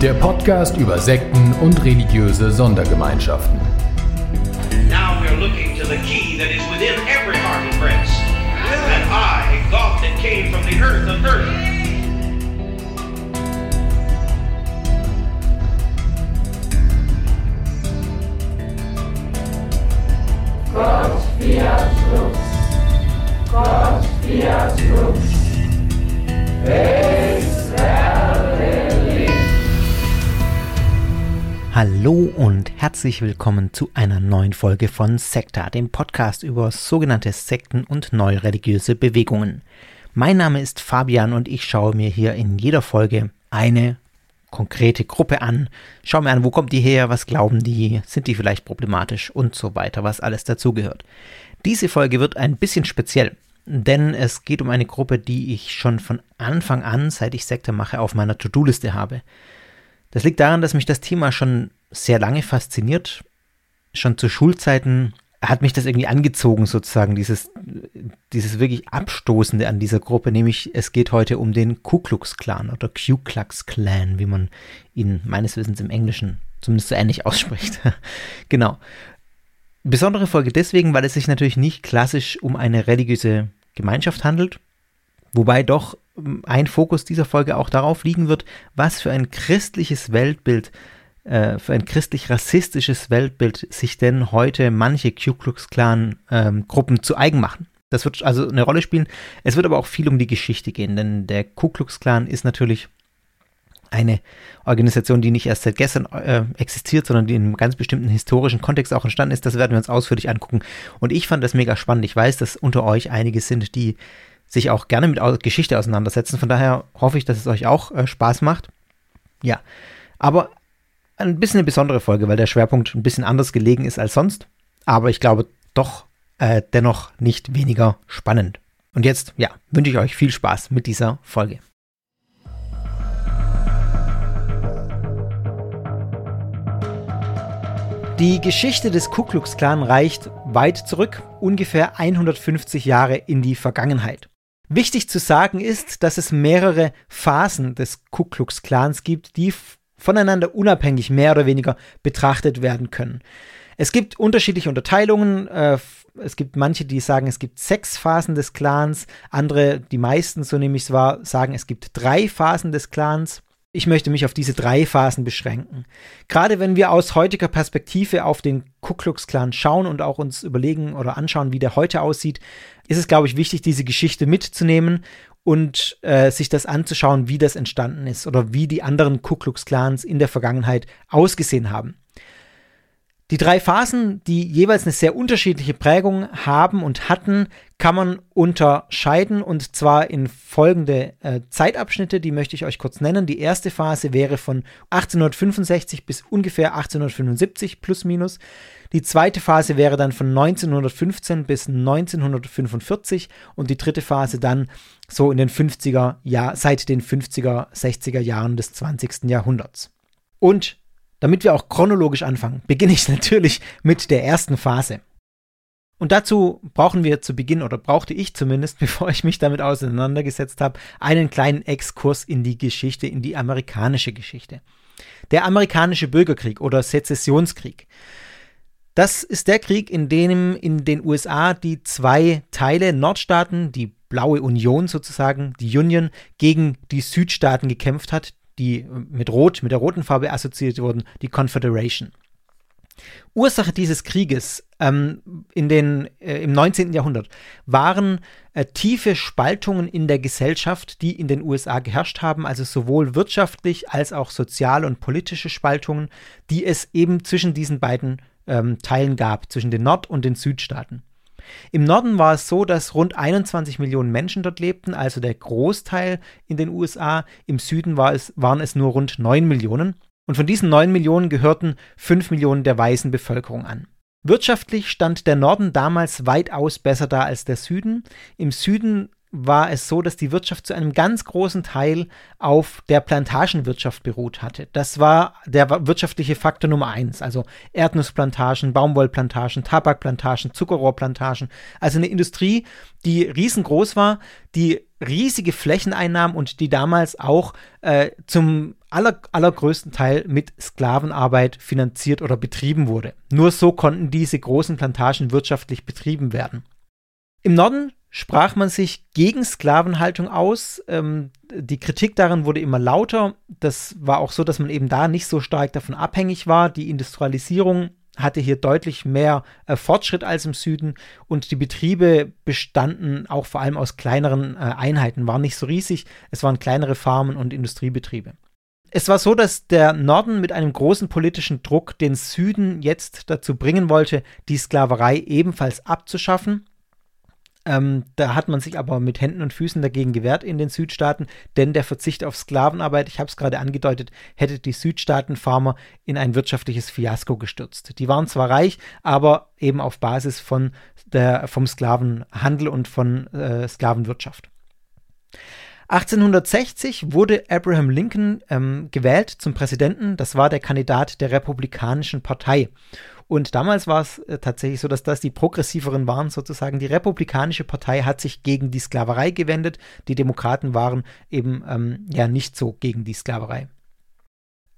Der Podcast über Sekten und religiöse Sondergemeinschaften. Now we're looking to the key that is within every heart and breast. And I, God that came from the earth of earth. Hallo und herzlich willkommen zu einer neuen Folge von Sekta, dem Podcast über sogenannte Sekten und neureligiöse Bewegungen. Mein Name ist Fabian und ich schaue mir hier in jeder Folge eine konkrete Gruppe an, schaue mir an, wo kommt die her, was glauben die, sind die vielleicht problematisch und so weiter, was alles dazugehört. Diese Folge wird ein bisschen speziell, denn es geht um eine Gruppe, die ich schon von Anfang an, seit ich Sekte mache, auf meiner To-Do-Liste habe. Das liegt daran, dass mich das Thema schon sehr lange fasziniert. Schon zu Schulzeiten hat mich das irgendwie angezogen, sozusagen, dieses, dieses wirklich Abstoßende an dieser Gruppe, nämlich es geht heute um den Ku Klux Klan oder Ku Klux Klan, wie man ihn meines Wissens im Englischen zumindest so ähnlich ausspricht. genau. Besondere Folge deswegen, weil es sich natürlich nicht klassisch um eine religiöse Gemeinschaft handelt, wobei doch ein Fokus dieser Folge auch darauf liegen wird, was für ein christliches Weltbild, äh, für ein christlich-rassistisches Weltbild sich denn heute manche Ku Klux Klan-Gruppen ähm, zu eigen machen. Das wird also eine Rolle spielen. Es wird aber auch viel um die Geschichte gehen, denn der Ku Klux Klan ist natürlich eine Organisation, die nicht erst seit gestern äh, existiert, sondern die in einem ganz bestimmten historischen Kontext auch entstanden ist. Das werden wir uns ausführlich angucken. Und ich fand das mega spannend. Ich weiß, dass unter euch einige sind, die sich auch gerne mit Geschichte auseinandersetzen. Von daher hoffe ich, dass es euch auch äh, Spaß macht. Ja, aber ein bisschen eine besondere Folge, weil der Schwerpunkt ein bisschen anders gelegen ist als sonst. Aber ich glaube doch äh, dennoch nicht weniger spannend. Und jetzt, ja, wünsche ich euch viel Spaß mit dieser Folge. Die Geschichte des Ku Klux Klan reicht weit zurück, ungefähr 150 Jahre in die Vergangenheit. Wichtig zu sagen ist, dass es mehrere Phasen des Ku Klux Klans gibt, die voneinander unabhängig mehr oder weniger betrachtet werden können. Es gibt unterschiedliche Unterteilungen. Äh, es gibt manche, die sagen, es gibt sechs Phasen des Clans. Andere, die meisten, so nehme ich es wahr, sagen, es gibt drei Phasen des Clans. Ich möchte mich auf diese drei Phasen beschränken. Gerade wenn wir aus heutiger Perspektive auf den Ku Klux Klan schauen und auch uns überlegen oder anschauen, wie der heute aussieht, ist es, glaube ich, wichtig, diese Geschichte mitzunehmen und äh, sich das anzuschauen, wie das entstanden ist oder wie die anderen Ku Klux Klans in der Vergangenheit ausgesehen haben. Die drei Phasen, die jeweils eine sehr unterschiedliche Prägung haben und hatten, kann man unterscheiden und zwar in folgende äh, Zeitabschnitte, die möchte ich euch kurz nennen. Die erste Phase wäre von 1865 bis ungefähr 1875 plus minus. Die zweite Phase wäre dann von 1915 bis 1945 und die dritte Phase dann so in den 50er Jahr, seit den 50er, 60er Jahren des 20. Jahrhunderts. Und damit wir auch chronologisch anfangen, beginne ich natürlich mit der ersten Phase. Und dazu brauchen wir zu Beginn, oder brauchte ich zumindest, bevor ich mich damit auseinandergesetzt habe, einen kleinen Exkurs in die Geschichte, in die amerikanische Geschichte. Der amerikanische Bürgerkrieg oder Sezessionskrieg. Das ist der Krieg, in dem in den USA die zwei Teile Nordstaaten, die blaue Union sozusagen, die Union, gegen die Südstaaten gekämpft hat, die mit Rot, mit der roten Farbe assoziiert wurden, die Confederation. Ursache dieses Krieges ähm, in den, äh, im 19. Jahrhundert waren äh, tiefe Spaltungen in der Gesellschaft, die in den USA geherrscht haben, also sowohl wirtschaftlich als auch sozial und politische Spaltungen, die es eben zwischen diesen beiden ähm, Teilen gab, zwischen den Nord- und den Südstaaten. Im Norden war es so, dass rund 21 Millionen Menschen dort lebten, also der Großteil in den USA. Im Süden war es, waren es nur rund 9 Millionen. Und von diesen 9 Millionen gehörten 5 Millionen der weißen Bevölkerung an. Wirtschaftlich stand der Norden damals weitaus besser da als der Süden. Im Süden war es so, dass die Wirtschaft zu einem ganz großen Teil auf der Plantagenwirtschaft beruht hatte. Das war der wirtschaftliche Faktor Nummer eins. Also Erdnussplantagen, Baumwollplantagen, Tabakplantagen, Zuckerrohrplantagen. Also eine Industrie, die riesengroß war, die riesige Flächen einnahm und die damals auch äh, zum aller, allergrößten Teil mit Sklavenarbeit finanziert oder betrieben wurde. Nur so konnten diese großen Plantagen wirtschaftlich betrieben werden. Im Norden sprach man sich gegen Sklavenhaltung aus. Ähm, die Kritik daran wurde immer lauter. Das war auch so, dass man eben da nicht so stark davon abhängig war. Die Industrialisierung hatte hier deutlich mehr äh, Fortschritt als im Süden und die Betriebe bestanden auch vor allem aus kleineren äh, Einheiten, waren nicht so riesig. Es waren kleinere Farmen und Industriebetriebe. Es war so, dass der Norden mit einem großen politischen Druck den Süden jetzt dazu bringen wollte, die Sklaverei ebenfalls abzuschaffen ähm, da hat man sich aber mit Händen und Füßen dagegen gewehrt in den Südstaaten, denn der Verzicht auf Sklavenarbeit, ich habe es gerade angedeutet, hätte die Südstaaten-Farmer in ein wirtschaftliches Fiasko gestürzt. Die waren zwar reich, aber eben auf Basis von der, vom Sklavenhandel und von äh, Sklavenwirtschaft. 1860 wurde Abraham Lincoln ähm, gewählt zum Präsidenten. Das war der Kandidat der Republikanischen Partei. Und damals war es äh, tatsächlich so, dass das die progressiveren waren, sozusagen. Die Republikanische Partei hat sich gegen die Sklaverei gewendet. Die Demokraten waren eben ähm, ja nicht so gegen die Sklaverei.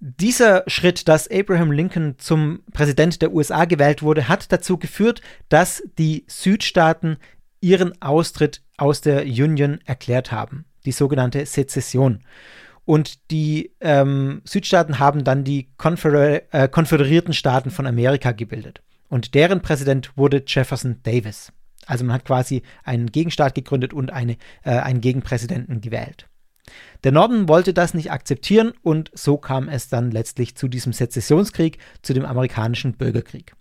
Dieser Schritt, dass Abraham Lincoln zum Präsident der USA gewählt wurde, hat dazu geführt, dass die Südstaaten ihren Austritt aus der Union erklärt haben, die sogenannte Sezession. Und die ähm, Südstaaten haben dann die Konföder äh, konföderierten Staaten von Amerika gebildet. Und deren Präsident wurde Jefferson Davis. Also man hat quasi einen Gegenstaat gegründet und eine, äh, einen Gegenpräsidenten gewählt. Der Norden wollte das nicht akzeptieren und so kam es dann letztlich zu diesem Sezessionskrieg, zu dem amerikanischen Bürgerkrieg.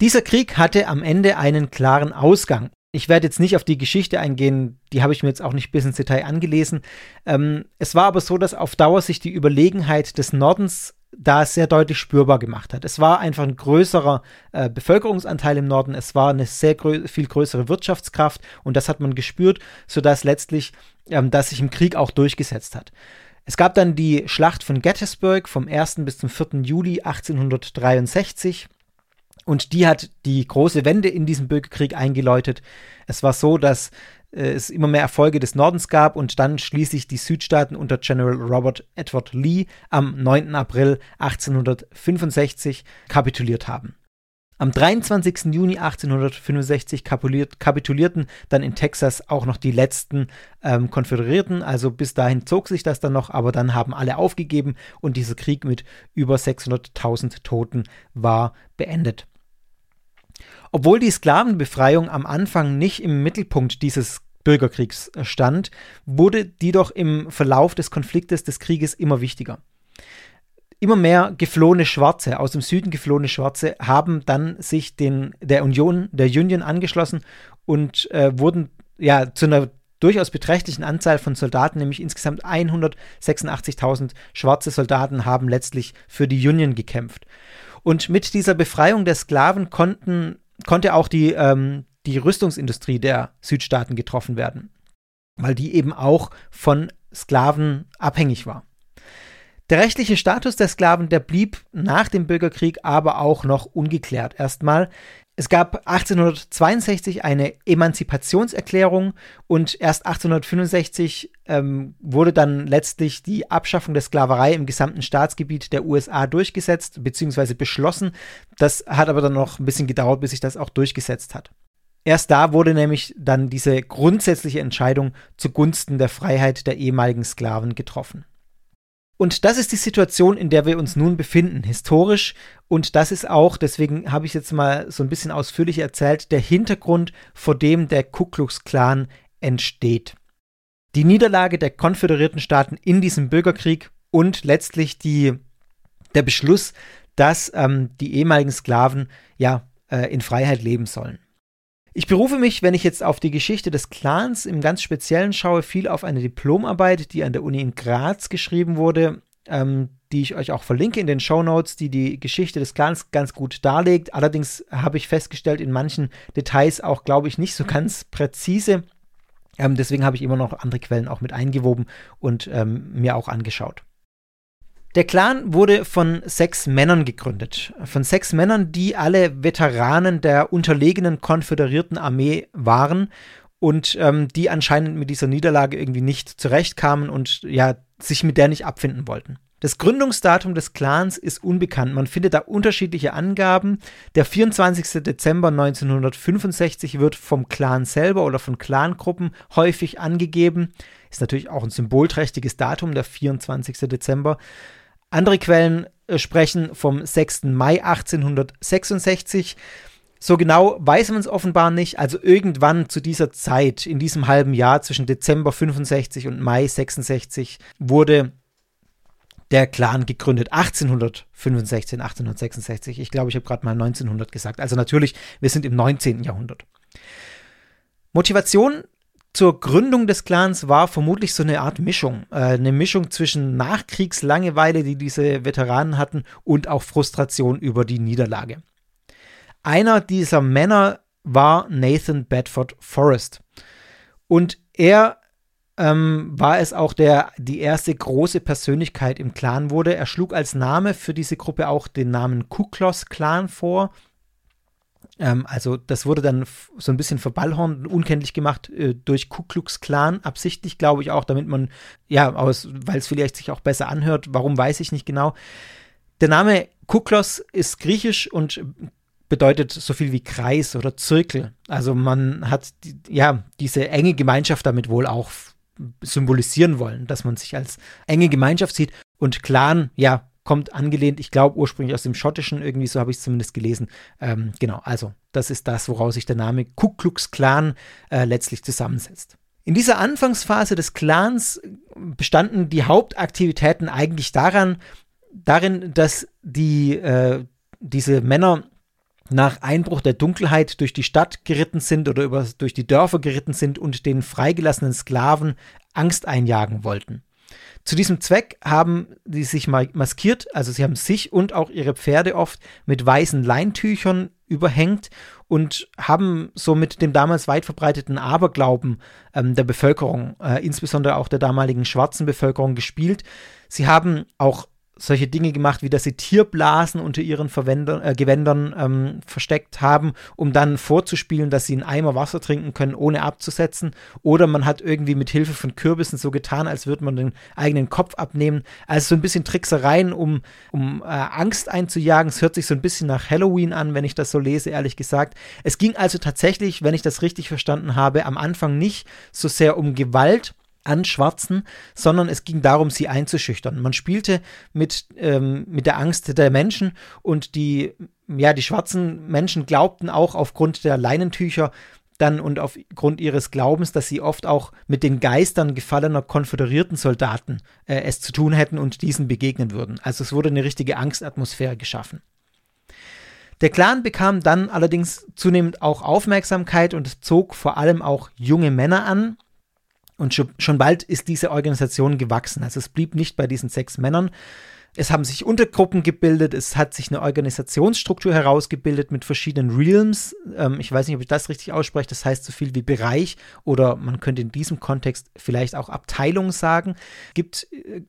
Dieser Krieg hatte am Ende einen klaren Ausgang ich werde jetzt nicht auf die Geschichte eingehen, die habe ich mir jetzt auch nicht bis ins Detail angelesen. Ähm, es war aber so, dass auf Dauer sich die Überlegenheit des Nordens da sehr deutlich spürbar gemacht hat. Es war einfach ein größerer äh, Bevölkerungsanteil im Norden, es war eine sehr grö viel größere Wirtschaftskraft und das hat man gespürt, sodass letztlich ähm, das sich im Krieg auch durchgesetzt hat. Es gab dann die Schlacht von Gettysburg vom 1. bis zum 4. Juli 1863. Und die hat die große Wende in diesem Bürgerkrieg eingeläutet. Es war so, dass äh, es immer mehr Erfolge des Nordens gab und dann schließlich die Südstaaten unter General Robert Edward Lee am 9. April 1865 kapituliert haben. Am 23. Juni 1865 kapitulierten dann in Texas auch noch die letzten ähm, Konföderierten. Also bis dahin zog sich das dann noch, aber dann haben alle aufgegeben und dieser Krieg mit über 600.000 Toten war beendet. Obwohl die Sklavenbefreiung am Anfang nicht im Mittelpunkt dieses Bürgerkriegs stand, wurde die doch im Verlauf des Konfliktes des Krieges immer wichtiger. Immer mehr geflohene Schwarze, aus dem Süden geflohene Schwarze, haben dann sich den, der Union, der Union angeschlossen und äh, wurden ja zu einer durchaus beträchtlichen Anzahl von Soldaten, nämlich insgesamt 186.000 schwarze Soldaten haben letztlich für die Union gekämpft. Und mit dieser Befreiung der Sklaven konnten konnte auch die, ähm, die Rüstungsindustrie der Südstaaten getroffen werden, weil die eben auch von Sklaven abhängig war. Der rechtliche Status der Sklaven, der blieb nach dem Bürgerkrieg aber auch noch ungeklärt. Erstmal, es gab 1862 eine Emanzipationserklärung und erst 1865 ähm, wurde dann letztlich die Abschaffung der Sklaverei im gesamten Staatsgebiet der USA durchgesetzt bzw. beschlossen. Das hat aber dann noch ein bisschen gedauert, bis sich das auch durchgesetzt hat. Erst da wurde nämlich dann diese grundsätzliche Entscheidung zugunsten der Freiheit der ehemaligen Sklaven getroffen. Und das ist die Situation, in der wir uns nun befinden, historisch. Und das ist auch, deswegen habe ich jetzt mal so ein bisschen ausführlich erzählt, der Hintergrund, vor dem der Ku Klux Klan entsteht. Die Niederlage der konföderierten Staaten in diesem Bürgerkrieg und letztlich die, der Beschluss, dass ähm, die ehemaligen Sklaven ja äh, in Freiheit leben sollen. Ich berufe mich, wenn ich jetzt auf die Geschichte des Clans im ganz Speziellen schaue, viel auf eine Diplomarbeit, die an der Uni in Graz geschrieben wurde. Ähm, die ich euch auch verlinke in den Show Notes, die die Geschichte des Clans ganz gut darlegt. Allerdings habe ich festgestellt, in manchen Details auch, glaube ich, nicht so ganz präzise. Ähm, deswegen habe ich immer noch andere Quellen auch mit eingewoben und ähm, mir auch angeschaut. Der Clan wurde von sechs Männern gegründet. Von sechs Männern, die alle Veteranen der unterlegenen konföderierten Armee waren und ähm, die anscheinend mit dieser Niederlage irgendwie nicht zurechtkamen und ja, sich mit der nicht abfinden wollten. Das Gründungsdatum des Clans ist unbekannt. Man findet da unterschiedliche Angaben. Der 24. Dezember 1965 wird vom Clan selber oder von Clangruppen häufig angegeben. Ist natürlich auch ein symbolträchtiges Datum, der 24. Dezember. Andere Quellen äh, sprechen vom 6. Mai 1866. So genau weiß man es offenbar nicht. Also irgendwann zu dieser Zeit, in diesem halben Jahr zwischen Dezember 65 und Mai 66, wurde der Clan gegründet. 1865, 1866. Ich glaube, ich habe gerade mal 1900 gesagt. Also natürlich, wir sind im 19. Jahrhundert. Motivation zur Gründung des Clans war vermutlich so eine Art Mischung. Äh, eine Mischung zwischen Nachkriegslangeweile, die diese Veteranen hatten, und auch Frustration über die Niederlage. Einer dieser Männer war Nathan Bedford Forrest. Und er ähm, war es auch, der die erste große Persönlichkeit im Clan wurde. Er schlug als Name für diese Gruppe auch den Namen Kuklos Clan vor. Ähm, also das wurde dann so ein bisschen verballhornt unkenntlich gemacht äh, durch Ku Klux Klan, absichtlich glaube ich auch, damit man, ja, weil es vielleicht sich auch besser anhört, warum weiß ich nicht genau. Der Name Kuklos ist griechisch und bedeutet so viel wie Kreis oder Zirkel. Also man hat ja diese enge Gemeinschaft damit wohl auch symbolisieren wollen, dass man sich als enge Gemeinschaft sieht und Clan, ja, kommt angelehnt, ich glaube ursprünglich aus dem Schottischen, irgendwie so habe ich es zumindest gelesen. Ähm, genau, also das ist das, woraus sich der Name Ku Klux Klan äh, letztlich zusammensetzt. In dieser Anfangsphase des Clans bestanden die Hauptaktivitäten eigentlich daran, darin, dass die, äh, diese Männer nach Einbruch der Dunkelheit durch die Stadt geritten sind oder über, durch die Dörfer geritten sind und den freigelassenen Sklaven Angst einjagen wollten. Zu diesem Zweck haben sie sich maskiert, also sie haben sich und auch ihre Pferde oft mit weißen Leintüchern überhängt und haben so mit dem damals weit verbreiteten Aberglauben ähm, der Bevölkerung, äh, insbesondere auch der damaligen schwarzen Bevölkerung, gespielt. Sie haben auch solche Dinge gemacht, wie dass sie Tierblasen unter ihren äh, Gewändern ähm, versteckt haben, um dann vorzuspielen, dass sie einen Eimer Wasser trinken können, ohne abzusetzen. Oder man hat irgendwie mit Hilfe von Kürbissen so getan, als würde man den eigenen Kopf abnehmen. Also so ein bisschen Tricksereien, um, um äh, Angst einzujagen. Es hört sich so ein bisschen nach Halloween an, wenn ich das so lese, ehrlich gesagt. Es ging also tatsächlich, wenn ich das richtig verstanden habe, am Anfang nicht so sehr um Gewalt, an Schwarzen, sondern es ging darum, sie einzuschüchtern. Man spielte mit, ähm, mit der Angst der Menschen und die, ja, die schwarzen Menschen glaubten auch aufgrund der Leinentücher dann und aufgrund ihres Glaubens, dass sie oft auch mit den Geistern gefallener konföderierten Soldaten äh, es zu tun hätten und diesen begegnen würden. Also es wurde eine richtige Angstatmosphäre geschaffen. Der Clan bekam dann allerdings zunehmend auch Aufmerksamkeit und zog vor allem auch junge Männer an, und schon bald ist diese Organisation gewachsen. Also es blieb nicht bei diesen sechs Männern. Es haben sich Untergruppen gebildet, es hat sich eine Organisationsstruktur herausgebildet mit verschiedenen Realms. Ähm, ich weiß nicht, ob ich das richtig ausspreche, das heißt so viel wie Bereich oder man könnte in diesem Kontext vielleicht auch Abteilung sagen. Gibt äh,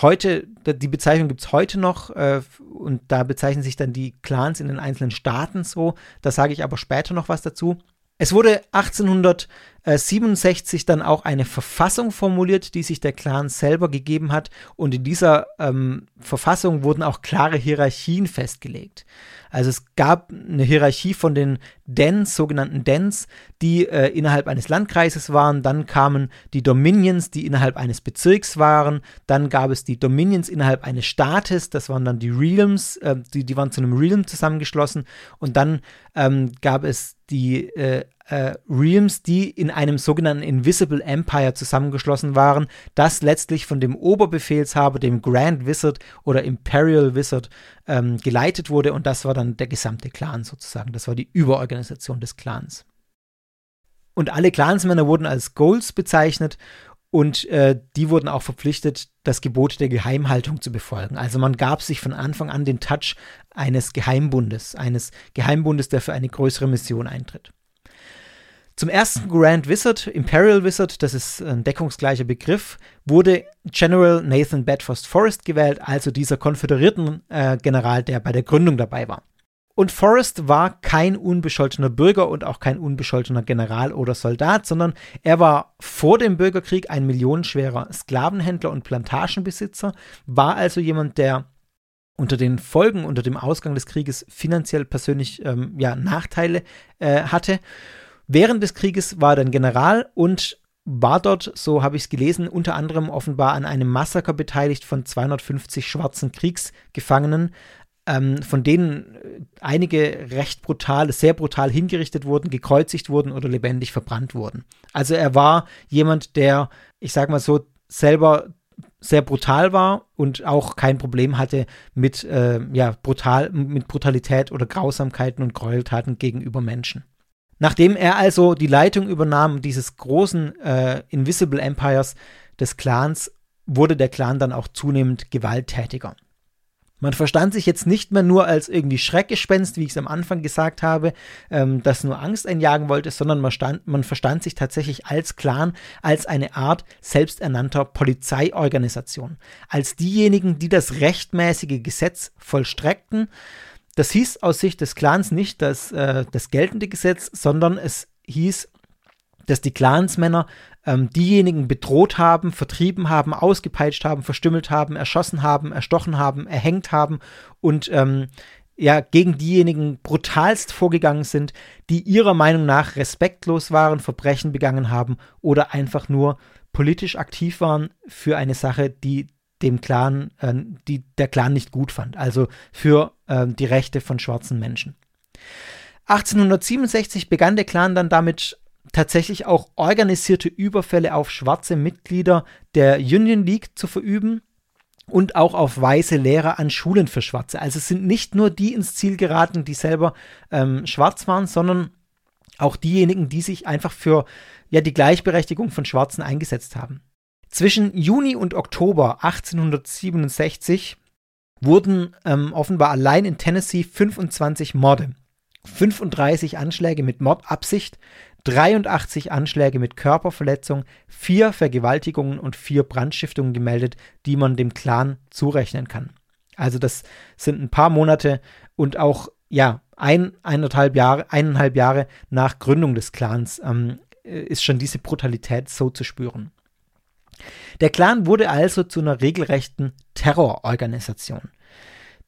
heute, die Bezeichnung gibt es heute noch äh, und da bezeichnen sich dann die Clans in den einzelnen Staaten so. Da sage ich aber später noch was dazu. Es wurde 1867 dann auch eine Verfassung formuliert, die sich der Clan selber gegeben hat. Und in dieser ähm, Verfassung wurden auch klare Hierarchien festgelegt. Also es gab eine Hierarchie von den Dens, sogenannten Dens, die äh, innerhalb eines Landkreises waren. Dann kamen die Dominions, die innerhalb eines Bezirks waren. Dann gab es die Dominions innerhalb eines Staates. Das waren dann die Realms, äh, die, die waren zu einem Realm zusammengeschlossen. Und dann ähm, gab es die äh, äh, Realms, die in einem sogenannten Invisible Empire zusammengeschlossen waren, das letztlich von dem Oberbefehlshaber, dem Grand Wizard oder Imperial Wizard ähm, geleitet wurde und das war dann der gesamte Clan sozusagen. Das war die Überorganisation des Clans. Und alle Clansmänner wurden als Goals bezeichnet und äh, die wurden auch verpflichtet, das Gebot der Geheimhaltung zu befolgen. Also man gab sich von Anfang an den Touch eines Geheimbundes, eines Geheimbundes, der für eine größere Mission eintritt. Zum ersten Grand Wizard, Imperial Wizard, das ist ein deckungsgleicher Begriff, wurde General Nathan Bedford Forrest gewählt, also dieser konföderierten äh, General, der bei der Gründung dabei war. Und Forrest war kein unbescholtener Bürger und auch kein unbescholtener General oder Soldat, sondern er war vor dem Bürgerkrieg ein millionenschwerer Sklavenhändler und Plantagenbesitzer, war also jemand, der unter den Folgen, unter dem Ausgang des Krieges finanziell persönlich ähm, ja, Nachteile äh, hatte. Während des Krieges war er dann General und war dort, so habe ich es gelesen, unter anderem offenbar an einem Massaker beteiligt von 250 schwarzen Kriegsgefangenen, ähm, von denen äh, einige recht brutal, sehr brutal hingerichtet wurden, gekreuzigt wurden oder lebendig verbrannt wurden. Also er war jemand, der, ich sage mal so, selber sehr brutal war und auch kein Problem hatte mit, äh, ja, brutal, mit Brutalität oder Grausamkeiten und Gräueltaten gegenüber Menschen. Nachdem er also die Leitung übernahm dieses großen äh, Invisible Empires des Clans, wurde der Clan dann auch zunehmend gewalttätiger. Man verstand sich jetzt nicht mehr nur als irgendwie Schreckgespenst, wie ich es am Anfang gesagt habe, ähm, das nur Angst einjagen wollte, sondern man, stand, man verstand sich tatsächlich als Clan, als eine Art selbsternannter Polizeiorganisation, als diejenigen, die das rechtmäßige Gesetz vollstreckten. Das hieß aus Sicht des Clans nicht das, äh, das geltende Gesetz, sondern es hieß, dass die Clansmänner ähm, diejenigen bedroht haben, vertrieben haben, ausgepeitscht haben, verstümmelt haben, erschossen haben, erstochen haben, erhängt haben und ähm, ja, gegen diejenigen brutalst vorgegangen sind, die ihrer Meinung nach respektlos waren, Verbrechen begangen haben oder einfach nur politisch aktiv waren für eine Sache, die dem Clan, äh, die der Clan nicht gut fand, also für äh, die Rechte von schwarzen Menschen. 1867 begann der Clan dann damit, tatsächlich auch organisierte Überfälle auf schwarze Mitglieder der Union League zu verüben und auch auf weiße Lehrer an Schulen für Schwarze. Also es sind nicht nur die ins Ziel geraten, die selber ähm, schwarz waren, sondern auch diejenigen, die sich einfach für ja, die Gleichberechtigung von Schwarzen eingesetzt haben. Zwischen Juni und Oktober 1867 wurden ähm, offenbar allein in Tennessee 25 Morde, 35 Anschläge mit Mordabsicht, 83 Anschläge mit Körperverletzung, vier Vergewaltigungen und vier Brandstiftungen gemeldet, die man dem Clan zurechnen kann. Also das sind ein paar Monate und auch ja ein, eineinhalb Jahre, eineinhalb Jahre nach Gründung des Clans ähm, ist schon diese Brutalität so zu spüren. Der Clan wurde also zu einer regelrechten Terrororganisation.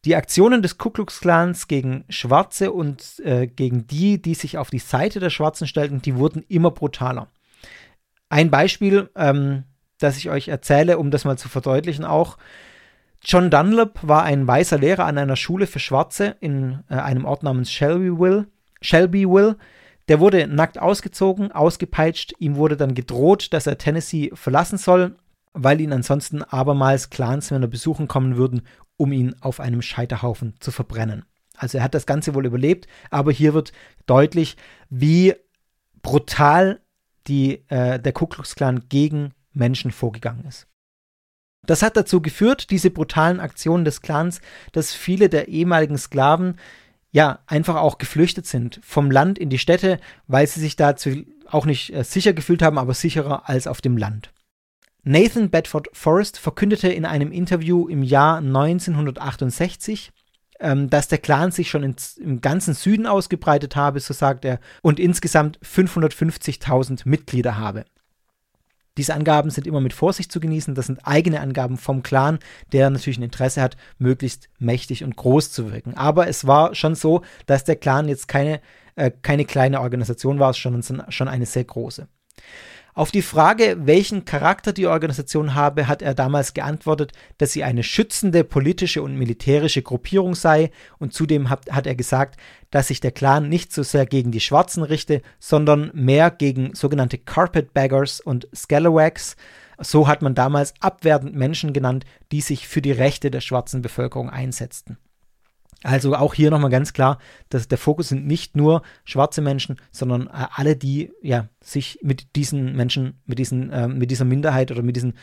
Die Aktionen des Ku Klux Klans gegen Schwarze und äh, gegen die, die sich auf die Seite der Schwarzen stellten, die wurden immer brutaler. Ein Beispiel, ähm, das ich euch erzähle, um das mal zu verdeutlichen auch. John Dunlop war ein weißer Lehrer an einer Schule für Schwarze in äh, einem Ort namens Shelbyville. Shelbyville. Der wurde nackt ausgezogen, ausgepeitscht. Ihm wurde dann gedroht, dass er Tennessee verlassen soll, weil ihn ansonsten abermals Clansmänner besuchen kommen würden, um ihn auf einem Scheiterhaufen zu verbrennen. Also er hat das Ganze wohl überlebt, aber hier wird deutlich, wie brutal die, äh, der Ku Klux Klan gegen Menschen vorgegangen ist. Das hat dazu geführt, diese brutalen Aktionen des Clans, dass viele der ehemaligen Sklaven ja einfach auch geflüchtet sind vom Land in die Städte, weil sie sich dazu auch nicht äh, sicher gefühlt haben, aber sicherer als auf dem Land. Nathan Bedford Forrest verkündete in einem Interview im Jahr 1968, ähm, dass der Clan sich schon ins, im ganzen Süden ausgebreitet habe, so sagt er, und insgesamt 550.000 Mitglieder habe. Diese Angaben sind immer mit Vorsicht zu genießen. Das sind eigene Angaben vom Clan, der natürlich ein Interesse hat, möglichst mächtig und groß zu wirken. Aber es war schon so, dass der Clan jetzt keine, äh, keine kleine Organisation war, sondern schon eine sehr große. Auf die Frage, welchen Charakter die Organisation habe, hat er damals geantwortet, dass sie eine schützende politische und militärische Gruppierung sei und zudem hat, hat er gesagt, dass sich der Clan nicht so sehr gegen die Schwarzen richte, sondern mehr gegen sogenannte Carpetbaggers und Scalawags. So hat man damals abwertend Menschen genannt, die sich für die Rechte der schwarzen Bevölkerung einsetzten. Also auch hier nochmal ganz klar, dass der Fokus sind nicht nur schwarze Menschen, sondern äh, alle, die ja sich mit diesen Menschen, mit diesen, äh, mit dieser Minderheit oder mit diesen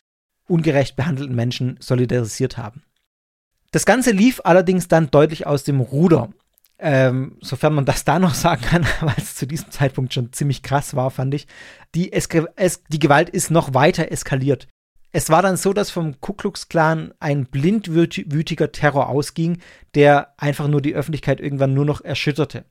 ungerecht behandelten Menschen solidarisiert haben. Das Ganze lief allerdings dann deutlich aus dem Ruder. Ähm, sofern man das da noch sagen kann, weil es zu diesem Zeitpunkt schon ziemlich krass war, fand ich. Die, es, die Gewalt ist noch weiter eskaliert. Es war dann so, dass vom Ku Klux Klan ein blindwütiger Terror ausging, der einfach nur die Öffentlichkeit irgendwann nur noch erschütterte.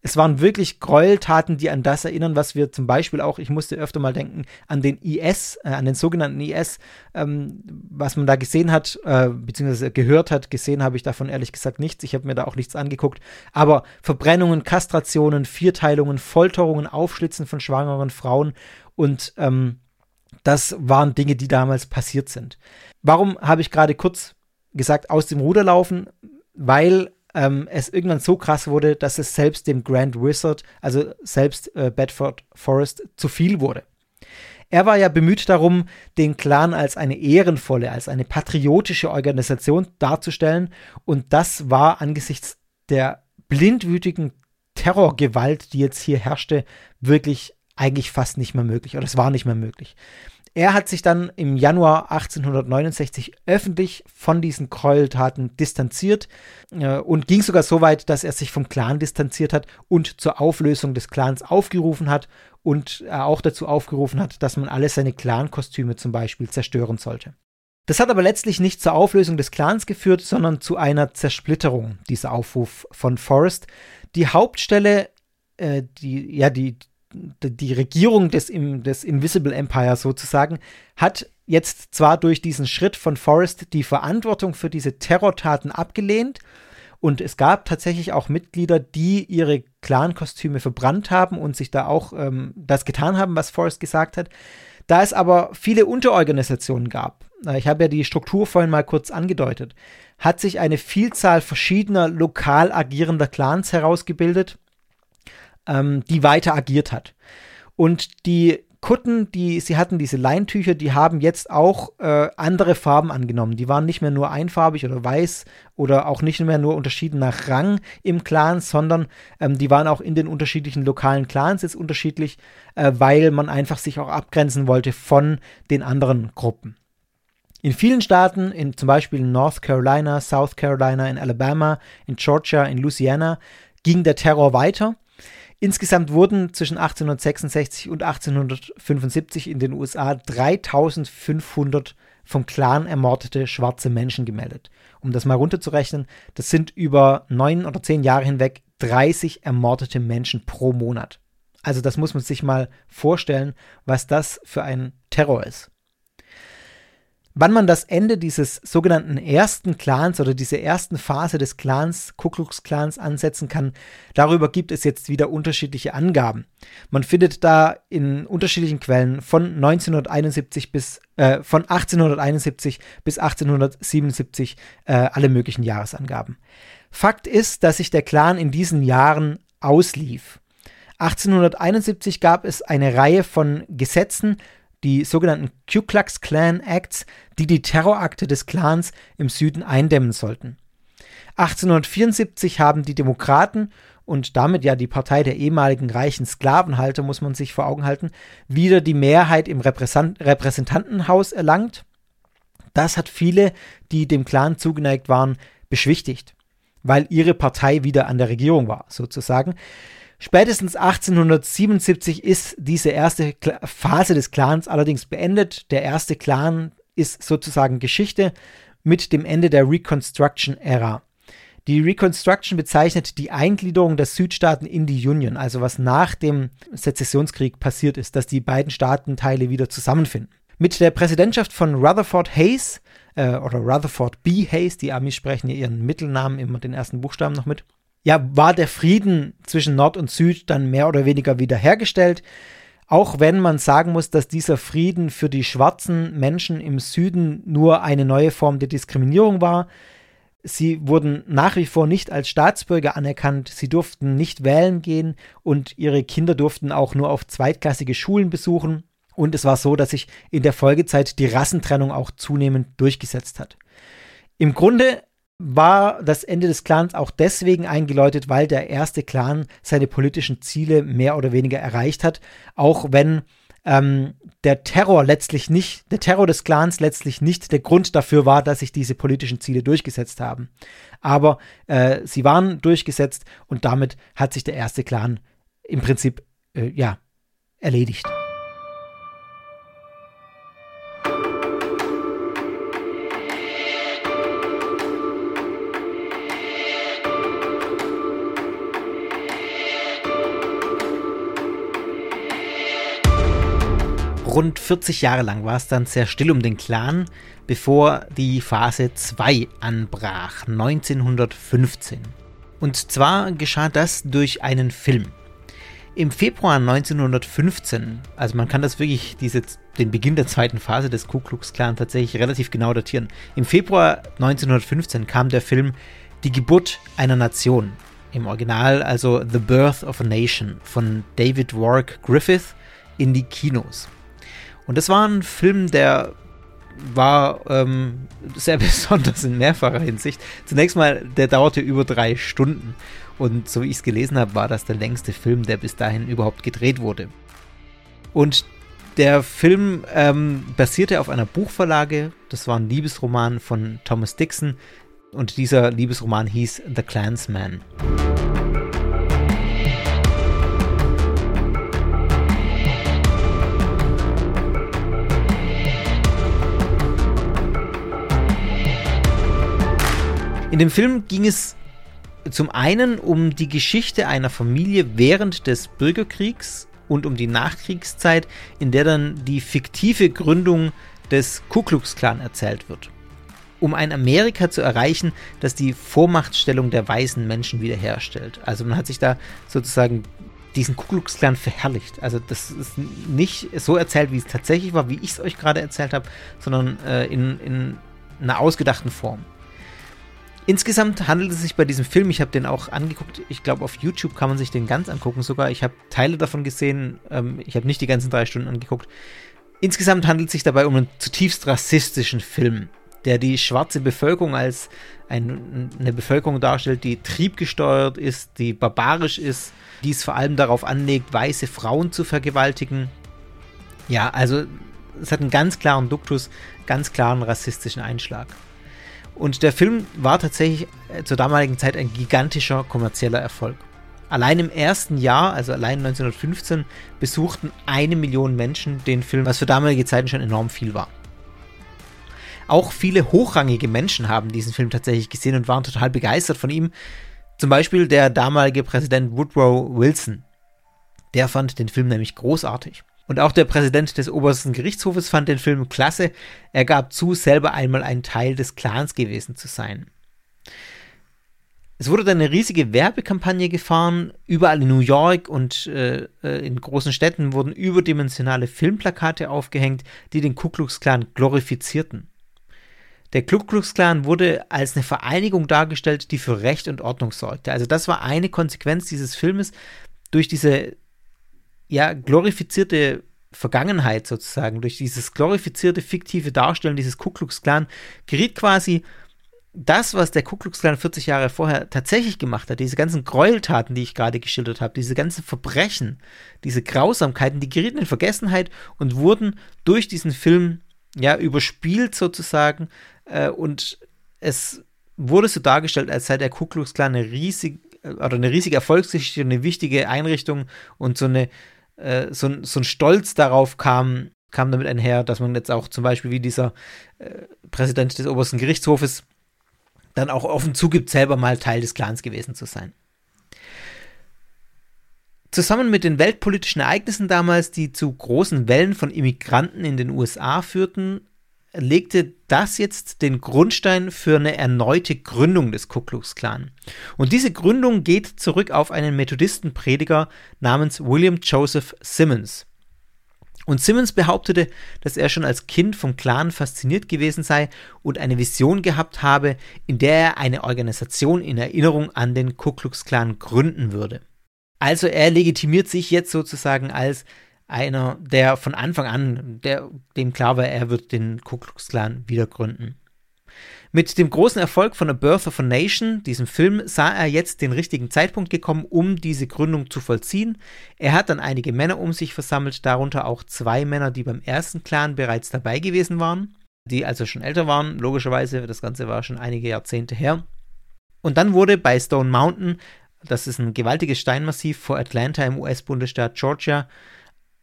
Es waren wirklich Gräueltaten, die an das erinnern, was wir zum Beispiel auch, ich musste öfter mal denken, an den IS, äh, an den sogenannten IS, ähm, was man da gesehen hat, äh, beziehungsweise gehört hat, gesehen habe ich davon ehrlich gesagt nichts. Ich habe mir da auch nichts angeguckt. Aber Verbrennungen, Kastrationen, Vierteilungen, Folterungen, Aufschlitzen von schwangeren Frauen und ähm, das waren Dinge, die damals passiert sind. Warum habe ich gerade kurz gesagt, aus dem Ruder laufen? Weil ähm, es irgendwann so krass wurde, dass es selbst dem Grand Wizard, also selbst äh, Bedford Forest, zu viel wurde. Er war ja bemüht darum, den Clan als eine ehrenvolle, als eine patriotische Organisation darzustellen. Und das war angesichts der blindwütigen Terrorgewalt, die jetzt hier herrschte, wirklich eigentlich fast nicht mehr möglich oder es war nicht mehr möglich. Er hat sich dann im Januar 1869 öffentlich von diesen Gräueltaten distanziert äh, und ging sogar so weit, dass er sich vom Clan distanziert hat und zur Auflösung des Clans aufgerufen hat und äh, auch dazu aufgerufen hat, dass man alle seine Clan-Kostüme zum Beispiel zerstören sollte. Das hat aber letztlich nicht zur Auflösung des Clans geführt, sondern zu einer Zersplitterung dieser Aufruf von Forrest. Die Hauptstelle, äh, die, ja, die, die Regierung des, des Invisible Empire sozusagen hat jetzt zwar durch diesen Schritt von Forrest die Verantwortung für diese Terrortaten abgelehnt und es gab tatsächlich auch Mitglieder, die ihre Clan-Kostüme verbrannt haben und sich da auch ähm, das getan haben, was Forrest gesagt hat. Da es aber viele Unterorganisationen gab, ich habe ja die Struktur vorhin mal kurz angedeutet, hat sich eine Vielzahl verschiedener lokal agierender Clans herausgebildet ähm, die weiter agiert hat. Und die Kutten, die sie hatten, diese Leintücher, die haben jetzt auch äh, andere Farben angenommen. Die waren nicht mehr nur einfarbig oder weiß oder auch nicht mehr nur unterschieden nach Rang im Clan, sondern ähm, die waren auch in den unterschiedlichen lokalen Clans jetzt unterschiedlich, äh, weil man einfach sich auch abgrenzen wollte von den anderen Gruppen. In vielen Staaten, in, zum Beispiel in North Carolina, South Carolina, in Alabama, in Georgia, in Louisiana, ging der Terror weiter. Insgesamt wurden zwischen 1866 und 1875 in den USA 3500 vom Clan ermordete schwarze Menschen gemeldet. Um das mal runterzurechnen, das sind über neun oder zehn Jahre hinweg 30 ermordete Menschen pro Monat. Also das muss man sich mal vorstellen, was das für ein Terror ist. Wann man das Ende dieses sogenannten ersten Clans oder diese ersten Phase des Clans, Ku Klux Klans ansetzen kann, darüber gibt es jetzt wieder unterschiedliche Angaben. Man findet da in unterschiedlichen Quellen von 1971 bis äh, von 1871 bis 1877 äh, alle möglichen Jahresangaben. Fakt ist, dass sich der Clan in diesen Jahren auslief. 1871 gab es eine Reihe von Gesetzen, die sogenannten Ku Klux Klan Acts, die die Terrorakte des Clans im Süden eindämmen sollten. 1874 haben die Demokraten und damit ja die Partei der ehemaligen reichen Sklavenhalter, muss man sich vor Augen halten, wieder die Mehrheit im Repräsentantenhaus erlangt. Das hat viele, die dem Clan zugeneigt waren, beschwichtigt, weil ihre Partei wieder an der Regierung war, sozusagen. Spätestens 1877 ist diese erste Phase des Clans allerdings beendet. Der erste Clan ist sozusagen Geschichte mit dem Ende der Reconstruction-Ära. Die Reconstruction bezeichnet die Eingliederung der Südstaaten in die Union, also was nach dem Sezessionskrieg passiert ist, dass die beiden Staatenteile wieder zusammenfinden. Mit der Präsidentschaft von Rutherford Hayes äh, oder Rutherford B. Hayes, die Amis sprechen ja ihren Mittelnamen immer den ersten Buchstaben noch mit, ja, war der Frieden zwischen Nord und Süd dann mehr oder weniger wiederhergestellt. Auch wenn man sagen muss, dass dieser Frieden für die schwarzen Menschen im Süden nur eine neue Form der Diskriminierung war. Sie wurden nach wie vor nicht als Staatsbürger anerkannt, sie durften nicht wählen gehen und ihre Kinder durften auch nur auf zweitklassige Schulen besuchen. Und es war so, dass sich in der Folgezeit die Rassentrennung auch zunehmend durchgesetzt hat. Im Grunde war das Ende des Clans auch deswegen eingeläutet, weil der erste Clan seine politischen Ziele mehr oder weniger erreicht hat, auch wenn ähm, der Terror letztlich nicht, der Terror des Clans letztlich nicht der Grund dafür war, dass sich diese politischen Ziele durchgesetzt haben. Aber äh, sie waren durchgesetzt und damit hat sich der erste Clan im Prinzip äh, ja erledigt. Rund 40 Jahre lang war es dann sehr still um den Clan, bevor die Phase 2 anbrach, 1915. Und zwar geschah das durch einen Film. Im Februar 1915, also man kann das wirklich, diese, den Beginn der zweiten Phase des Ku Klux Klan tatsächlich relativ genau datieren. Im Februar 1915 kam der Film Die Geburt einer Nation. Im Original also The Birth of a Nation von David Warwick Griffith in die Kinos. Und das war ein Film, der war ähm, sehr besonders in mehrfacher Hinsicht. Zunächst mal, der dauerte über drei Stunden. Und so wie ich es gelesen habe, war das der längste Film, der bis dahin überhaupt gedreht wurde. Und der Film ähm, basierte auf einer Buchverlage. Das war ein Liebesroman von Thomas Dixon. Und dieser Liebesroman hieß The Clansman. In dem Film ging es zum einen um die Geschichte einer Familie während des Bürgerkriegs und um die Nachkriegszeit, in der dann die fiktive Gründung des Ku Klux Klan erzählt wird. Um ein Amerika zu erreichen, das die Vormachtstellung der weißen Menschen wiederherstellt. Also man hat sich da sozusagen diesen Ku Klux Klan verherrlicht. Also das ist nicht so erzählt, wie es tatsächlich war, wie ich es euch gerade erzählt habe, sondern äh, in, in einer ausgedachten Form. Insgesamt handelt es sich bei diesem Film, ich habe den auch angeguckt, ich glaube auf YouTube kann man sich den ganz angucken sogar. Ich habe Teile davon gesehen, ähm, ich habe nicht die ganzen drei Stunden angeguckt. Insgesamt handelt es sich dabei um einen zutiefst rassistischen Film, der die schwarze Bevölkerung als ein, eine Bevölkerung darstellt, die triebgesteuert ist, die barbarisch ist, die es vor allem darauf anlegt, weiße Frauen zu vergewaltigen. Ja, also es hat einen ganz klaren Duktus, ganz klaren rassistischen Einschlag. Und der Film war tatsächlich äh, zur damaligen Zeit ein gigantischer kommerzieller Erfolg. Allein im ersten Jahr, also allein 1915, besuchten eine Million Menschen den Film, was für damalige Zeiten schon enorm viel war. Auch viele hochrangige Menschen haben diesen Film tatsächlich gesehen und waren total begeistert von ihm. Zum Beispiel der damalige Präsident Woodrow Wilson. Der fand den Film nämlich großartig. Und auch der Präsident des obersten Gerichtshofes fand den Film klasse. Er gab zu, selber einmal ein Teil des Clans gewesen zu sein. Es wurde dann eine riesige Werbekampagne gefahren. Überall in New York und äh, in großen Städten wurden überdimensionale Filmplakate aufgehängt, die den Ku Klux Klan glorifizierten. Der Ku Klux Klan wurde als eine Vereinigung dargestellt, die für Recht und Ordnung sorgte. Also das war eine Konsequenz dieses Filmes. Durch diese ja, glorifizierte Vergangenheit sozusagen, durch dieses glorifizierte, fiktive Darstellen dieses Ku Klux Klan, geriet quasi das, was der Ku Klux Klan 40 Jahre vorher tatsächlich gemacht hat, diese ganzen Gräueltaten, die ich gerade geschildert habe, diese ganzen Verbrechen, diese Grausamkeiten, die gerieten in Vergessenheit und wurden durch diesen Film ja überspielt sozusagen äh, und es wurde so dargestellt, als sei der Ku Klux Klan eine riesige oder eine riesige Erfolgsgeschichte, eine wichtige Einrichtung und so eine äh, so, so ein Stolz darauf kam, kam damit einher, dass man jetzt auch zum Beispiel wie dieser äh, Präsident des obersten Gerichtshofes dann auch offen zugibt, selber mal Teil des Clans gewesen zu sein. Zusammen mit den weltpolitischen Ereignissen damals, die zu großen Wellen von Immigranten in den USA führten, legte das jetzt den Grundstein für eine erneute Gründung des Ku Klux Klan. Und diese Gründung geht zurück auf einen Methodistenprediger namens William Joseph Simmons. Und Simmons behauptete, dass er schon als Kind vom Clan fasziniert gewesen sei und eine Vision gehabt habe, in der er eine Organisation in Erinnerung an den Ku Klux Klan gründen würde. Also er legitimiert sich jetzt sozusagen als einer, der von Anfang an, der, dem klar war, er wird den Ku Klux Klan wieder gründen. Mit dem großen Erfolg von A Birth of a Nation, diesem Film, sah er jetzt den richtigen Zeitpunkt gekommen, um diese Gründung zu vollziehen. Er hat dann einige Männer um sich versammelt, darunter auch zwei Männer, die beim ersten Clan bereits dabei gewesen waren, die also schon älter waren, logischerweise, das Ganze war schon einige Jahrzehnte her. Und dann wurde bei Stone Mountain, das ist ein gewaltiges Steinmassiv vor Atlanta im US-Bundesstaat Georgia,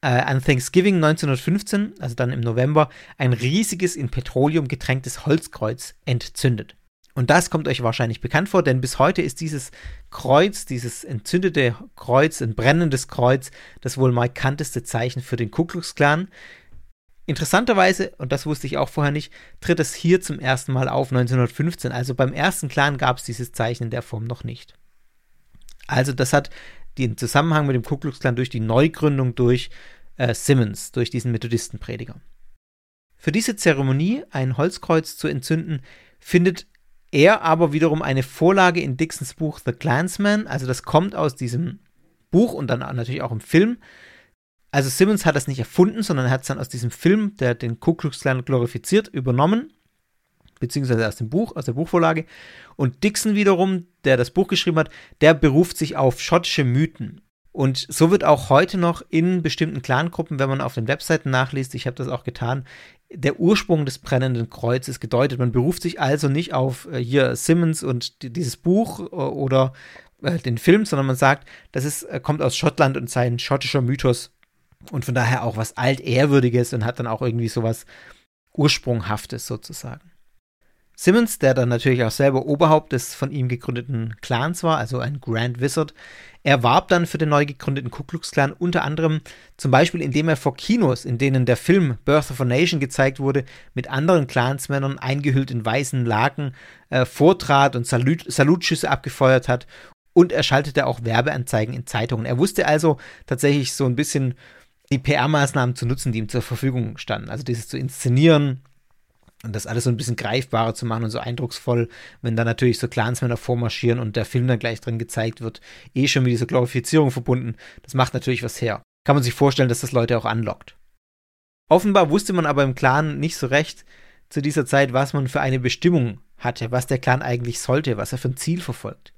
an Thanksgiving 1915, also dann im November, ein riesiges in Petroleum getränktes Holzkreuz entzündet. Und das kommt euch wahrscheinlich bekannt vor, denn bis heute ist dieses Kreuz, dieses entzündete Kreuz, ein brennendes Kreuz, das wohl markanteste Zeichen für den Ku Klux Klan. Interessanterweise, und das wusste ich auch vorher nicht, tritt es hier zum ersten Mal auf 1915. Also beim ersten Clan gab es dieses Zeichen in der Form noch nicht. Also das hat den Zusammenhang mit dem Ku Klux Klan durch die Neugründung durch äh, Simmons, durch diesen Methodistenprediger. Für diese Zeremonie, ein Holzkreuz zu entzünden, findet er aber wiederum eine Vorlage in Dixons Buch The Clansman, also das kommt aus diesem Buch und dann natürlich auch im Film. Also Simmons hat das nicht erfunden, sondern er hat es dann aus diesem Film, der den Ku Klux Klan glorifiziert, übernommen beziehungsweise aus dem Buch, aus der Buchvorlage. Und Dixon wiederum, der das Buch geschrieben hat, der beruft sich auf schottische Mythen. Und so wird auch heute noch in bestimmten Clangruppen, wenn man auf den Webseiten nachliest, ich habe das auch getan, der Ursprung des brennenden Kreuzes gedeutet. Man beruft sich also nicht auf äh, hier Simmons und dieses Buch äh, oder äh, den Film, sondern man sagt, das ist, äh, kommt aus Schottland und sei ein schottischer Mythos und von daher auch was altehrwürdiges und hat dann auch irgendwie sowas Ursprunghaftes sozusagen. Simmons, der dann natürlich auch selber Oberhaupt des von ihm gegründeten Clans war, also ein Grand Wizard, er warb dann für den neu gegründeten Ku Klux Klan unter anderem zum Beispiel, indem er vor Kinos, in denen der Film Birth of a Nation gezeigt wurde, mit anderen Clansmännern eingehüllt in weißen Laken äh, vortrat und Salut Salutschüsse abgefeuert hat und er schaltete auch Werbeanzeigen in Zeitungen. Er wusste also tatsächlich so ein bisschen die PR-Maßnahmen zu nutzen, die ihm zur Verfügung standen. Also dieses zu inszenieren, und das alles so ein bisschen greifbarer zu machen und so eindrucksvoll, wenn da natürlich so Clansmänner vormarschieren und der Film dann gleich drin gezeigt wird, eh schon mit dieser Glorifizierung verbunden, das macht natürlich was her. Kann man sich vorstellen, dass das Leute auch anlockt. Offenbar wusste man aber im Clan nicht so recht zu dieser Zeit, was man für eine Bestimmung hatte, was der Clan eigentlich sollte, was er für ein Ziel verfolgt.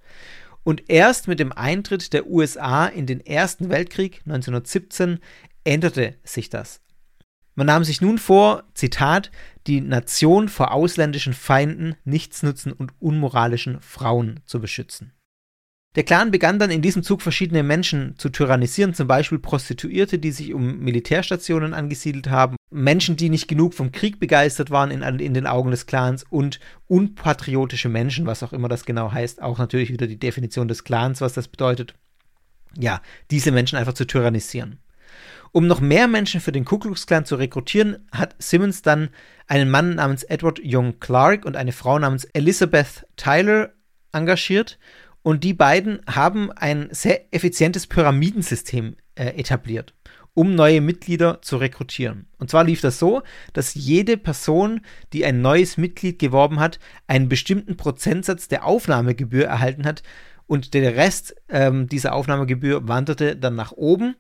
Und erst mit dem Eintritt der USA in den Ersten Weltkrieg 1917 änderte sich das. Man nahm sich nun vor, Zitat, die Nation vor ausländischen Feinden, nichtsnutzen und unmoralischen Frauen zu beschützen. Der Clan begann dann in diesem Zug verschiedene Menschen zu tyrannisieren, zum Beispiel Prostituierte, die sich um Militärstationen angesiedelt haben, Menschen, die nicht genug vom Krieg begeistert waren in, in den Augen des Clans und unpatriotische Menschen, was auch immer das genau heißt, auch natürlich wieder die Definition des Clans, was das bedeutet. Ja, diese Menschen einfach zu tyrannisieren. Um noch mehr Menschen für den Ku Klux Klan zu rekrutieren, hat Simmons dann einen Mann namens Edward Young Clark und eine Frau namens Elizabeth Tyler engagiert. Und die beiden haben ein sehr effizientes Pyramidensystem äh, etabliert, um neue Mitglieder zu rekrutieren. Und zwar lief das so, dass jede Person, die ein neues Mitglied geworben hat, einen bestimmten Prozentsatz der Aufnahmegebühr erhalten hat und der Rest ähm, dieser Aufnahmegebühr wanderte dann nach oben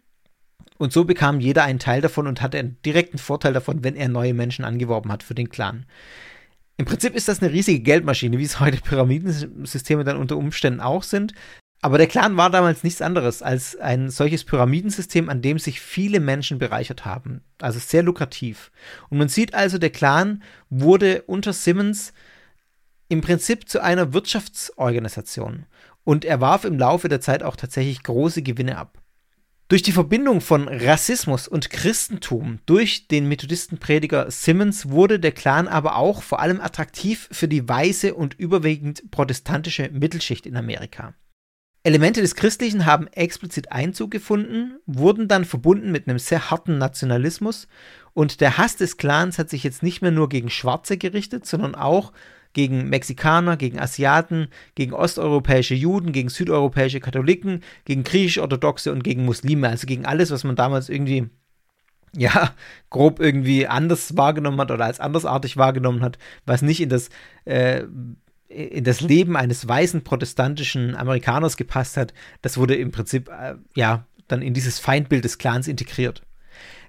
und so bekam jeder einen Teil davon und hatte einen direkten Vorteil davon, wenn er neue Menschen angeworben hat für den Clan. Im Prinzip ist das eine riesige Geldmaschine, wie es heute Pyramidensysteme dann unter Umständen auch sind. Aber der Clan war damals nichts anderes als ein solches Pyramidensystem, an dem sich viele Menschen bereichert haben. Also sehr lukrativ. Und man sieht also, der Clan wurde unter Simmons im Prinzip zu einer Wirtschaftsorganisation. Und er warf im Laufe der Zeit auch tatsächlich große Gewinne ab. Durch die Verbindung von Rassismus und Christentum durch den Methodistenprediger Simmons wurde der Clan aber auch vor allem attraktiv für die weiße und überwiegend protestantische Mittelschicht in Amerika. Elemente des Christlichen haben explizit Einzug gefunden, wurden dann verbunden mit einem sehr harten Nationalismus und der Hass des Clans hat sich jetzt nicht mehr nur gegen Schwarze gerichtet, sondern auch gegen Mexikaner, gegen Asiaten, gegen osteuropäische Juden, gegen südeuropäische Katholiken, gegen griechisch-orthodoxe und gegen Muslime, also gegen alles, was man damals irgendwie ja, grob irgendwie anders wahrgenommen hat oder als andersartig wahrgenommen hat, was nicht in das, äh, in das Leben eines weißen protestantischen Amerikaners gepasst hat, das wurde im Prinzip, äh, ja, dann in dieses Feindbild des Clans integriert.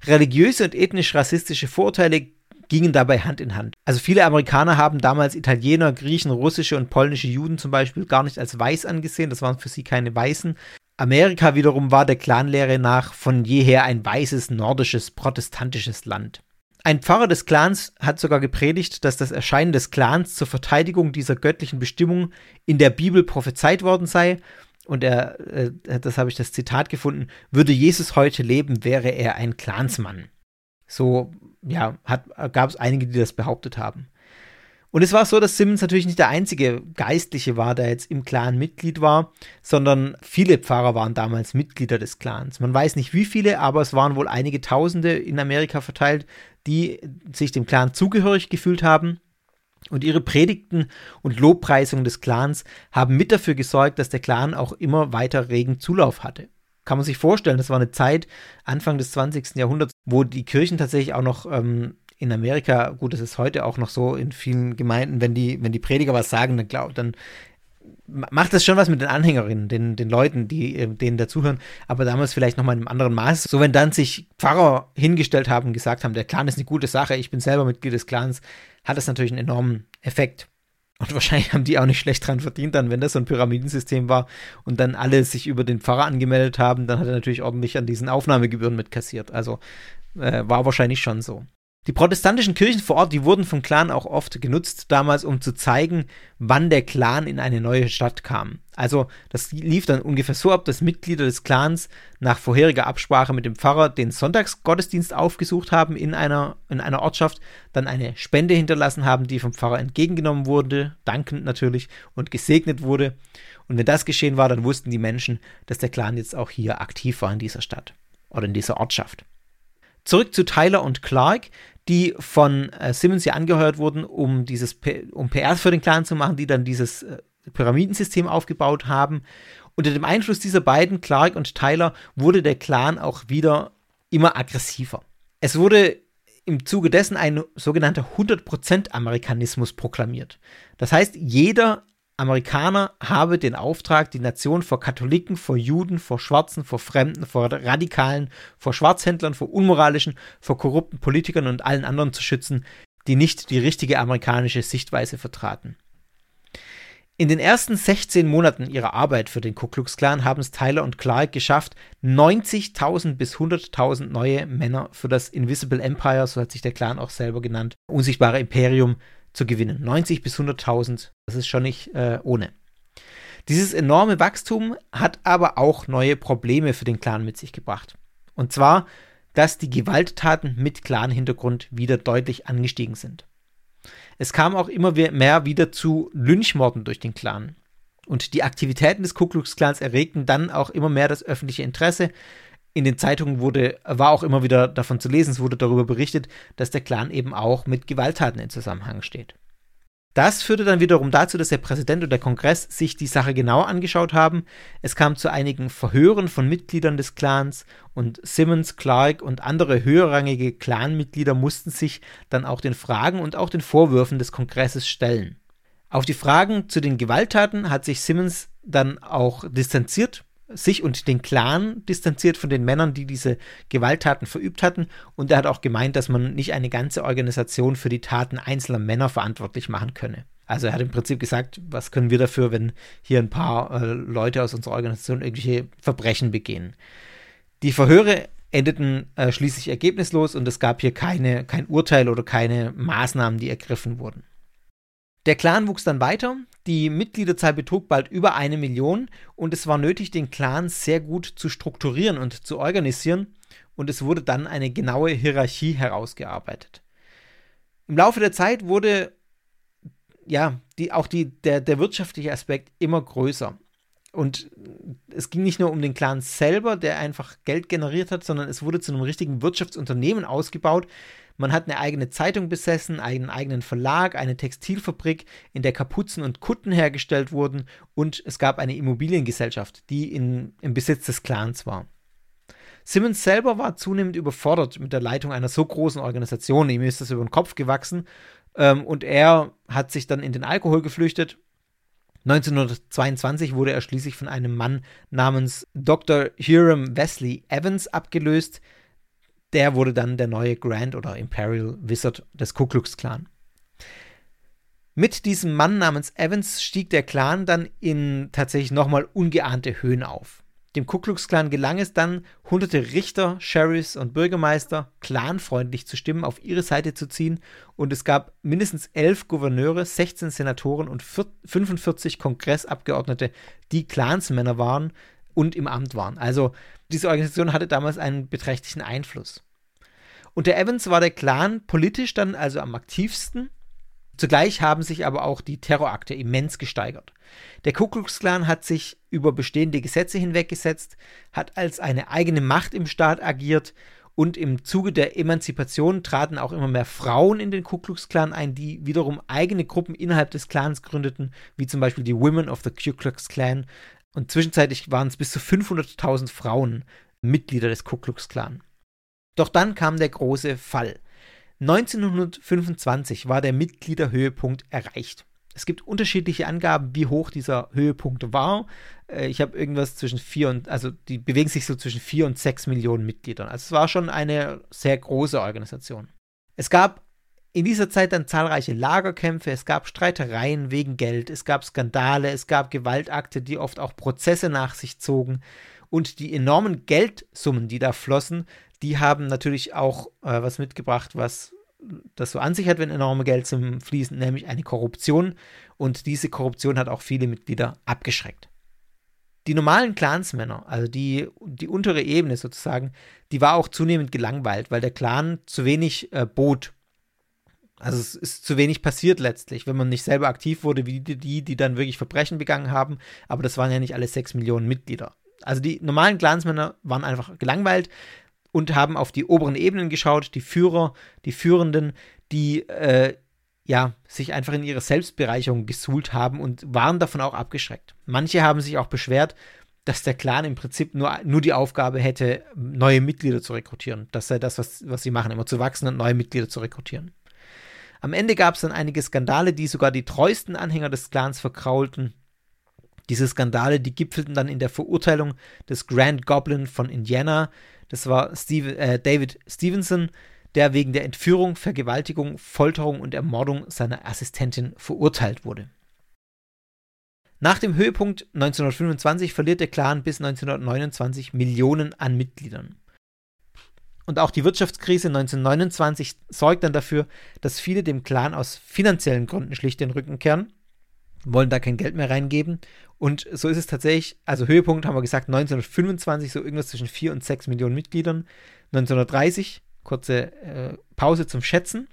Religiöse und ethnisch-rassistische Vorurteile gingen dabei Hand in Hand. Also viele Amerikaner haben damals Italiener, Griechen, russische und polnische Juden zum Beispiel gar nicht als weiß angesehen, das waren für sie keine Weißen. Amerika wiederum war der Clanlehre nach von jeher ein weißes, nordisches, protestantisches Land. Ein Pfarrer des Clans hat sogar gepredigt, dass das Erscheinen des Clans zur Verteidigung dieser göttlichen Bestimmung in der Bibel prophezeit worden sei. Und er, äh, das habe ich das Zitat gefunden, würde Jesus heute leben, wäre er ein Clansmann. So, ja, gab es einige, die das behauptet haben. Und es war so, dass Simmons natürlich nicht der einzige Geistliche war, der jetzt im Clan Mitglied war, sondern viele Pfarrer waren damals Mitglieder des Clans. Man weiß nicht wie viele, aber es waren wohl einige Tausende in Amerika verteilt, die sich dem Clan zugehörig gefühlt haben. Und ihre Predigten und Lobpreisungen des Clans haben mit dafür gesorgt, dass der Clan auch immer weiter regen Zulauf hatte. Kann man sich vorstellen, das war eine Zeit, Anfang des 20. Jahrhunderts, wo die Kirchen tatsächlich auch noch ähm, in Amerika, gut, das ist heute auch noch so in vielen Gemeinden, wenn die, wenn die Prediger was sagen, dann glaubt, dann macht das schon was mit den Anhängerinnen, den, den Leuten, die äh, denen dazuhören, aber damals vielleicht nochmal in einem anderen Maß. So, wenn dann sich Pfarrer hingestellt haben und gesagt haben, der Clan ist eine gute Sache, ich bin selber Mitglied des Clans, hat das natürlich einen enormen Effekt. Und wahrscheinlich haben die auch nicht schlecht dran verdient, dann, wenn das so ein Pyramidensystem war und dann alle sich über den Pfarrer angemeldet haben, dann hat er natürlich ordentlich an diesen Aufnahmegebühren mitkassiert. Also äh, war wahrscheinlich schon so. Die protestantischen Kirchen vor Ort, die wurden vom Clan auch oft genutzt, damals, um zu zeigen, wann der Clan in eine neue Stadt kam. Also das lief dann ungefähr so ab, dass Mitglieder des Clans nach vorheriger Absprache mit dem Pfarrer den Sonntagsgottesdienst aufgesucht haben in einer, in einer Ortschaft, dann eine Spende hinterlassen haben, die vom Pfarrer entgegengenommen wurde, dankend natürlich, und gesegnet wurde. Und wenn das geschehen war, dann wussten die Menschen, dass der Clan jetzt auch hier aktiv war in dieser Stadt oder in dieser Ortschaft. Zurück zu Tyler und Clark, die von äh, Simmons ja angeheuert wurden, um dieses P um PR für den Clan zu machen, die dann dieses äh, Pyramidensystem aufgebaut haben. Unter dem Einfluss dieser beiden, Clark und Tyler, wurde der Clan auch wieder immer aggressiver. Es wurde im Zuge dessen ein sogenannter 100% Amerikanismus proklamiert. Das heißt, jeder Amerikaner habe den Auftrag, die Nation vor Katholiken, vor Juden, vor Schwarzen, vor Fremden, vor Radikalen, vor Schwarzhändlern, vor Unmoralischen, vor korrupten Politikern und allen anderen zu schützen, die nicht die richtige amerikanische Sichtweise vertraten. In den ersten 16 Monaten ihrer Arbeit für den Ku Klux Klan haben es Tyler und Clark geschafft, 90.000 bis 100.000 neue Männer für das Invisible Empire, so hat sich der Clan auch selber genannt, unsichtbare Imperium zu gewinnen. 90 bis 100.000, das ist schon nicht äh, ohne. Dieses enorme Wachstum hat aber auch neue Probleme für den Clan mit sich gebracht. Und zwar, dass die Gewalttaten mit Clan-Hintergrund wieder deutlich angestiegen sind. Es kam auch immer mehr wieder zu Lynchmorden durch den Clan. Und die Aktivitäten des Ku Klux Klans erregten dann auch immer mehr das öffentliche Interesse, in den Zeitungen wurde, war auch immer wieder davon zu lesen, es wurde darüber berichtet, dass der Clan eben auch mit Gewalttaten in Zusammenhang steht. Das führte dann wiederum dazu, dass der Präsident und der Kongress sich die Sache genau angeschaut haben. Es kam zu einigen Verhören von Mitgliedern des Clans und Simmons, Clark und andere höherrangige Clanmitglieder mussten sich dann auch den Fragen und auch den Vorwürfen des Kongresses stellen. Auf die Fragen zu den Gewalttaten hat sich Simmons dann auch distanziert sich und den Clan distanziert von den Männern, die diese Gewalttaten verübt hatten. Und er hat auch gemeint, dass man nicht eine ganze Organisation für die Taten einzelner Männer verantwortlich machen könne. Also er hat im Prinzip gesagt, was können wir dafür, wenn hier ein paar äh, Leute aus unserer Organisation irgendwelche Verbrechen begehen. Die Verhöre endeten äh, schließlich ergebnislos und es gab hier keine, kein Urteil oder keine Maßnahmen, die ergriffen wurden. Der Clan wuchs dann weiter, die Mitgliederzahl betrug bald über eine Million und es war nötig, den Clan sehr gut zu strukturieren und zu organisieren und es wurde dann eine genaue Hierarchie herausgearbeitet. Im Laufe der Zeit wurde ja die, auch die, der, der wirtschaftliche Aspekt immer größer. Und es ging nicht nur um den Clan selber, der einfach Geld generiert hat, sondern es wurde zu einem richtigen Wirtschaftsunternehmen ausgebaut, man hat eine eigene Zeitung besessen, einen eigenen Verlag, eine Textilfabrik, in der Kapuzen und Kutten hergestellt wurden und es gab eine Immobiliengesellschaft, die in, im Besitz des Clans war. Simmons selber war zunehmend überfordert mit der Leitung einer so großen Organisation. Ihm ist das über den Kopf gewachsen ähm, und er hat sich dann in den Alkohol geflüchtet. 1922 wurde er schließlich von einem Mann namens Dr. Hiram Wesley Evans abgelöst, der wurde dann der neue Grand oder Imperial Wizard des Ku Klux Klan. Mit diesem Mann namens Evans stieg der Clan dann in tatsächlich nochmal ungeahnte Höhen auf. Dem Ku Klux Klan gelang es dann, hunderte Richter, Sheriffs und Bürgermeister clanfreundlich zu Stimmen auf ihre Seite zu ziehen und es gab mindestens elf Gouverneure, 16 Senatoren und 45 Kongressabgeordnete, die Clansmänner waren und im Amt waren. Also diese Organisation hatte damals einen beträchtlichen Einfluss. Unter Evans war der Clan politisch dann also am aktivsten Zugleich haben sich aber auch die Terrorakte immens gesteigert. Der Ku Klux Klan hat sich über bestehende Gesetze hinweggesetzt, hat als eine eigene Macht im Staat agiert und im Zuge der Emanzipation traten auch immer mehr Frauen in den Ku Klux Klan ein, die wiederum eigene Gruppen innerhalb des Clans gründeten, wie zum Beispiel die Women of the Ku Klux Klan. Und zwischenzeitlich waren es bis zu 500.000 Frauen Mitglieder des Ku Klux Klan. Doch dann kam der große Fall. 1925 war der Mitgliederhöhepunkt erreicht. Es gibt unterschiedliche Angaben, wie hoch dieser Höhepunkt war. Äh, ich habe irgendwas zwischen vier und, also die bewegen sich so zwischen vier und sechs Millionen Mitgliedern. Also es war schon eine sehr große Organisation. Es gab in dieser Zeit dann zahlreiche Lagerkämpfe, es gab Streitereien wegen Geld, es gab Skandale, es gab Gewaltakte, die oft auch Prozesse nach sich zogen. Und die enormen Geldsummen, die da flossen, die haben natürlich auch äh, was mitgebracht, was das so an sich hat, wenn enorme Geldsummen fließen, nämlich eine Korruption. Und diese Korruption hat auch viele Mitglieder abgeschreckt. Die normalen Clansmänner, also die, die untere Ebene sozusagen, die war auch zunehmend gelangweilt, weil der Clan zu wenig äh, bot. Also es ist zu wenig passiert letztlich, wenn man nicht selber aktiv wurde, wie die, die, dann wirklich Verbrechen begangen haben. Aber das waren ja nicht alle sechs Millionen Mitglieder. Also die normalen Clansmänner waren einfach gelangweilt, und haben auf die oberen Ebenen geschaut, die Führer, die Führenden, die äh, ja, sich einfach in ihre Selbstbereicherung gesuhlt haben und waren davon auch abgeschreckt. Manche haben sich auch beschwert, dass der Clan im Prinzip nur, nur die Aufgabe hätte, neue Mitglieder zu rekrutieren. Das sei das, was, was sie machen, immer zu wachsen und neue Mitglieder zu rekrutieren. Am Ende gab es dann einige Skandale, die sogar die treuesten Anhänger des Clans verkraulten. Diese Skandale, die gipfelten dann in der Verurteilung des Grand Goblin von Indiana, das war Steve, äh, David Stevenson, der wegen der Entführung, Vergewaltigung, Folterung und Ermordung seiner Assistentin verurteilt wurde. Nach dem Höhepunkt 1925 verliert der Clan bis 1929 Millionen an Mitgliedern. Und auch die Wirtschaftskrise 1929 sorgt dann dafür, dass viele dem Clan aus finanziellen Gründen schlicht den Rücken kehren wollen da kein Geld mehr reingeben. Und so ist es tatsächlich, also Höhepunkt haben wir gesagt, 1925 so irgendwas zwischen 4 und 6 Millionen Mitgliedern. 1930, kurze äh, Pause zum Schätzen,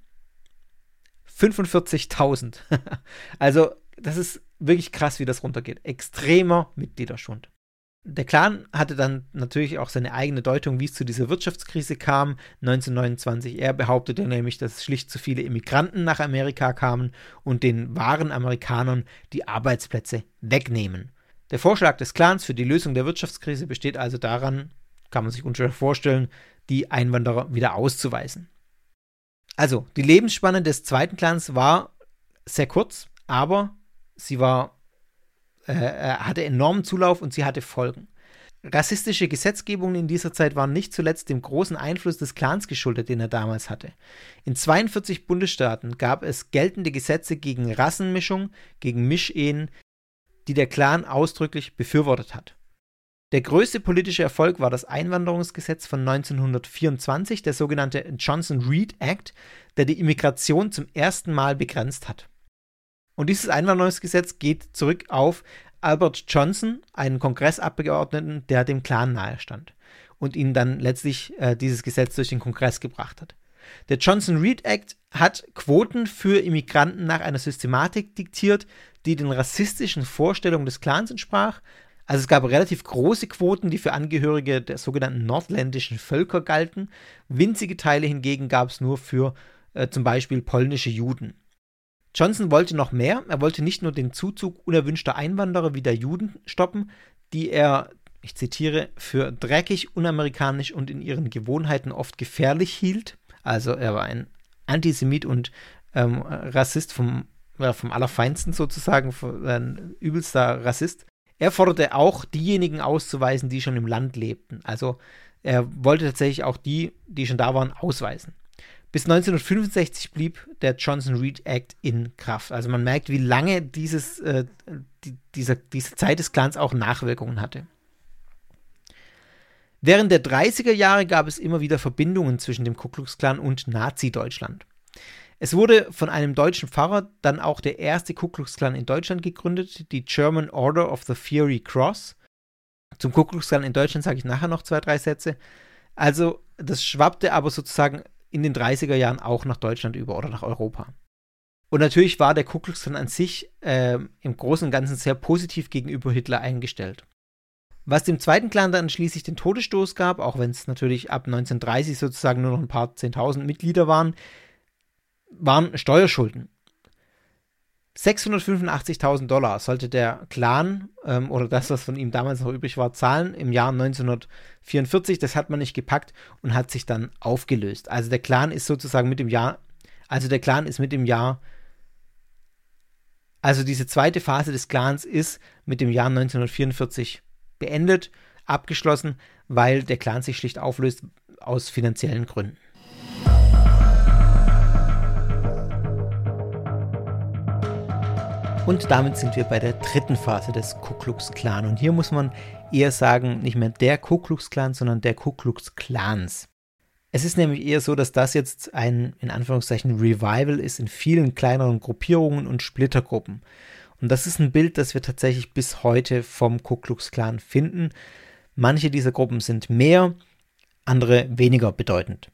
45.000. also das ist wirklich krass, wie das runtergeht. Extremer Mitgliederschwund. Der Clan hatte dann natürlich auch seine eigene Deutung, wie es zu dieser Wirtschaftskrise kam. 1929, er behauptete nämlich, dass schlicht zu viele Immigranten nach Amerika kamen und den wahren Amerikanern die Arbeitsplätze wegnehmen. Der Vorschlag des Clans für die Lösung der Wirtschaftskrise besteht also daran, kann man sich unschwer vorstellen, die Einwanderer wieder auszuweisen. Also, die Lebensspanne des zweiten Clans war sehr kurz, aber sie war äh, äh, hatte enormen Zulauf und sie hatte Folgen. Rassistische Gesetzgebungen in dieser Zeit waren nicht zuletzt dem großen Einfluss des Clans geschuldet, den er damals hatte. In 42 Bundesstaaten gab es geltende Gesetze gegen Rassenmischung, gegen Mischehen, die der Clan ausdrücklich befürwortet hat. Der größte politische Erfolg war das Einwanderungsgesetz von 1924, der sogenannte Johnson-Reed Act, der die Immigration zum ersten Mal begrenzt hat. Und dieses Einwanderungsgesetz geht zurück auf Albert Johnson, einen Kongressabgeordneten, der dem Clan nahestand und ihn dann letztlich äh, dieses Gesetz durch den Kongress gebracht hat. Der Johnson-Reed Act hat Quoten für Immigranten nach einer Systematik diktiert, die den rassistischen Vorstellungen des Clans entsprach. Also es gab relativ große Quoten, die für Angehörige der sogenannten nordländischen Völker galten. Winzige Teile hingegen gab es nur für äh, zum Beispiel polnische Juden. Johnson wollte noch mehr. Er wollte nicht nur den Zuzug unerwünschter Einwanderer wie der Juden stoppen, die er, ich zitiere, für dreckig, unamerikanisch und in ihren Gewohnheiten oft gefährlich hielt. Also er war ein Antisemit und ähm, Rassist vom, ja, vom Allerfeinsten sozusagen, ein übelster Rassist. Er forderte auch, diejenigen auszuweisen, die schon im Land lebten. Also Er wollte tatsächlich auch die, die schon da waren, ausweisen. Bis 1965 blieb der Johnson-Reed Act in Kraft. Also man merkt, wie lange dieses, äh, die, dieser, diese Zeit des Clans auch Nachwirkungen hatte. Während der 30er Jahre gab es immer wieder Verbindungen zwischen dem Ku Klux Klan und Nazi-Deutschland. Es wurde von einem deutschen Pfarrer dann auch der erste Ku Klux Klan in Deutschland gegründet, die German Order of the Fiery Cross. Zum Ku Klux Klan in Deutschland sage ich nachher noch zwei, drei Sätze. Also, das schwappte aber sozusagen in den 30er Jahren auch nach Deutschland über oder nach Europa. Und natürlich war der Ku Klux Klan an sich äh, im Großen und Ganzen sehr positiv gegenüber Hitler eingestellt. Was dem zweiten Clan dann schließlich den Todesstoß gab, auch wenn es natürlich ab 1930 sozusagen nur noch ein paar Zehntausend Mitglieder waren, waren Steuerschulden. 685.000 Dollar sollte der Clan ähm, oder das, was von ihm damals noch übrig war, zahlen im Jahr 1944. Das hat man nicht gepackt und hat sich dann aufgelöst. Also der Clan ist sozusagen mit dem Jahr, also der Clan ist mit dem Jahr, also diese zweite Phase des Clans ist mit dem Jahr 1944 beendet, abgeschlossen, weil der Clan sich schlicht auflöst aus finanziellen Gründen. Und damit sind wir bei der dritten Phase des Ku Klux Klan. Und hier muss man eher sagen, nicht mehr der Ku Klux Klan, sondern der Ku Klux Klans. Es ist nämlich eher so, dass das jetzt ein, in Anführungszeichen, Revival ist in vielen kleineren Gruppierungen und Splittergruppen. Und das ist ein Bild, das wir tatsächlich bis heute vom Ku Klux Klan finden. Manche dieser Gruppen sind mehr, andere weniger bedeutend.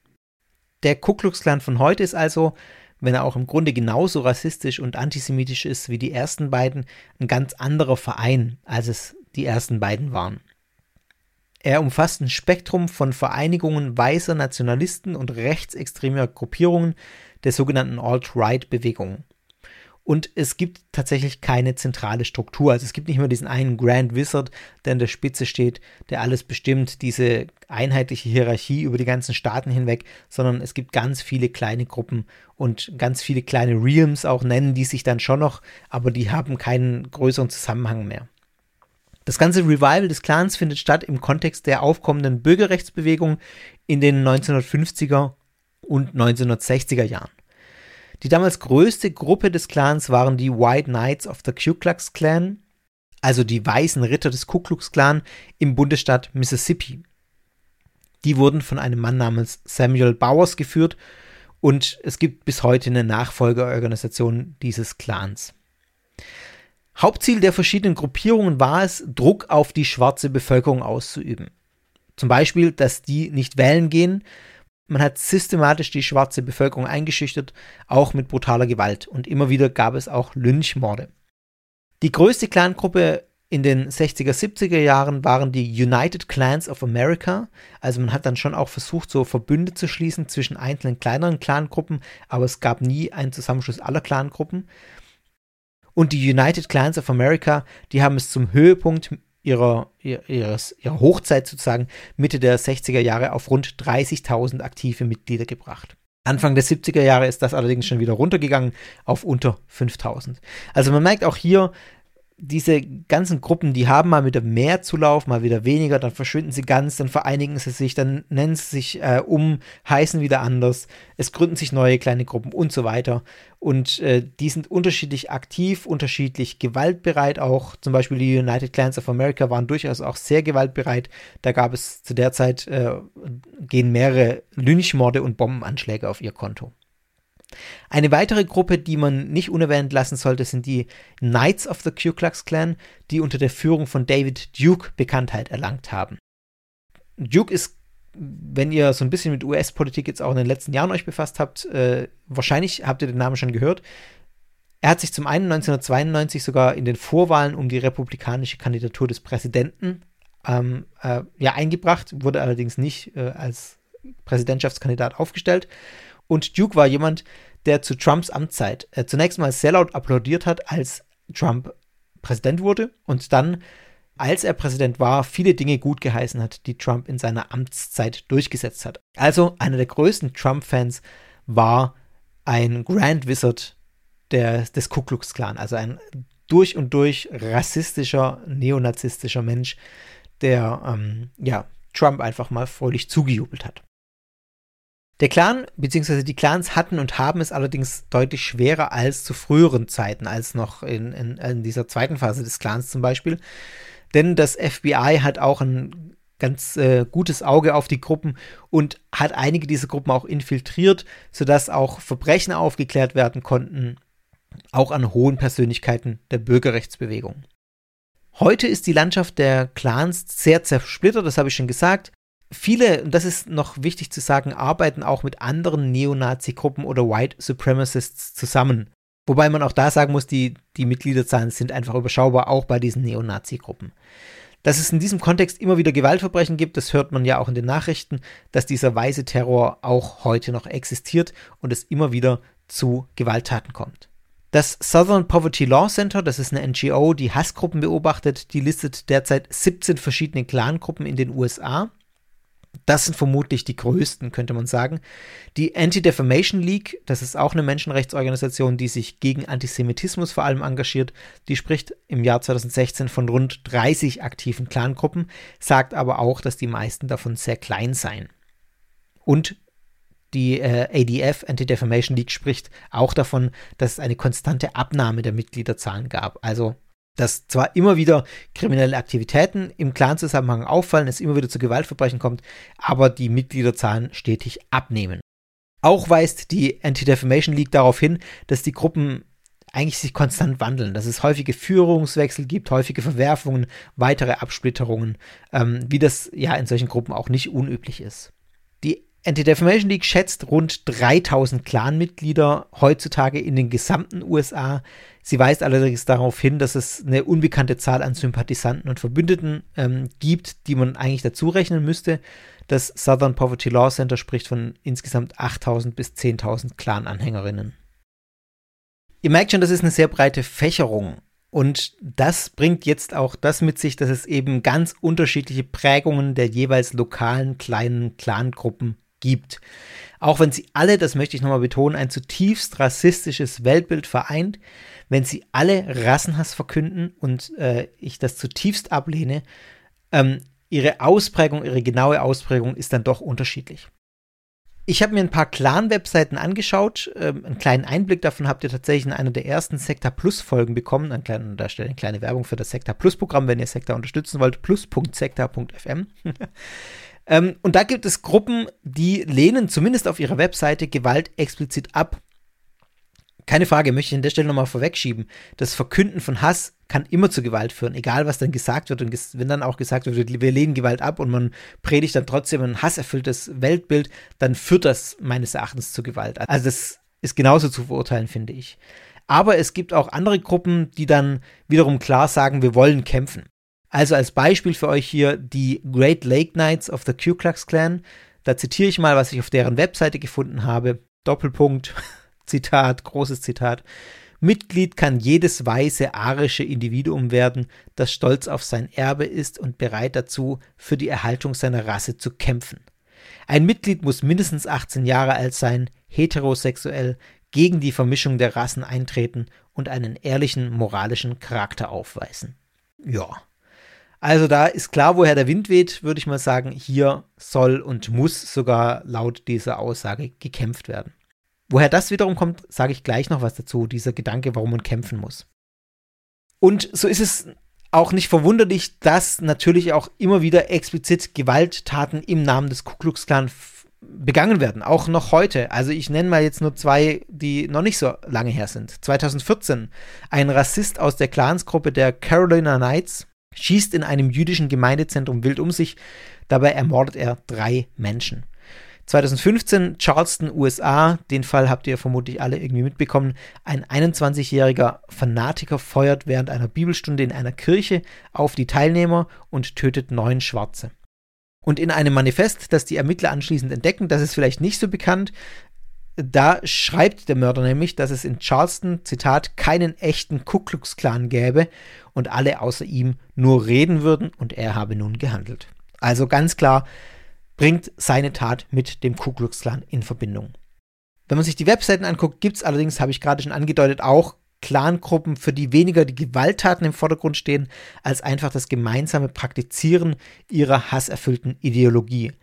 Der Ku Klux Klan von heute ist also wenn er auch im Grunde genauso rassistisch und antisemitisch ist wie die ersten beiden, ein ganz anderer Verein, als es die ersten beiden waren. Er umfasst ein Spektrum von Vereinigungen weißer Nationalisten und rechtsextremer Gruppierungen der sogenannten Alt-Right-Bewegung. Und es gibt tatsächlich keine zentrale Struktur. Also es gibt nicht mehr diesen einen Grand Wizard, der an der Spitze steht, der alles bestimmt, diese einheitliche Hierarchie über die ganzen Staaten hinweg, sondern es gibt ganz viele kleine Gruppen und ganz viele kleine Realms auch nennen die sich dann schon noch, aber die haben keinen größeren Zusammenhang mehr. Das ganze Revival des Clans findet statt im Kontext der aufkommenden Bürgerrechtsbewegung in den 1950er und 1960er Jahren. Die damals größte Gruppe des Clans waren die White Knights of the Ku Klux Klan, also die weißen Ritter des Ku Klux Klan im Bundesstaat Mississippi. Die wurden von einem Mann namens Samuel Bowers geführt und es gibt bis heute eine Nachfolgeorganisation dieses Clans. Hauptziel der verschiedenen Gruppierungen war es, Druck auf die schwarze Bevölkerung auszuüben. Zum Beispiel, dass die nicht wählen gehen, man hat systematisch die schwarze Bevölkerung eingeschüchtert, auch mit brutaler Gewalt. Und immer wieder gab es auch Lynchmorde. Die größte Clangruppe in den 60er, 70er Jahren waren die United Clans of America. Also man hat dann schon auch versucht, so Verbünde zu schließen zwischen einzelnen kleineren Clangruppen, aber es gab nie einen Zusammenschluss aller Clangruppen. Und die United Clans of America, die haben es zum Höhepunkt ihrer, ihres, ihrer Hochzeit sozusagen Mitte der 60er Jahre auf rund 30.000 aktive Mitglieder gebracht. Anfang der 70er Jahre ist das allerdings schon wieder runtergegangen auf unter 5000. Also man merkt auch hier, diese ganzen Gruppen, die haben mal wieder mehr Zulauf, mal wieder weniger, dann verschwinden sie ganz, dann vereinigen sie sich, dann nennen sie sich äh, um, heißen wieder anders, es gründen sich neue kleine Gruppen und so weiter. Und äh, die sind unterschiedlich aktiv, unterschiedlich gewaltbereit auch. Zum Beispiel die United Clans of America waren durchaus auch sehr gewaltbereit. Da gab es zu der Zeit, äh, gehen mehrere Lynchmorde und Bombenanschläge auf ihr Konto. Eine weitere Gruppe, die man nicht unerwähnt lassen sollte, sind die Knights of the Ku Klux Klan, die unter der Führung von David Duke Bekanntheit erlangt haben. Duke ist, wenn ihr so ein bisschen mit US-Politik jetzt auch in den letzten Jahren euch befasst habt, äh, wahrscheinlich habt ihr den Namen schon gehört. Er hat sich zum einen 1992 sogar in den Vorwahlen um die republikanische Kandidatur des Präsidenten ähm, äh, ja, eingebracht, wurde allerdings nicht äh, als Präsidentschaftskandidat aufgestellt. Und Duke war jemand, der zu Trumps Amtszeit äh, zunächst mal sehr laut applaudiert hat, als Trump Präsident wurde und dann, als er Präsident war, viele Dinge gut geheißen hat, die Trump in seiner Amtszeit durchgesetzt hat. Also einer der größten Trump-Fans war ein Grand Wizard der, des Ku Klux Klan, also ein durch und durch rassistischer, neonazistischer Mensch, der ähm, ja Trump einfach mal fröhlich zugejubelt hat. Der Clan bzw. die Clans hatten und haben es allerdings deutlich schwerer als zu früheren Zeiten, als noch in, in, in dieser zweiten Phase des Clans zum Beispiel. Denn das FBI hat auch ein ganz äh, gutes Auge auf die Gruppen und hat einige dieser Gruppen auch infiltriert, sodass auch Verbrechen aufgeklärt werden konnten, auch an hohen Persönlichkeiten der Bürgerrechtsbewegung. Heute ist die Landschaft der Clans sehr zersplittert, das habe ich schon gesagt. Viele, und das ist noch wichtig zu sagen, arbeiten auch mit anderen Neonazi-Gruppen oder White Supremacists zusammen. Wobei man auch da sagen muss, die, die Mitgliederzahlen sind einfach überschaubar, auch bei diesen Neonazi-Gruppen. Dass es in diesem Kontext immer wieder Gewaltverbrechen gibt, das hört man ja auch in den Nachrichten, dass dieser weise Terror auch heute noch existiert und es immer wieder zu Gewalttaten kommt. Das Southern Poverty Law Center, das ist eine NGO, die Hassgruppen beobachtet, die listet derzeit 17 verschiedene Clangruppen in den USA das sind vermutlich die größten, könnte man sagen. Die Anti-Defamation League, das ist auch eine Menschenrechtsorganisation, die sich gegen Antisemitismus vor allem engagiert, die spricht im Jahr 2016 von rund 30 aktiven Clangruppen, sagt aber auch, dass die meisten davon sehr klein seien. Und die äh, ADF, Anti-Defamation League, spricht auch davon, dass es eine konstante Abnahme der Mitgliederzahlen gab. Also dass zwar immer wieder kriminelle Aktivitäten im Clan-Zusammenhang auffallen, es immer wieder zu Gewaltverbrechen kommt, aber die Mitgliederzahlen stetig abnehmen. Auch weist die Anti-Defamation League darauf hin, dass die Gruppen eigentlich sich konstant wandeln, dass es häufige Führungswechsel gibt, häufige Verwerfungen, weitere Absplitterungen, ähm, wie das ja in solchen Gruppen auch nicht unüblich ist. Anti-Defamation League schätzt rund 3000 Clan-Mitglieder heutzutage in den gesamten USA. Sie weist allerdings darauf hin, dass es eine unbekannte Zahl an Sympathisanten und Verbündeten ähm, gibt, die man eigentlich dazu rechnen müsste. Das Southern Poverty Law Center spricht von insgesamt 8000 bis 10.000 Clan-Anhängerinnen. Ihr merkt schon, das ist eine sehr breite Fächerung. Und das bringt jetzt auch das mit sich, dass es eben ganz unterschiedliche Prägungen der jeweils lokalen kleinen Clangruppen gibt. Auch wenn sie alle, das möchte ich nochmal betonen, ein zutiefst rassistisches Weltbild vereint, wenn sie alle Rassenhass verkünden und äh, ich das zutiefst ablehne, ähm, ihre Ausprägung, ihre genaue Ausprägung ist dann doch unterschiedlich. Ich habe mir ein paar Clan-Webseiten angeschaut. Ähm, einen kleinen Einblick davon habt ihr tatsächlich in einer der ersten Sekta Plus-Folgen bekommen. An kleinen, da steht eine kleine Werbung für das Sekta Plus-Programm, wenn ihr Sekta unterstützen wollt. plus.sekta.fm. Ähm, und da gibt es Gruppen, die lehnen zumindest auf ihrer Webseite Gewalt explizit ab. Keine Frage, möchte ich an der Stelle nochmal vorwegschieben. Das Verkünden von Hass kann immer zu Gewalt führen, egal was dann gesagt wird. Und wenn dann auch gesagt wird, wir lehnen Gewalt ab und man predigt dann trotzdem ein hasserfülltes Weltbild, dann führt das meines Erachtens zu Gewalt. Also das ist genauso zu verurteilen, finde ich. Aber es gibt auch andere Gruppen, die dann wiederum klar sagen, wir wollen kämpfen. Also als Beispiel für euch hier die Great Lake Knights of the Ku Klux Klan. Da zitiere ich mal, was ich auf deren Webseite gefunden habe. Doppelpunkt, Zitat, großes Zitat. Mitglied kann jedes weiße arische Individuum werden, das stolz auf sein Erbe ist und bereit dazu, für die Erhaltung seiner Rasse zu kämpfen. Ein Mitglied muss mindestens 18 Jahre alt sein, heterosexuell, gegen die Vermischung der Rassen eintreten und einen ehrlichen moralischen Charakter aufweisen. Ja, also da ist klar, woher der Wind weht, würde ich mal sagen. Hier soll und muss sogar laut dieser Aussage gekämpft werden. Woher das wiederum kommt, sage ich gleich noch was dazu, dieser Gedanke, warum man kämpfen muss. Und so ist es auch nicht verwunderlich, dass natürlich auch immer wieder explizit Gewalttaten im Namen des Ku Klux Klan begangen werden, auch noch heute. Also ich nenne mal jetzt nur zwei, die noch nicht so lange her sind. 2014, ein Rassist aus der Clansgruppe der Carolina Knights schießt in einem jüdischen Gemeindezentrum wild um sich. Dabei ermordet er drei Menschen. 2015 Charleston, USA, den Fall habt ihr vermutlich alle irgendwie mitbekommen. Ein 21-jähriger Fanatiker feuert während einer Bibelstunde in einer Kirche auf die Teilnehmer und tötet neun Schwarze. Und in einem Manifest, das die Ermittler anschließend entdecken, das ist vielleicht nicht so bekannt, da schreibt der Mörder nämlich, dass es in Charleston, Zitat, keinen echten Ku Klux Klan gäbe und alle außer ihm nur reden würden und er habe nun gehandelt. Also ganz klar bringt seine Tat mit dem Ku Klux Klan in Verbindung. Wenn man sich die Webseiten anguckt, gibt es allerdings, habe ich gerade schon angedeutet, auch Clangruppen, für die weniger die Gewalttaten im Vordergrund stehen, als einfach das gemeinsame Praktizieren ihrer hasserfüllten Ideologie.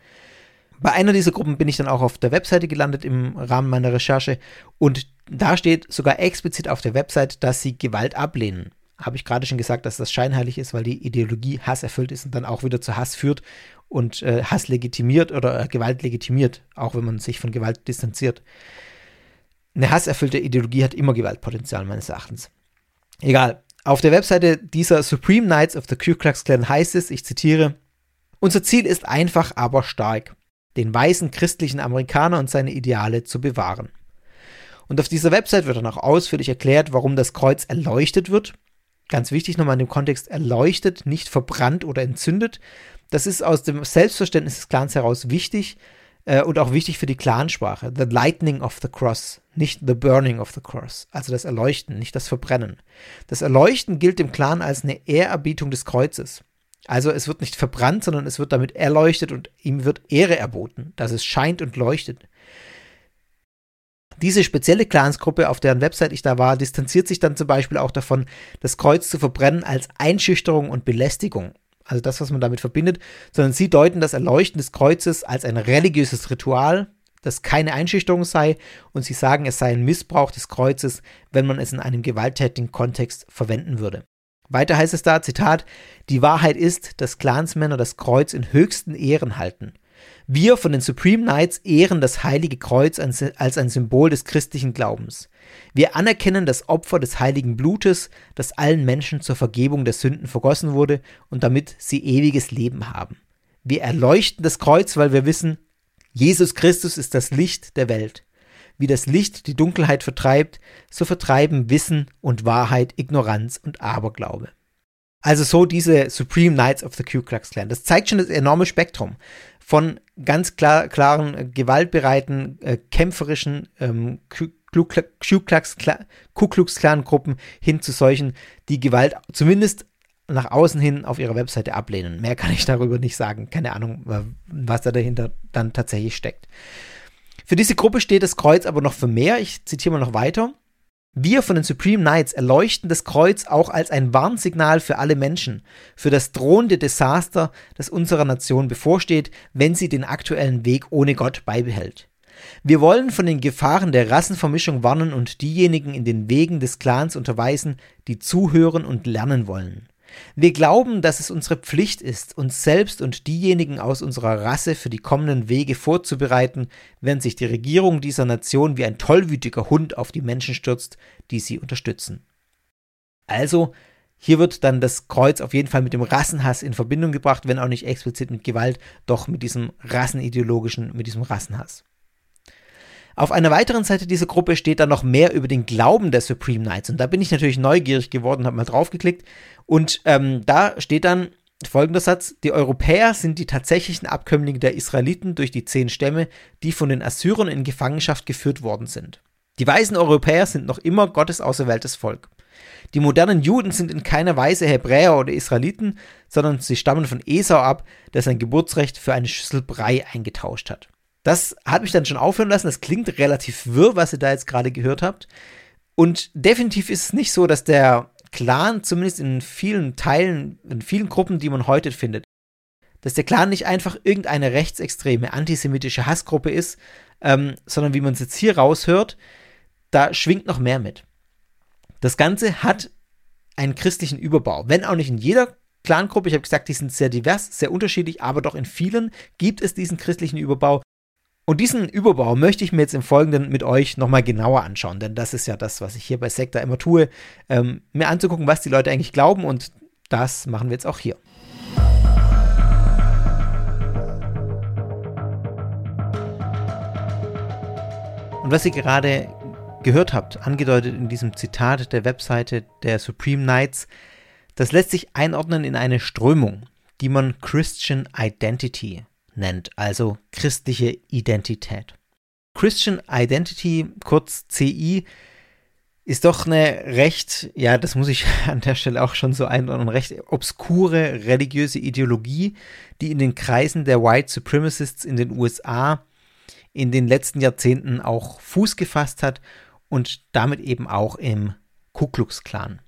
Bei einer dieser Gruppen bin ich dann auch auf der Webseite gelandet im Rahmen meiner Recherche und da steht sogar explizit auf der Website, dass sie Gewalt ablehnen. Habe ich gerade schon gesagt, dass das scheinheilig ist, weil die Ideologie hasserfüllt ist und dann auch wieder zu Hass führt und äh, Hass legitimiert oder äh, Gewalt legitimiert, auch wenn man sich von Gewalt distanziert. Eine hasserfüllte Ideologie hat immer Gewaltpotenzial, meines Erachtens. Egal. Auf der Webseite dieser Supreme Knights of the Ku Klux Klan heißt es, ich zitiere, unser Ziel ist einfach, aber stark den weißen christlichen Amerikaner und seine Ideale zu bewahren. Und auf dieser Website wird dann auch ausführlich erklärt, warum das Kreuz erleuchtet wird. Ganz wichtig nochmal in dem Kontext erleuchtet, nicht verbrannt oder entzündet. Das ist aus dem Selbstverständnis des Clans heraus wichtig äh, und auch wichtig für die Clansprache. The lightning of the cross, nicht the burning of the cross. Also das Erleuchten, nicht das Verbrennen. Das Erleuchten gilt dem Clan als eine Ehrerbietung des Kreuzes. Also es wird nicht verbrannt, sondern es wird damit erleuchtet und ihm wird Ehre erboten, dass es scheint und leuchtet. Diese spezielle Clansgruppe, auf deren Website ich da war, distanziert sich dann zum Beispiel auch davon, das Kreuz zu verbrennen als Einschüchterung und Belästigung. Also das, was man damit verbindet, sondern sie deuten das Erleuchten des Kreuzes als ein religiöses Ritual, das keine Einschüchterung sei, und sie sagen, es sei ein Missbrauch des Kreuzes, wenn man es in einem gewalttätigen Kontext verwenden würde. Weiter heißt es da, Zitat, die Wahrheit ist, dass Clansmänner das Kreuz in höchsten Ehren halten. Wir von den Supreme Knights ehren das heilige Kreuz als ein Symbol des christlichen Glaubens. Wir anerkennen das Opfer des heiligen Blutes, das allen Menschen zur Vergebung der Sünden vergossen wurde und damit sie ewiges Leben haben. Wir erleuchten das Kreuz, weil wir wissen, Jesus Christus ist das Licht der Welt. Wie das Licht die Dunkelheit vertreibt, so vertreiben Wissen und Wahrheit Ignoranz und Aberglaube. Also so diese Supreme Knights of the Ku Klux Klan. Das zeigt schon das enorme Spektrum von ganz klar, klaren, gewaltbereiten, äh, kämpferischen ähm, Ku Klux Klan Gruppen hin zu solchen, die Gewalt zumindest nach außen hin auf ihrer Webseite ablehnen. Mehr kann ich darüber nicht sagen. Keine Ahnung, was da dahinter dann tatsächlich steckt. Für diese Gruppe steht das Kreuz aber noch für mehr. Ich zitiere mal noch weiter. Wir von den Supreme Knights erleuchten das Kreuz auch als ein Warnsignal für alle Menschen, für das drohende Desaster, das unserer Nation bevorsteht, wenn sie den aktuellen Weg ohne Gott beibehält. Wir wollen von den Gefahren der Rassenvermischung warnen und diejenigen in den Wegen des Clans unterweisen, die zuhören und lernen wollen. Wir glauben, dass es unsere Pflicht ist, uns selbst und diejenigen aus unserer Rasse für die kommenden Wege vorzubereiten, während sich die Regierung dieser Nation wie ein tollwütiger Hund auf die Menschen stürzt, die sie unterstützen. Also, hier wird dann das Kreuz auf jeden Fall mit dem Rassenhass in Verbindung gebracht, wenn auch nicht explizit mit Gewalt, doch mit diesem rassenideologischen, mit diesem Rassenhass. Auf einer weiteren Seite dieser Gruppe steht dann noch mehr über den Glauben der Supreme Knights. Und da bin ich natürlich neugierig geworden, habe mal draufgeklickt. Und ähm, da steht dann folgender Satz: Die Europäer sind die tatsächlichen Abkömmlinge der Israeliten durch die zehn Stämme, die von den Assyrern in Gefangenschaft geführt worden sind. Die weißen Europäer sind noch immer Gottes auserwähltes Volk. Die modernen Juden sind in keiner Weise Hebräer oder Israeliten, sondern sie stammen von Esau ab, der sein Geburtsrecht für eine Schüssel Brei eingetauscht hat. Das hat mich dann schon aufhören lassen. Das klingt relativ wirr, was ihr da jetzt gerade gehört habt. Und definitiv ist es nicht so, dass der Clan, zumindest in vielen Teilen, in vielen Gruppen, die man heute findet, dass der Clan nicht einfach irgendeine rechtsextreme, antisemitische Hassgruppe ist, ähm, sondern wie man es jetzt hier raushört, da schwingt noch mehr mit. Das Ganze hat einen christlichen Überbau, wenn auch nicht in jeder Clangruppe. Ich habe gesagt, die sind sehr divers, sehr unterschiedlich, aber doch in vielen gibt es diesen christlichen Überbau. Und diesen Überbau möchte ich mir jetzt im Folgenden mit euch nochmal genauer anschauen, denn das ist ja das, was ich hier bei Sekta immer tue, ähm, mir anzugucken, was die Leute eigentlich glauben und das machen wir jetzt auch hier. Und was ihr gerade gehört habt, angedeutet in diesem Zitat der Webseite der Supreme Knights, das lässt sich einordnen in eine Strömung, die man Christian Identity nennt, also christliche Identität. Christian Identity, kurz CI, ist doch eine recht, ja, das muss ich an der Stelle auch schon so einordnen, recht obskure religiöse Ideologie, die in den Kreisen der White Supremacists in den USA in den letzten Jahrzehnten auch Fuß gefasst hat und damit eben auch im Ku Klux Klan.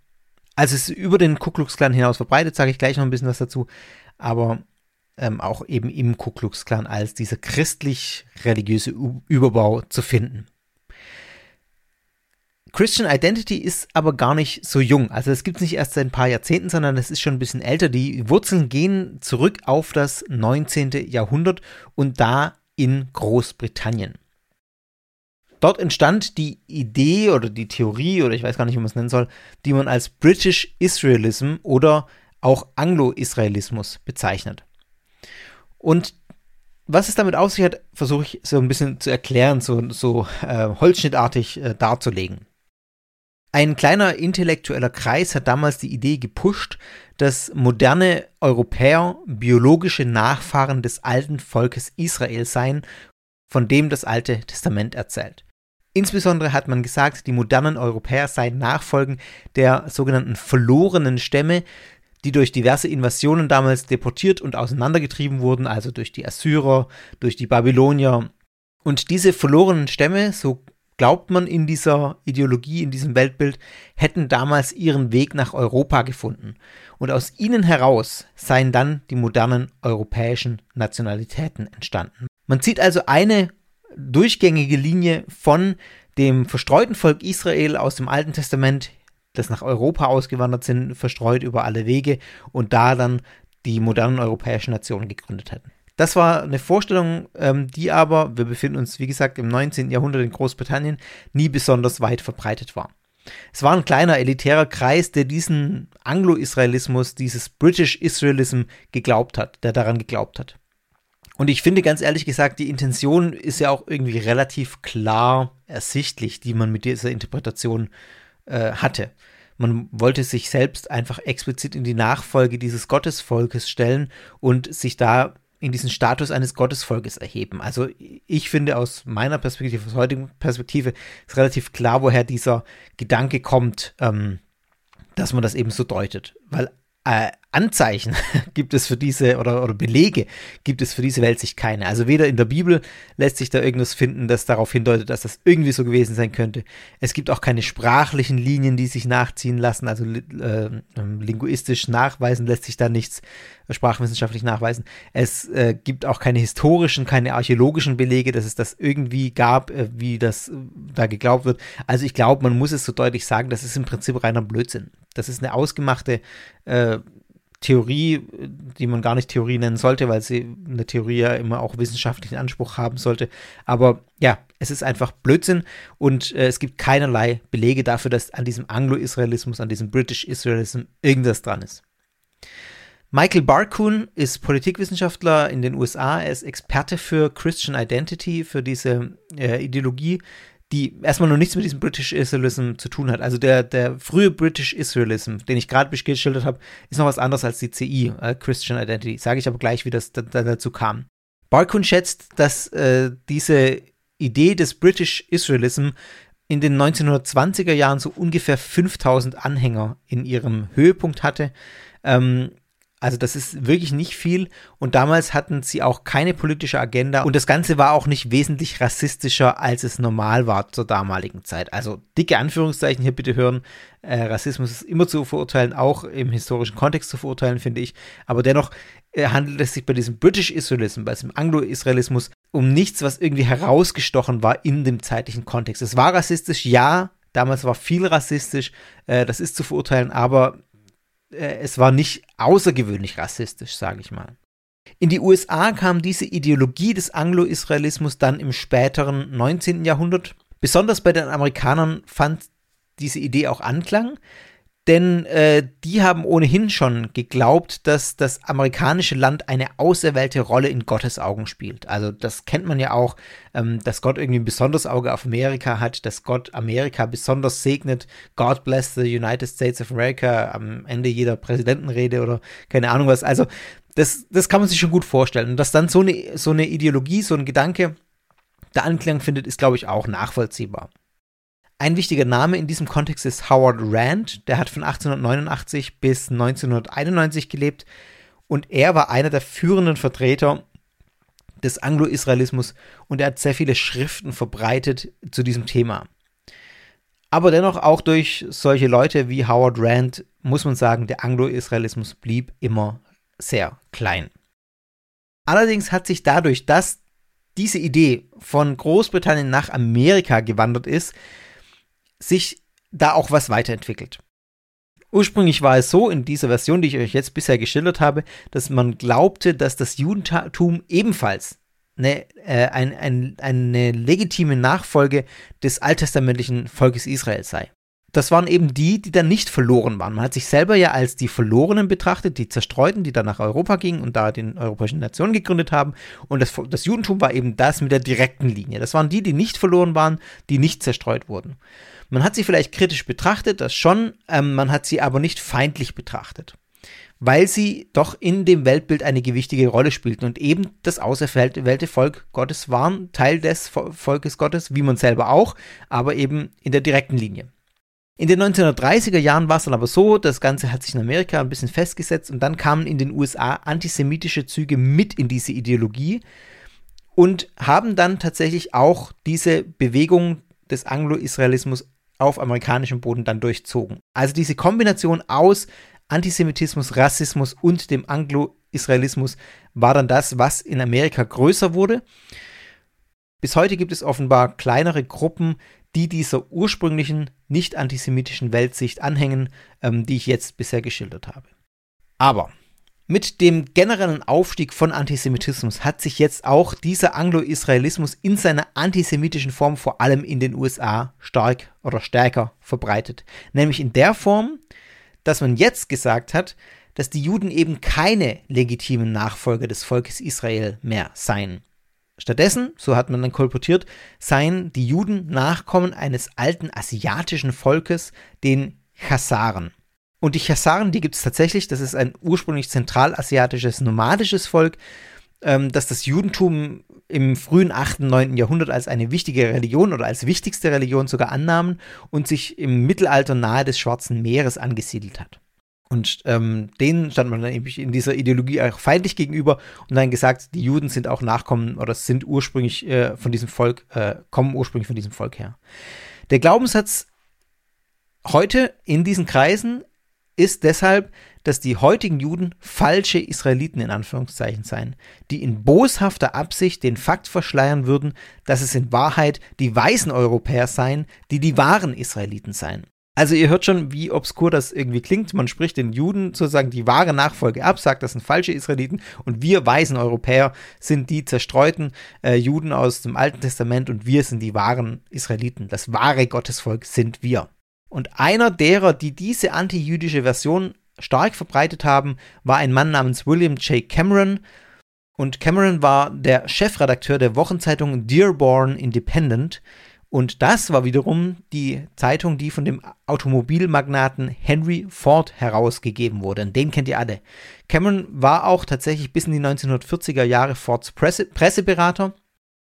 Also es ist über den Ku Klux Klan hinaus verbreitet, sage ich gleich noch ein bisschen was dazu, aber ähm, auch eben im Ku Klux Klan als dieser christlich-religiöse Überbau zu finden. Christian Identity ist aber gar nicht so jung. Also es gibt es nicht erst seit ein paar Jahrzehnten, sondern es ist schon ein bisschen älter. Die Wurzeln gehen zurück auf das 19. Jahrhundert und da in Großbritannien. Dort entstand die Idee oder die Theorie, oder ich weiß gar nicht, wie man es nennen soll, die man als British Israelism oder auch Anglo-Israelismus bezeichnet. Und was es damit auf sich hat, versuche ich so ein bisschen zu erklären, so, so äh, holzschnittartig äh, darzulegen. Ein kleiner intellektueller Kreis hat damals die Idee gepusht, dass moderne Europäer biologische Nachfahren des alten Volkes Israel seien, von dem das Alte Testament erzählt. Insbesondere hat man gesagt, die modernen Europäer seien Nachfolgen der sogenannten verlorenen Stämme, die durch diverse Invasionen damals deportiert und auseinandergetrieben wurden, also durch die Assyrer, durch die Babylonier. Und diese verlorenen Stämme, so glaubt man in dieser Ideologie, in diesem Weltbild, hätten damals ihren Weg nach Europa gefunden. Und aus ihnen heraus seien dann die modernen europäischen Nationalitäten entstanden. Man zieht also eine durchgängige Linie von dem verstreuten Volk Israel aus dem Alten Testament, das nach Europa ausgewandert sind, verstreut über alle Wege und da dann die modernen europäischen Nationen gegründet hätten. Das war eine Vorstellung, ähm, die aber, wir befinden uns wie gesagt im 19. Jahrhundert in Großbritannien, nie besonders weit verbreitet war. Es war ein kleiner elitärer Kreis, der diesen Anglo-Israelismus, dieses British Israelism geglaubt hat, der daran geglaubt hat. Und ich finde ganz ehrlich gesagt, die Intention ist ja auch irgendwie relativ klar ersichtlich, die man mit dieser Interpretation äh, hatte. Man wollte sich selbst einfach explizit in die Nachfolge dieses Gottesvolkes stellen und sich da in diesen Status eines Gottesvolkes erheben. Also ich finde aus meiner Perspektive, aus heutigen Perspektive, ist relativ klar, woher dieser Gedanke kommt, ähm, dass man das eben so deutet. Weil äh, Anzeichen gibt es für diese oder, oder Belege gibt es für diese Welt sich keine. Also weder in der Bibel lässt sich da irgendwas finden, das darauf hindeutet, dass das irgendwie so gewesen sein könnte. Es gibt auch keine sprachlichen Linien, die sich nachziehen lassen, also äh, linguistisch nachweisen lässt sich da nichts äh, sprachwissenschaftlich nachweisen. Es äh, gibt auch keine historischen, keine archäologischen Belege, dass es das irgendwie gab, äh, wie das äh, da geglaubt wird. Also ich glaube, man muss es so deutlich sagen, das ist im Prinzip reiner Blödsinn. Das ist eine ausgemachte äh, Theorie, die man gar nicht Theorie nennen sollte, weil sie eine Theorie ja immer auch wissenschaftlichen Anspruch haben sollte. Aber ja, es ist einfach Blödsinn und äh, es gibt keinerlei Belege dafür, dass an diesem Anglo-Israelismus, an diesem British Israelism irgendwas dran ist. Michael Barkun ist Politikwissenschaftler in den USA. Er ist Experte für Christian Identity, für diese äh, Ideologie, die erstmal noch nichts mit diesem British Israelism zu tun hat. Also der, der frühe British Israelism, den ich gerade geschildert habe, ist noch was anderes als die CI, äh, Christian Identity. Sage ich aber gleich, wie das da, da dazu kam. Barkun schätzt, dass äh, diese Idee des British Israelism in den 1920er Jahren so ungefähr 5000 Anhänger in ihrem Höhepunkt hatte. Ähm, also das ist wirklich nicht viel und damals hatten sie auch keine politische Agenda und das Ganze war auch nicht wesentlich rassistischer, als es normal war zur damaligen Zeit. Also dicke Anführungszeichen hier bitte hören. Äh, Rassismus ist immer zu verurteilen, auch im historischen Kontext zu verurteilen, finde ich. Aber dennoch äh, handelt es sich bei diesem British Israelism, bei diesem Anglo-Israelismus um nichts, was irgendwie herausgestochen war in dem zeitlichen Kontext. Es war rassistisch, ja, damals war viel rassistisch, äh, das ist zu verurteilen, aber äh, es war nicht außergewöhnlich rassistisch, sage ich mal. In die USA kam diese Ideologie des Anglo-Israelismus dann im späteren 19. Jahrhundert. Besonders bei den Amerikanern fand diese Idee auch Anklang, denn äh, die haben ohnehin schon geglaubt, dass das amerikanische Land eine auserwählte Rolle in Gottes Augen spielt. Also das kennt man ja auch, ähm, dass Gott irgendwie ein besonderes Auge auf Amerika hat, dass Gott Amerika besonders segnet. God bless the United States of America am Ende jeder Präsidentenrede oder keine Ahnung was. Also das, das kann man sich schon gut vorstellen. Und dass dann so eine, so eine Ideologie, so ein Gedanke der Anklang findet, ist, glaube ich, auch nachvollziehbar. Ein wichtiger Name in diesem Kontext ist Howard Rand. Der hat von 1889 bis 1991 gelebt und er war einer der führenden Vertreter des Anglo-Israelismus und er hat sehr viele Schriften verbreitet zu diesem Thema. Aber dennoch auch durch solche Leute wie Howard Rand muss man sagen, der Anglo-Israelismus blieb immer sehr klein. Allerdings hat sich dadurch, dass diese Idee von Großbritannien nach Amerika gewandert ist, sich da auch was weiterentwickelt. Ursprünglich war es so, in dieser Version, die ich euch jetzt bisher geschildert habe, dass man glaubte, dass das Judentum ebenfalls eine, äh, ein, ein, eine legitime Nachfolge des alttestamentlichen Volkes Israel sei das waren eben die, die dann nicht verloren waren. Man hat sich selber ja als die Verlorenen betrachtet, die Zerstreuten, die dann nach Europa gingen und da den europäischen Nationen gegründet haben. Und das, das Judentum war eben das mit der direkten Linie. Das waren die, die nicht verloren waren, die nicht zerstreut wurden. Man hat sie vielleicht kritisch betrachtet, das schon, ähm, man hat sie aber nicht feindlich betrachtet. Weil sie doch in dem Weltbild eine gewichtige Rolle spielten und eben das auserwählte Volk Gottes waren, Teil des Volkes Gottes, wie man selber auch, aber eben in der direkten Linie. In den 1930er Jahren war es dann aber so, das Ganze hat sich in Amerika ein bisschen festgesetzt und dann kamen in den USA antisemitische Züge mit in diese Ideologie und haben dann tatsächlich auch diese Bewegung des Anglo-Israelismus auf amerikanischem Boden dann durchzogen. Also diese Kombination aus Antisemitismus, Rassismus und dem Anglo-Israelismus war dann das, was in Amerika größer wurde. Bis heute gibt es offenbar kleinere Gruppen, die dieser ursprünglichen nicht antisemitischen Weltsicht anhängen, ähm, die ich jetzt bisher geschildert habe. Aber mit dem generellen Aufstieg von Antisemitismus hat sich jetzt auch dieser Anglo-Israelismus in seiner antisemitischen Form vor allem in den USA stark oder stärker verbreitet. Nämlich in der Form, dass man jetzt gesagt hat, dass die Juden eben keine legitimen Nachfolger des Volkes Israel mehr seien. Stattdessen, so hat man dann kolportiert, seien die Juden Nachkommen eines alten asiatischen Volkes, den Chasaren. Und die Chasaren, die gibt es tatsächlich, das ist ein ursprünglich zentralasiatisches nomadisches Volk, ähm, das das Judentum im frühen 8., 9. Jahrhundert als eine wichtige Religion oder als wichtigste Religion sogar annahmen und sich im Mittelalter nahe des Schwarzen Meeres angesiedelt hat. Und ähm, denen stand man dann eben in dieser Ideologie auch feindlich gegenüber und dann gesagt, die Juden sind auch Nachkommen oder sind ursprünglich äh, von diesem Volk, äh, kommen ursprünglich von diesem Volk her. Der Glaubenssatz heute in diesen Kreisen ist deshalb, dass die heutigen Juden falsche Israeliten in Anführungszeichen seien, die in boshafter Absicht den Fakt verschleiern würden, dass es in Wahrheit die weißen Europäer seien, die die wahren Israeliten seien. Also ihr hört schon, wie obskur das irgendwie klingt. Man spricht den Juden sozusagen die wahre Nachfolge ab, sagt, das sind falsche Israeliten und wir weißen Europäer sind die zerstreuten äh, Juden aus dem Alten Testament und wir sind die wahren Israeliten. Das wahre Gottesvolk sind wir. Und einer derer, die diese antijüdische Version stark verbreitet haben, war ein Mann namens William J. Cameron. Und Cameron war der Chefredakteur der Wochenzeitung Dearborn Independent und das war wiederum die Zeitung, die von dem Automobilmagnaten Henry Ford herausgegeben wurde. Und den kennt ihr alle. Cameron war auch tatsächlich bis in die 1940er Jahre Fords Presse Presseberater.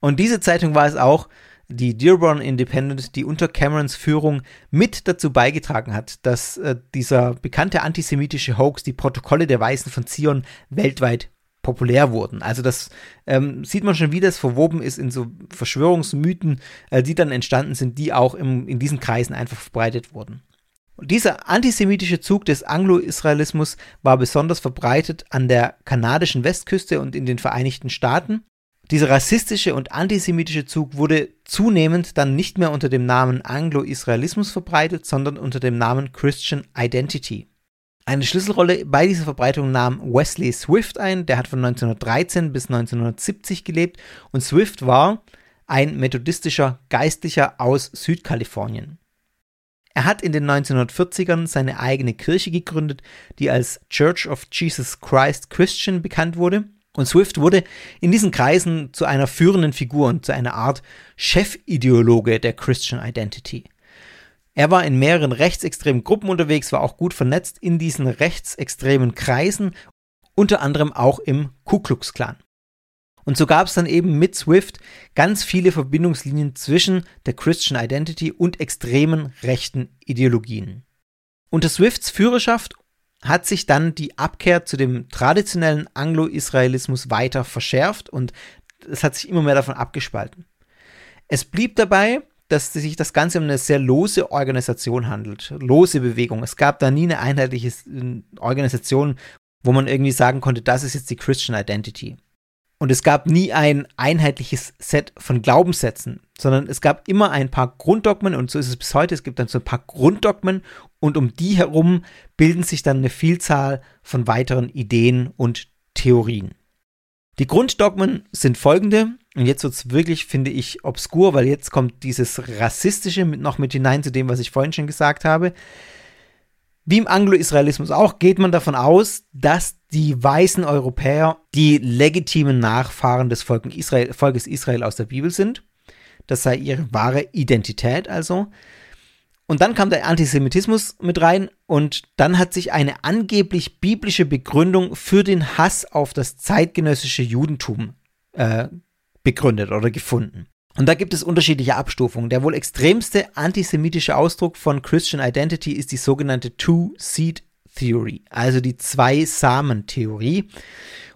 Und diese Zeitung war es auch, die Dearborn Independent, die unter Camerons Führung mit dazu beigetragen hat, dass äh, dieser bekannte antisemitische Hoax, die Protokolle der Weißen von Zion, weltweit populär wurden. Also das ähm, sieht man schon, wie das verwoben ist in so Verschwörungsmythen, äh, die dann entstanden sind, die auch im, in diesen Kreisen einfach verbreitet wurden. Und dieser antisemitische Zug des Anglo-Israelismus war besonders verbreitet an der kanadischen Westküste und in den Vereinigten Staaten. Dieser rassistische und antisemitische Zug wurde zunehmend dann nicht mehr unter dem Namen Anglo-Israelismus verbreitet, sondern unter dem Namen Christian Identity. Eine Schlüsselrolle bei dieser Verbreitung nahm Wesley Swift ein, der hat von 1913 bis 1970 gelebt und Swift war ein methodistischer Geistlicher aus Südkalifornien. Er hat in den 1940ern seine eigene Kirche gegründet, die als Church of Jesus Christ Christian bekannt wurde. Und Swift wurde in diesen Kreisen zu einer führenden Figur und zu einer Art Chefideologe der Christian Identity. Er war in mehreren rechtsextremen Gruppen unterwegs, war auch gut vernetzt in diesen rechtsextremen Kreisen, unter anderem auch im Ku Klux Klan. Und so gab es dann eben mit Swift ganz viele Verbindungslinien zwischen der Christian Identity und extremen rechten Ideologien. Unter Swifts Führerschaft hat sich dann die Abkehr zu dem traditionellen Anglo-Israelismus weiter verschärft und es hat sich immer mehr davon abgespalten. Es blieb dabei, dass sich das Ganze um eine sehr lose Organisation handelt, lose Bewegung. Es gab da nie eine einheitliche äh, Organisation, wo man irgendwie sagen konnte, das ist jetzt die Christian Identity. Und es gab nie ein einheitliches Set von Glaubenssätzen, sondern es gab immer ein paar Grunddogmen und so ist es bis heute. Es gibt dann so ein paar Grunddogmen und um die herum bilden sich dann eine Vielzahl von weiteren Ideen und Theorien. Die Grunddogmen sind folgende, und jetzt wird es wirklich, finde ich, obskur, weil jetzt kommt dieses Rassistische mit, noch mit hinein zu dem, was ich vorhin schon gesagt habe. Wie im Anglo-Israelismus auch geht man davon aus, dass die weißen Europäer die legitimen Nachfahren des Volkes Israel, Volkes Israel aus der Bibel sind. Das sei ihre wahre Identität also. Und dann kam der Antisemitismus mit rein und dann hat sich eine angeblich biblische Begründung für den Hass auf das zeitgenössische Judentum äh, begründet oder gefunden. Und da gibt es unterschiedliche Abstufungen. Der wohl extremste antisemitische Ausdruck von Christian Identity ist die sogenannte Two-Seed Theory, also die Zwei-Samen-Theorie.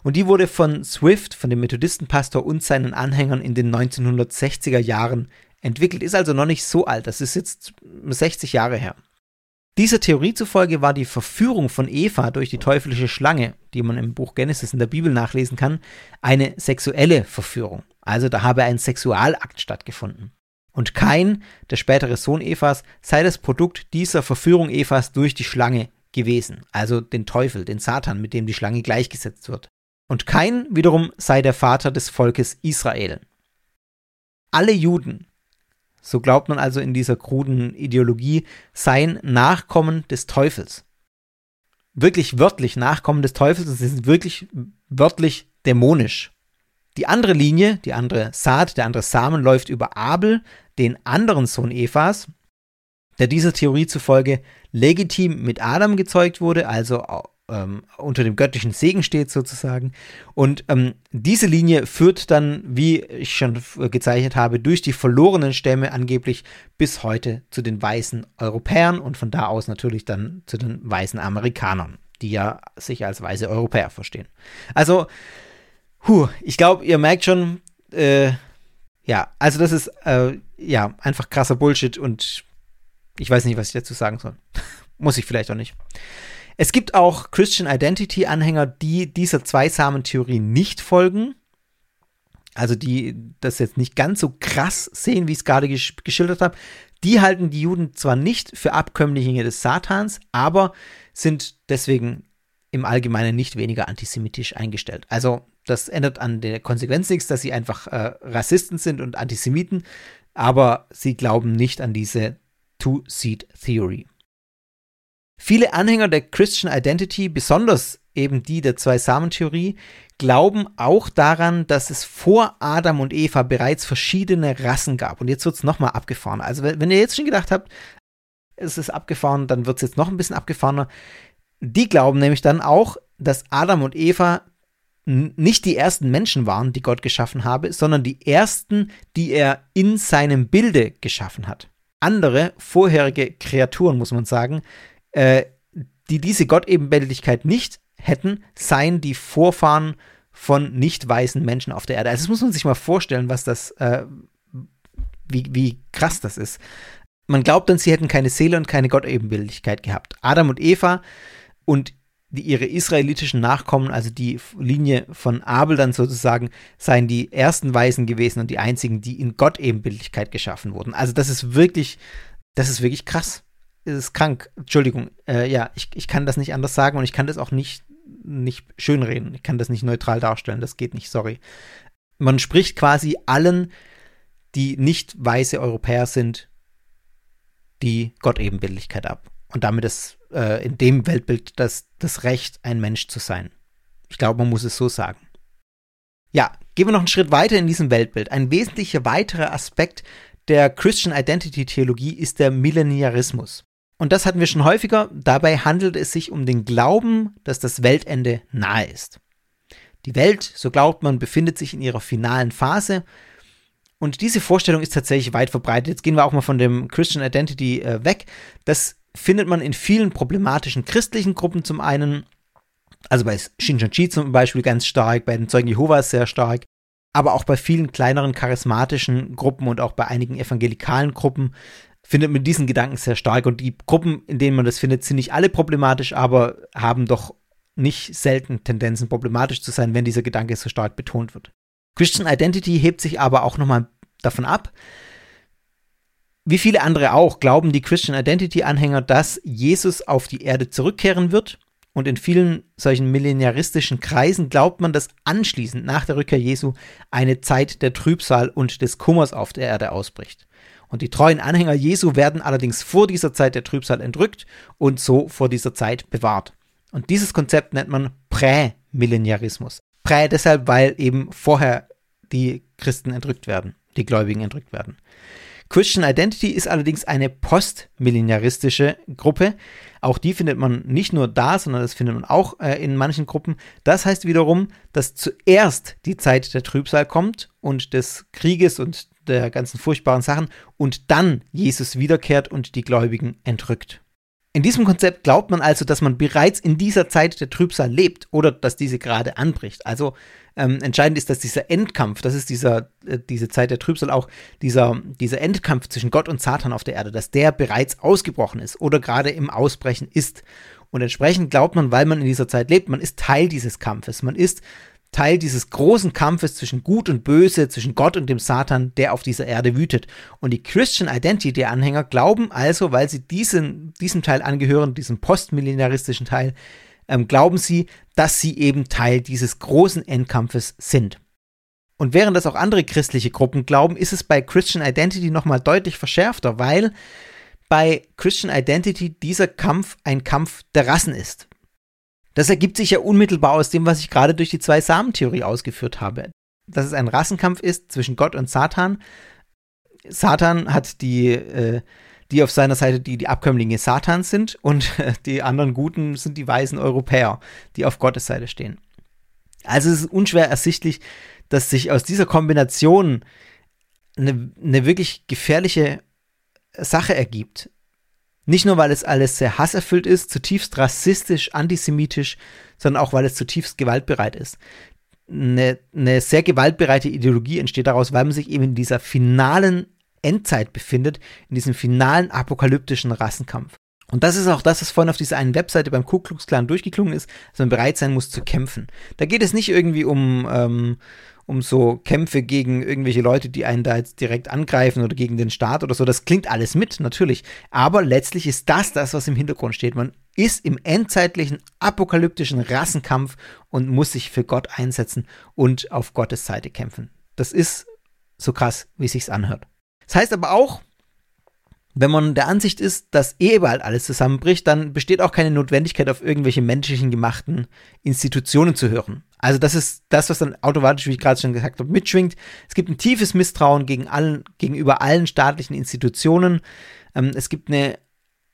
Und die wurde von Swift, von dem Methodistenpastor und seinen Anhängern in den 1960er Jahren entwickelt, ist also noch nicht so alt, das ist jetzt 60 Jahre her. Dieser Theorie zufolge war die Verführung von Eva durch die teuflische Schlange, die man im Buch Genesis in der Bibel nachlesen kann, eine sexuelle Verführung. Also da habe ein Sexualakt stattgefunden. Und Kain, der spätere Sohn Evas, sei das Produkt dieser Verführung Evas durch die Schlange gewesen, also den Teufel, den Satan, mit dem die Schlange gleichgesetzt wird. Und Kain wiederum sei der Vater des Volkes Israel. Alle Juden, so glaubt man also in dieser kruden Ideologie, seien Nachkommen des Teufels. Wirklich wörtlich Nachkommen des Teufels, sie sind wirklich wörtlich dämonisch. Die andere Linie, die andere Saat, der andere Samen läuft über Abel, den anderen Sohn Evas, der dieser Theorie zufolge legitim mit Adam gezeugt wurde, also ähm, unter dem göttlichen Segen steht sozusagen. Und ähm, diese Linie führt dann, wie ich schon gezeichnet habe, durch die verlorenen Stämme angeblich bis heute zu den weißen Europäern und von da aus natürlich dann zu den weißen Amerikanern, die ja sich als weiße Europäer verstehen. Also Puh, ich glaube, ihr merkt schon, äh, ja, also das ist äh, ja einfach krasser Bullshit und ich weiß nicht, was ich dazu sagen soll. Muss ich vielleicht auch nicht. Es gibt auch Christian Identity Anhänger, die dieser Zweisamen-Theorie nicht folgen. Also die das jetzt nicht ganz so krass sehen, wie ich es gerade gesch geschildert habe. Die halten die Juden zwar nicht für Abkömmlinge des Satans, aber sind deswegen im Allgemeinen nicht weniger antisemitisch eingestellt. Also das ändert an der Konsequenz nichts, dass sie einfach äh, Rassisten sind und Antisemiten, aber sie glauben nicht an diese Two-Seed-Theory. Viele Anhänger der Christian Identity, besonders eben die der Zwei-Samen-Theorie, glauben auch daran, dass es vor Adam und Eva bereits verschiedene Rassen gab. Und jetzt wird es nochmal abgefahren. Also wenn ihr jetzt schon gedacht habt, es ist abgefahren, dann wird es jetzt noch ein bisschen abgefahrener. Die glauben nämlich dann auch, dass Adam und Eva nicht die ersten Menschen waren, die Gott geschaffen habe, sondern die ersten, die er in seinem Bilde geschaffen hat. Andere vorherige Kreaturen, muss man sagen, äh, die diese Gottebenbildlichkeit nicht hätten, seien die Vorfahren von nicht weißen Menschen auf der Erde. Also das muss man sich mal vorstellen, was das, äh, wie, wie krass das ist. Man glaubt dann, sie hätten keine Seele und keine Gottebenbildlichkeit gehabt. Adam und Eva und die, ihre israelitischen Nachkommen, also die Linie von Abel dann sozusagen, seien die ersten Weisen gewesen und die einzigen, die in Gott Ebenbildlichkeit geschaffen wurden. Also das ist wirklich, das ist wirklich krass. Ist krank. Entschuldigung. Äh, ja, ich, ich kann das nicht anders sagen und ich kann das auch nicht, nicht schönreden. Ich kann das nicht neutral darstellen. Das geht nicht, sorry. Man spricht quasi allen, die nicht weiße Europäer sind, die Gottebenbildlichkeit ab. Und damit ist äh, in dem Weltbild das, das Recht, ein Mensch zu sein. Ich glaube, man muss es so sagen. Ja, gehen wir noch einen Schritt weiter in diesem Weltbild. Ein wesentlicher weiterer Aspekt der Christian Identity Theologie ist der Millenarismus. Und das hatten wir schon häufiger. Dabei handelt es sich um den Glauben, dass das Weltende nahe ist. Die Welt, so glaubt man, befindet sich in ihrer finalen Phase. Und diese Vorstellung ist tatsächlich weit verbreitet. Jetzt gehen wir auch mal von dem Christian Identity äh, weg. Das findet man in vielen problematischen christlichen Gruppen zum einen, also bei Shincheonji zum Beispiel ganz stark, bei den Zeugen Jehovas sehr stark, aber auch bei vielen kleineren charismatischen Gruppen und auch bei einigen evangelikalen Gruppen findet man diesen Gedanken sehr stark. Und die Gruppen, in denen man das findet, sind nicht alle problematisch, aber haben doch nicht selten Tendenzen, problematisch zu sein, wenn dieser Gedanke so stark betont wird. Christian Identity hebt sich aber auch nochmal davon ab, wie viele andere auch, glauben die Christian Identity-Anhänger, dass Jesus auf die Erde zurückkehren wird. Und in vielen solchen millenaristischen Kreisen glaubt man, dass anschließend nach der Rückkehr Jesu eine Zeit der Trübsal und des Kummers auf der Erde ausbricht. Und die treuen Anhänger Jesu werden allerdings vor dieser Zeit der Trübsal entrückt und so vor dieser Zeit bewahrt. Und dieses Konzept nennt man Prämillenarismus. Prä deshalb, weil eben vorher die Christen entrückt werden, die Gläubigen entrückt werden. Christian Identity ist allerdings eine postmillenaristische Gruppe. Auch die findet man nicht nur da, sondern das findet man auch äh, in manchen Gruppen. Das heißt wiederum, dass zuerst die Zeit der Trübsal kommt und des Krieges und der ganzen furchtbaren Sachen und dann Jesus wiederkehrt und die Gläubigen entrückt. In diesem Konzept glaubt man also, dass man bereits in dieser Zeit der Trübsal lebt oder dass diese gerade anbricht. Also ähm, entscheidend ist, dass dieser Endkampf, das ist dieser, äh, diese Zeit der Trübsal auch, dieser, dieser Endkampf zwischen Gott und Satan auf der Erde, dass der bereits ausgebrochen ist oder gerade im Ausbrechen ist. Und entsprechend glaubt man, weil man in dieser Zeit lebt, man ist Teil dieses Kampfes. Man ist Teil dieses großen Kampfes zwischen Gut und Böse, zwischen Gott und dem Satan, der auf dieser Erde wütet. Und die Christian Identity-Anhänger glauben also, weil sie diesen, diesem Teil angehören, diesem postmillenaristischen Teil, ähm, glauben sie, dass sie eben Teil dieses großen Endkampfes sind. Und während das auch andere christliche Gruppen glauben, ist es bei Christian Identity nochmal deutlich verschärfter, weil bei Christian Identity dieser Kampf ein Kampf der Rassen ist. Das ergibt sich ja unmittelbar aus dem, was ich gerade durch die zwei Samentheorie ausgeführt habe. Dass es ein Rassenkampf ist zwischen Gott und Satan. Satan hat die äh, die auf seiner Seite die, die Abkömmlinge Satans sind und die anderen Guten sind die weisen Europäer, die auf Gottes Seite stehen. Also es ist unschwer ersichtlich, dass sich aus dieser Kombination eine, eine wirklich gefährliche Sache ergibt. Nicht nur, weil es alles sehr hasserfüllt ist, zutiefst rassistisch, antisemitisch, sondern auch, weil es zutiefst gewaltbereit ist. Eine, eine sehr gewaltbereite Ideologie entsteht daraus, weil man sich eben in dieser finalen Endzeit befindet, in diesem finalen apokalyptischen Rassenkampf. Und das ist auch das, was vorhin auf dieser einen Webseite beim Ku Klux Klan durchgeklungen ist, dass man bereit sein muss zu kämpfen. Da geht es nicht irgendwie um, ähm, um so Kämpfe gegen irgendwelche Leute, die einen da jetzt direkt angreifen oder gegen den Staat oder so. Das klingt alles mit, natürlich. Aber letztlich ist das das, was im Hintergrund steht. Man ist im endzeitlichen apokalyptischen Rassenkampf und muss sich für Gott einsetzen und auf Gottes Seite kämpfen. Das ist so krass, wie es sich anhört. Das heißt aber auch, wenn man der Ansicht ist, dass eh bald alles zusammenbricht, dann besteht auch keine Notwendigkeit, auf irgendwelche menschlichen gemachten Institutionen zu hören. Also das ist das, was dann automatisch, wie ich gerade schon gesagt habe, mitschwingt. Es gibt ein tiefes Misstrauen gegen allen, gegenüber allen staatlichen Institutionen. Ähm, es gibt eine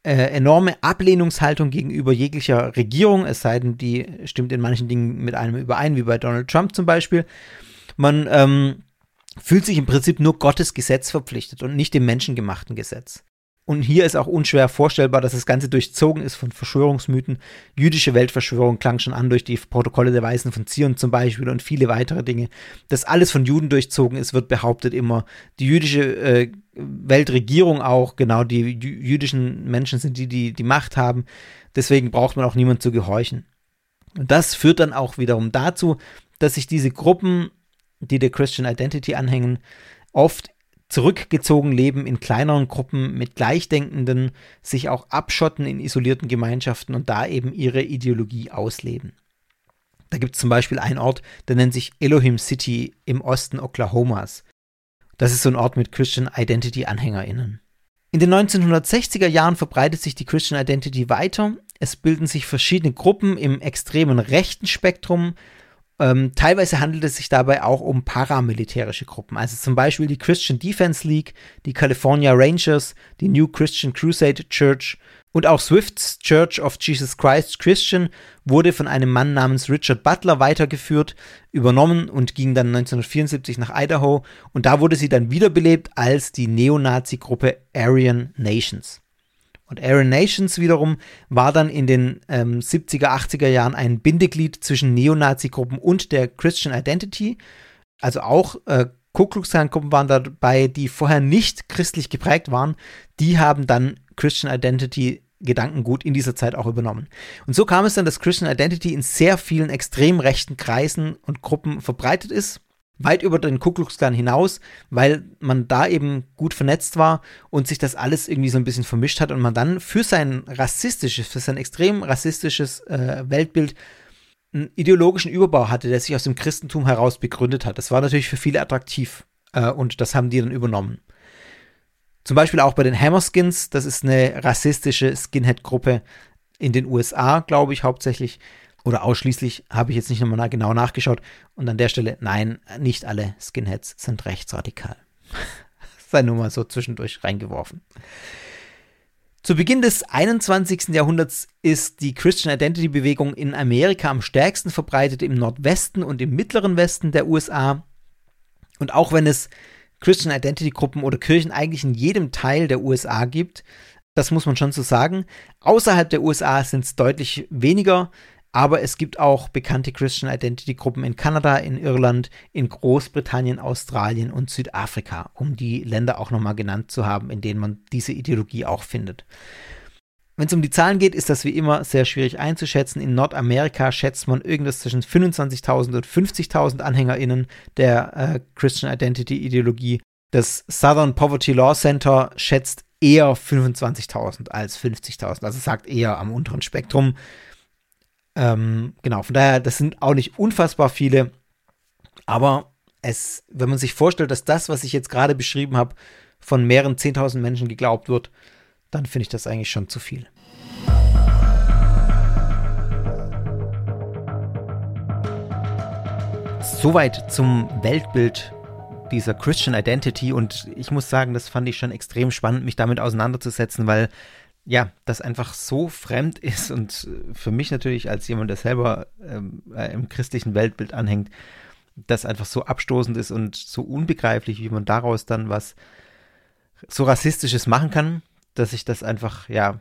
äh, enorme Ablehnungshaltung gegenüber jeglicher Regierung, es sei denn, die stimmt in manchen Dingen mit einem überein, wie bei Donald Trump zum Beispiel. Man ähm, fühlt sich im Prinzip nur Gottes Gesetz verpflichtet und nicht dem menschengemachten Gesetz. Und hier ist auch unschwer vorstellbar, dass das Ganze durchzogen ist von Verschwörungsmythen. Jüdische Weltverschwörung klang schon an durch die Protokolle der Weisen von Zion zum Beispiel und viele weitere Dinge. Dass alles von Juden durchzogen ist, wird behauptet immer. Die jüdische äh, Weltregierung auch, genau, die jüdischen Menschen sind die, die die Macht haben. Deswegen braucht man auch niemand zu gehorchen. Und das führt dann auch wiederum dazu, dass sich diese Gruppen die der Christian Identity anhängen, oft zurückgezogen leben in kleineren Gruppen mit Gleichdenkenden, sich auch abschotten in isolierten Gemeinschaften und da eben ihre Ideologie ausleben. Da gibt es zum Beispiel einen Ort, der nennt sich Elohim City im Osten Oklahomas. Das ist so ein Ort mit Christian Identity AnhängerInnen. In den 1960er Jahren verbreitet sich die Christian Identity weiter. Es bilden sich verschiedene Gruppen im extremen rechten Spektrum, ähm, teilweise handelt es sich dabei auch um paramilitärische Gruppen, also zum Beispiel die Christian Defense League, die California Rangers, die New Christian Crusade Church und auch Swift's Church of Jesus Christ Christian wurde von einem Mann namens Richard Butler weitergeführt, übernommen und ging dann 1974 nach Idaho und da wurde sie dann wiederbelebt als die Neonazi-Gruppe Aryan Nations. Und Aaron Nations wiederum war dann in den ähm, 70er, 80er Jahren ein Bindeglied zwischen Neonazi-Gruppen und der Christian Identity. also auch äh, Ku Klux Klan Gruppen waren dabei, die vorher nicht christlich geprägt waren, die haben dann Christian Identity Gedankengut in dieser Zeit auch übernommen. Und so kam es dann, dass Christian Identity in sehr vielen extrem rechten Kreisen und Gruppen verbreitet ist, weit über den Ku Klux hinaus, weil man da eben gut vernetzt war und sich das alles irgendwie so ein bisschen vermischt hat und man dann für sein rassistisches, für sein extrem rassistisches äh, Weltbild einen ideologischen Überbau hatte, der sich aus dem Christentum heraus begründet hat. Das war natürlich für viele attraktiv äh, und das haben die dann übernommen. Zum Beispiel auch bei den Hammerskins, das ist eine rassistische Skinhead-Gruppe in den USA, glaube ich, hauptsächlich oder ausschließlich, habe ich jetzt nicht nochmal genau nachgeschaut. Und an der Stelle, nein, nicht alle Skinheads sind rechtsradikal. Sei nur mal so zwischendurch reingeworfen. Zu Beginn des 21. Jahrhunderts ist die Christian Identity Bewegung in Amerika am stärksten verbreitet im Nordwesten und im mittleren Westen der USA. Und auch wenn es Christian Identity Gruppen oder Kirchen eigentlich in jedem Teil der USA gibt, das muss man schon so sagen. Außerhalb der USA sind es deutlich weniger. Aber es gibt auch bekannte Christian Identity Gruppen in Kanada, in Irland, in Großbritannien, Australien und Südafrika, um die Länder auch nochmal genannt zu haben, in denen man diese Ideologie auch findet. Wenn es um die Zahlen geht, ist das wie immer sehr schwierig einzuschätzen. In Nordamerika schätzt man irgendwas zwischen 25.000 und 50.000 AnhängerInnen der äh, Christian Identity Ideologie. Das Southern Poverty Law Center schätzt eher 25.000 als 50.000, also sagt eher am unteren Spektrum. Ähm, genau, von daher, das sind auch nicht unfassbar viele, aber es, wenn man sich vorstellt, dass das, was ich jetzt gerade beschrieben habe, von mehreren 10.000 Menschen geglaubt wird, dann finde ich das eigentlich schon zu viel. Soweit zum Weltbild dieser Christian Identity und ich muss sagen, das fand ich schon extrem spannend, mich damit auseinanderzusetzen, weil ja, das einfach so fremd ist und für mich natürlich als jemand, der selber ähm, äh, im christlichen Weltbild anhängt, das einfach so abstoßend ist und so unbegreiflich, wie man daraus dann was so rassistisches machen kann, dass ich das einfach, ja,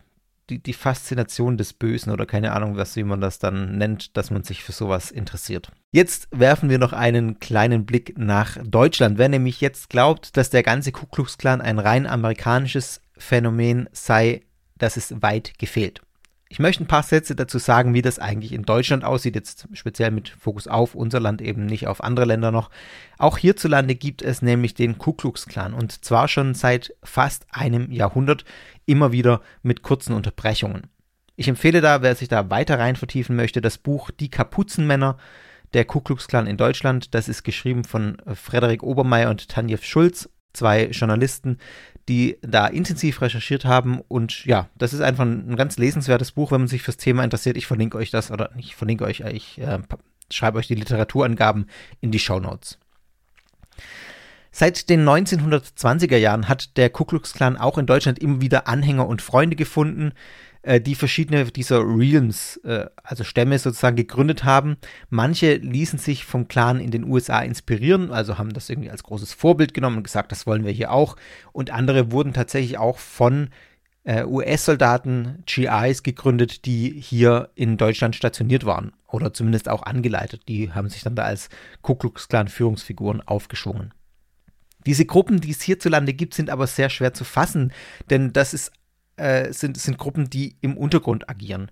die, die Faszination des Bösen oder keine Ahnung, was wie man das dann nennt, dass man sich für sowas interessiert. Jetzt werfen wir noch einen kleinen Blick nach Deutschland. Wer nämlich jetzt glaubt, dass der ganze Ku Klux Klan ein rein amerikanisches Phänomen sei, das ist weit gefehlt. Ich möchte ein paar Sätze dazu sagen, wie das eigentlich in Deutschland aussieht, jetzt speziell mit Fokus auf unser Land, eben nicht auf andere Länder noch. Auch hierzulande gibt es nämlich den Ku Klux Klan und zwar schon seit fast einem Jahrhundert, immer wieder mit kurzen Unterbrechungen. Ich empfehle da, wer sich da weiter rein vertiefen möchte, das Buch Die Kapuzenmänner, der Ku Klux Klan in Deutschland. Das ist geschrieben von Frederik Obermeier und Tanjev Schulz, zwei Journalisten, die da intensiv recherchiert haben. Und ja, das ist einfach ein, ganz lesenswertes Buch, wenn man sich fürs Thema interessiert. Ich verlinke euch das, oder ich verlinke euch, ich äh, schreibe euch die Literaturangaben in die Show Notes. Seit den 1920er Jahren hat der Ku Klux Klan auch in Deutschland immer wieder Anhänger und Freunde gefunden, äh, die verschiedene dieser Realms, äh, also Stämme sozusagen gegründet haben. Manche ließen sich vom Clan in den USA inspirieren, also haben das irgendwie als großes Vorbild genommen und gesagt, das wollen wir hier auch. Und andere wurden tatsächlich auch von äh, US-Soldaten, GIs gegründet, die hier in Deutschland stationiert waren oder zumindest auch angeleitet. Die haben sich dann da als Ku Klux Klan Führungsfiguren aufgeschwungen. Diese Gruppen, die es hierzulande gibt, sind aber sehr schwer zu fassen, denn das ist äh, sind, sind Gruppen, die im Untergrund agieren,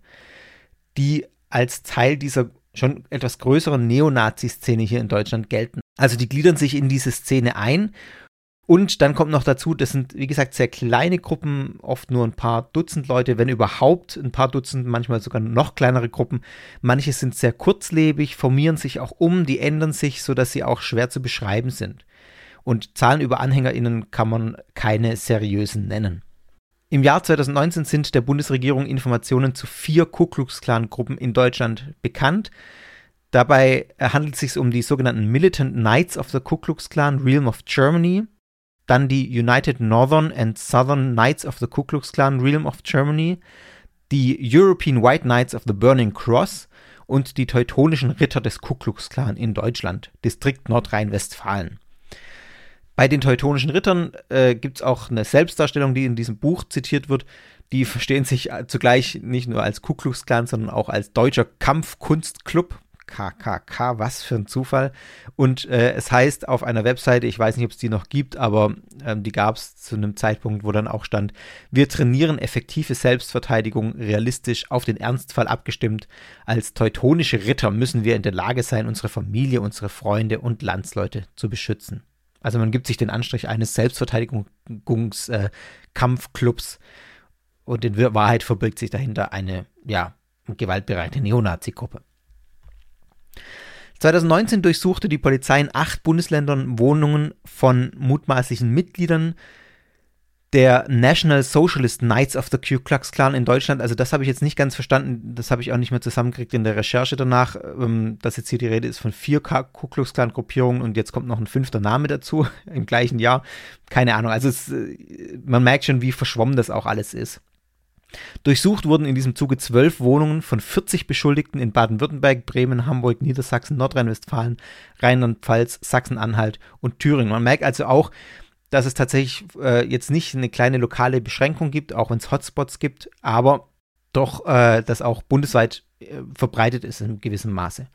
die als Teil dieser schon etwas größeren Neonazi-Szene hier in Deutschland gelten. Also die gliedern sich in diese Szene ein und dann kommt noch dazu, das sind, wie gesagt, sehr kleine Gruppen, oft nur ein paar Dutzend Leute, wenn überhaupt ein paar Dutzend, manchmal sogar noch kleinere Gruppen. Manche sind sehr kurzlebig, formieren sich auch um, die ändern sich, sodass sie auch schwer zu beschreiben sind. Und Zahlen über AnhängerInnen kann man keine seriösen nennen. Im Jahr 2019 sind der Bundesregierung Informationen zu vier Ku Klux Klan Gruppen in Deutschland bekannt. Dabei handelt es sich um die sogenannten Militant Knights of the Ku Klux Klan Realm of Germany, dann die United Northern and Southern Knights of the Ku Klux Klan Realm of Germany, die European White Knights of the Burning Cross und die Teutonischen Ritter des Ku Klux Klan in Deutschland, Distrikt Nordrhein-Westfalen. Bei den Teutonischen Rittern äh, gibt es auch eine Selbstdarstellung, die in diesem Buch zitiert wird. Die verstehen sich zugleich nicht nur als Ku Klux Klan, sondern auch als deutscher Kampfkunstclub. KKK, was für ein Zufall. Und äh, es heißt auf einer Webseite, ich weiß nicht, ob es die noch gibt, aber ähm, die gab es zu einem Zeitpunkt, wo dann auch stand, wir trainieren effektive Selbstverteidigung realistisch auf den Ernstfall abgestimmt. Als teutonische Ritter müssen wir in der Lage sein, unsere Familie, unsere Freunde und Landsleute zu beschützen. Also man gibt sich den Anstrich eines Selbstverteidigungskampfclubs äh, und in Wahrheit verbirgt sich dahinter eine, ja, gewaltbereite Neonazi-Gruppe. 2019 durchsuchte die Polizei in acht Bundesländern Wohnungen von mutmaßlichen Mitgliedern der National Socialist Knights of the Ku Klux Klan in Deutschland. Also das habe ich jetzt nicht ganz verstanden, das habe ich auch nicht mehr zusammengekriegt in der Recherche danach, ähm, dass jetzt hier die Rede ist von vier Ku Klux Klan Gruppierungen und jetzt kommt noch ein fünfter Name dazu im gleichen Jahr. Keine Ahnung, also es, äh, man merkt schon, wie verschwommen das auch alles ist. Durchsucht wurden in diesem Zuge zwölf Wohnungen von 40 Beschuldigten in Baden-Württemberg, Bremen, Hamburg, Niedersachsen, Nordrhein-Westfalen, Rheinland-Pfalz, Sachsen-Anhalt und Thüringen. Man merkt also auch, dass es tatsächlich äh, jetzt nicht eine kleine lokale Beschränkung gibt, auch wenn es Hotspots gibt, aber doch, äh, das auch bundesweit äh, verbreitet ist in gewissem Maße.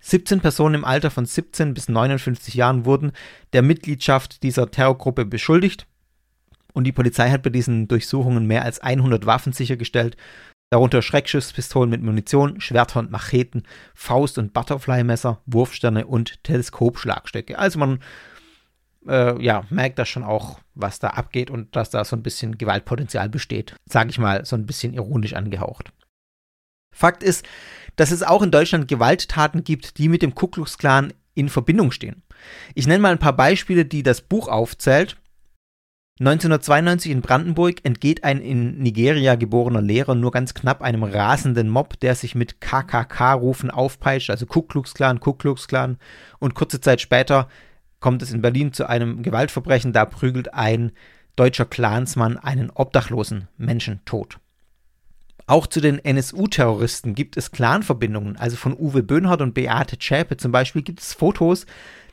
17 Personen im Alter von 17 bis 59 Jahren wurden der Mitgliedschaft dieser Terrorgruppe beschuldigt. Und die Polizei hat bei diesen Durchsuchungen mehr als 100 Waffen sichergestellt, darunter Schreckschusspistolen mit Munition, Schwerter und Macheten, Faust- und Butterfly-Messer, Wurfsterne und Teleskopschlagstöcke. Also man äh, ja, merkt da schon auch, was da abgeht und dass da so ein bisschen Gewaltpotenzial besteht. Sage ich mal, so ein bisschen ironisch angehaucht. Fakt ist, dass es auch in Deutschland Gewalttaten gibt, die mit dem Ku Klux Klan in Verbindung stehen. Ich nenne mal ein paar Beispiele, die das Buch aufzählt 1992 in Brandenburg entgeht ein in Nigeria geborener Lehrer nur ganz knapp einem rasenden Mob, der sich mit KKK-Rufen aufpeitscht, also Ku Klux Klan, Ku Klux Klan. Und kurze Zeit später kommt es in Berlin zu einem Gewaltverbrechen, da prügelt ein deutscher Clansmann einen obdachlosen Menschen tot. Auch zu den NSU-Terroristen gibt es Clanverbindungen, also von Uwe Böhnhardt und Beate Zschäpe zum Beispiel gibt es Fotos,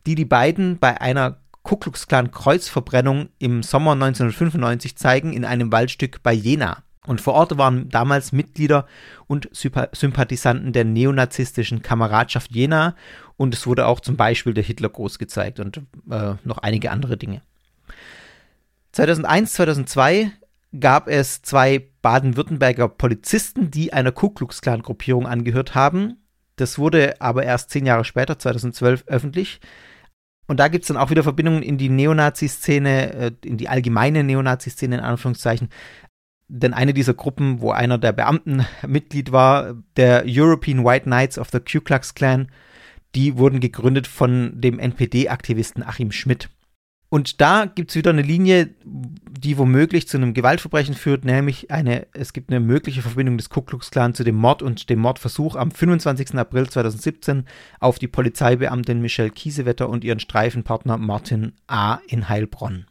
die die beiden bei einer Ku Klux Klan Kreuzverbrennung im Sommer 1995 zeigen in einem Waldstück bei Jena. Und vor Ort waren damals Mitglieder und Sympathisanten der neonazistischen Kameradschaft Jena und es wurde auch zum Beispiel der Hitler groß gezeigt und äh, noch einige andere Dinge. 2001, 2002 gab es zwei Baden-Württemberger Polizisten, die einer Ku Klux Klan Gruppierung angehört haben. Das wurde aber erst zehn Jahre später, 2012, öffentlich. Und da gibt es dann auch wieder Verbindungen in die Neonazi-Szene, äh, in die allgemeine Neonazi-Szene in Anführungszeichen. Denn eine dieser Gruppen, wo einer der Beamten Mitglied war, der European White Knights of the Ku Klux Klan, die wurden gegründet von dem NPD-Aktivisten Achim Schmidt. Und da gibt es wieder eine Linie, die womöglich zu einem Gewaltverbrechen führt, nämlich eine, es gibt eine mögliche Verbindung des Ku Klux Klan zu dem Mord und dem Mordversuch am 25. April 2017 auf die Polizeibeamtin Michelle Kiesewetter und ihren Streifenpartner Martin A. in Heilbronn.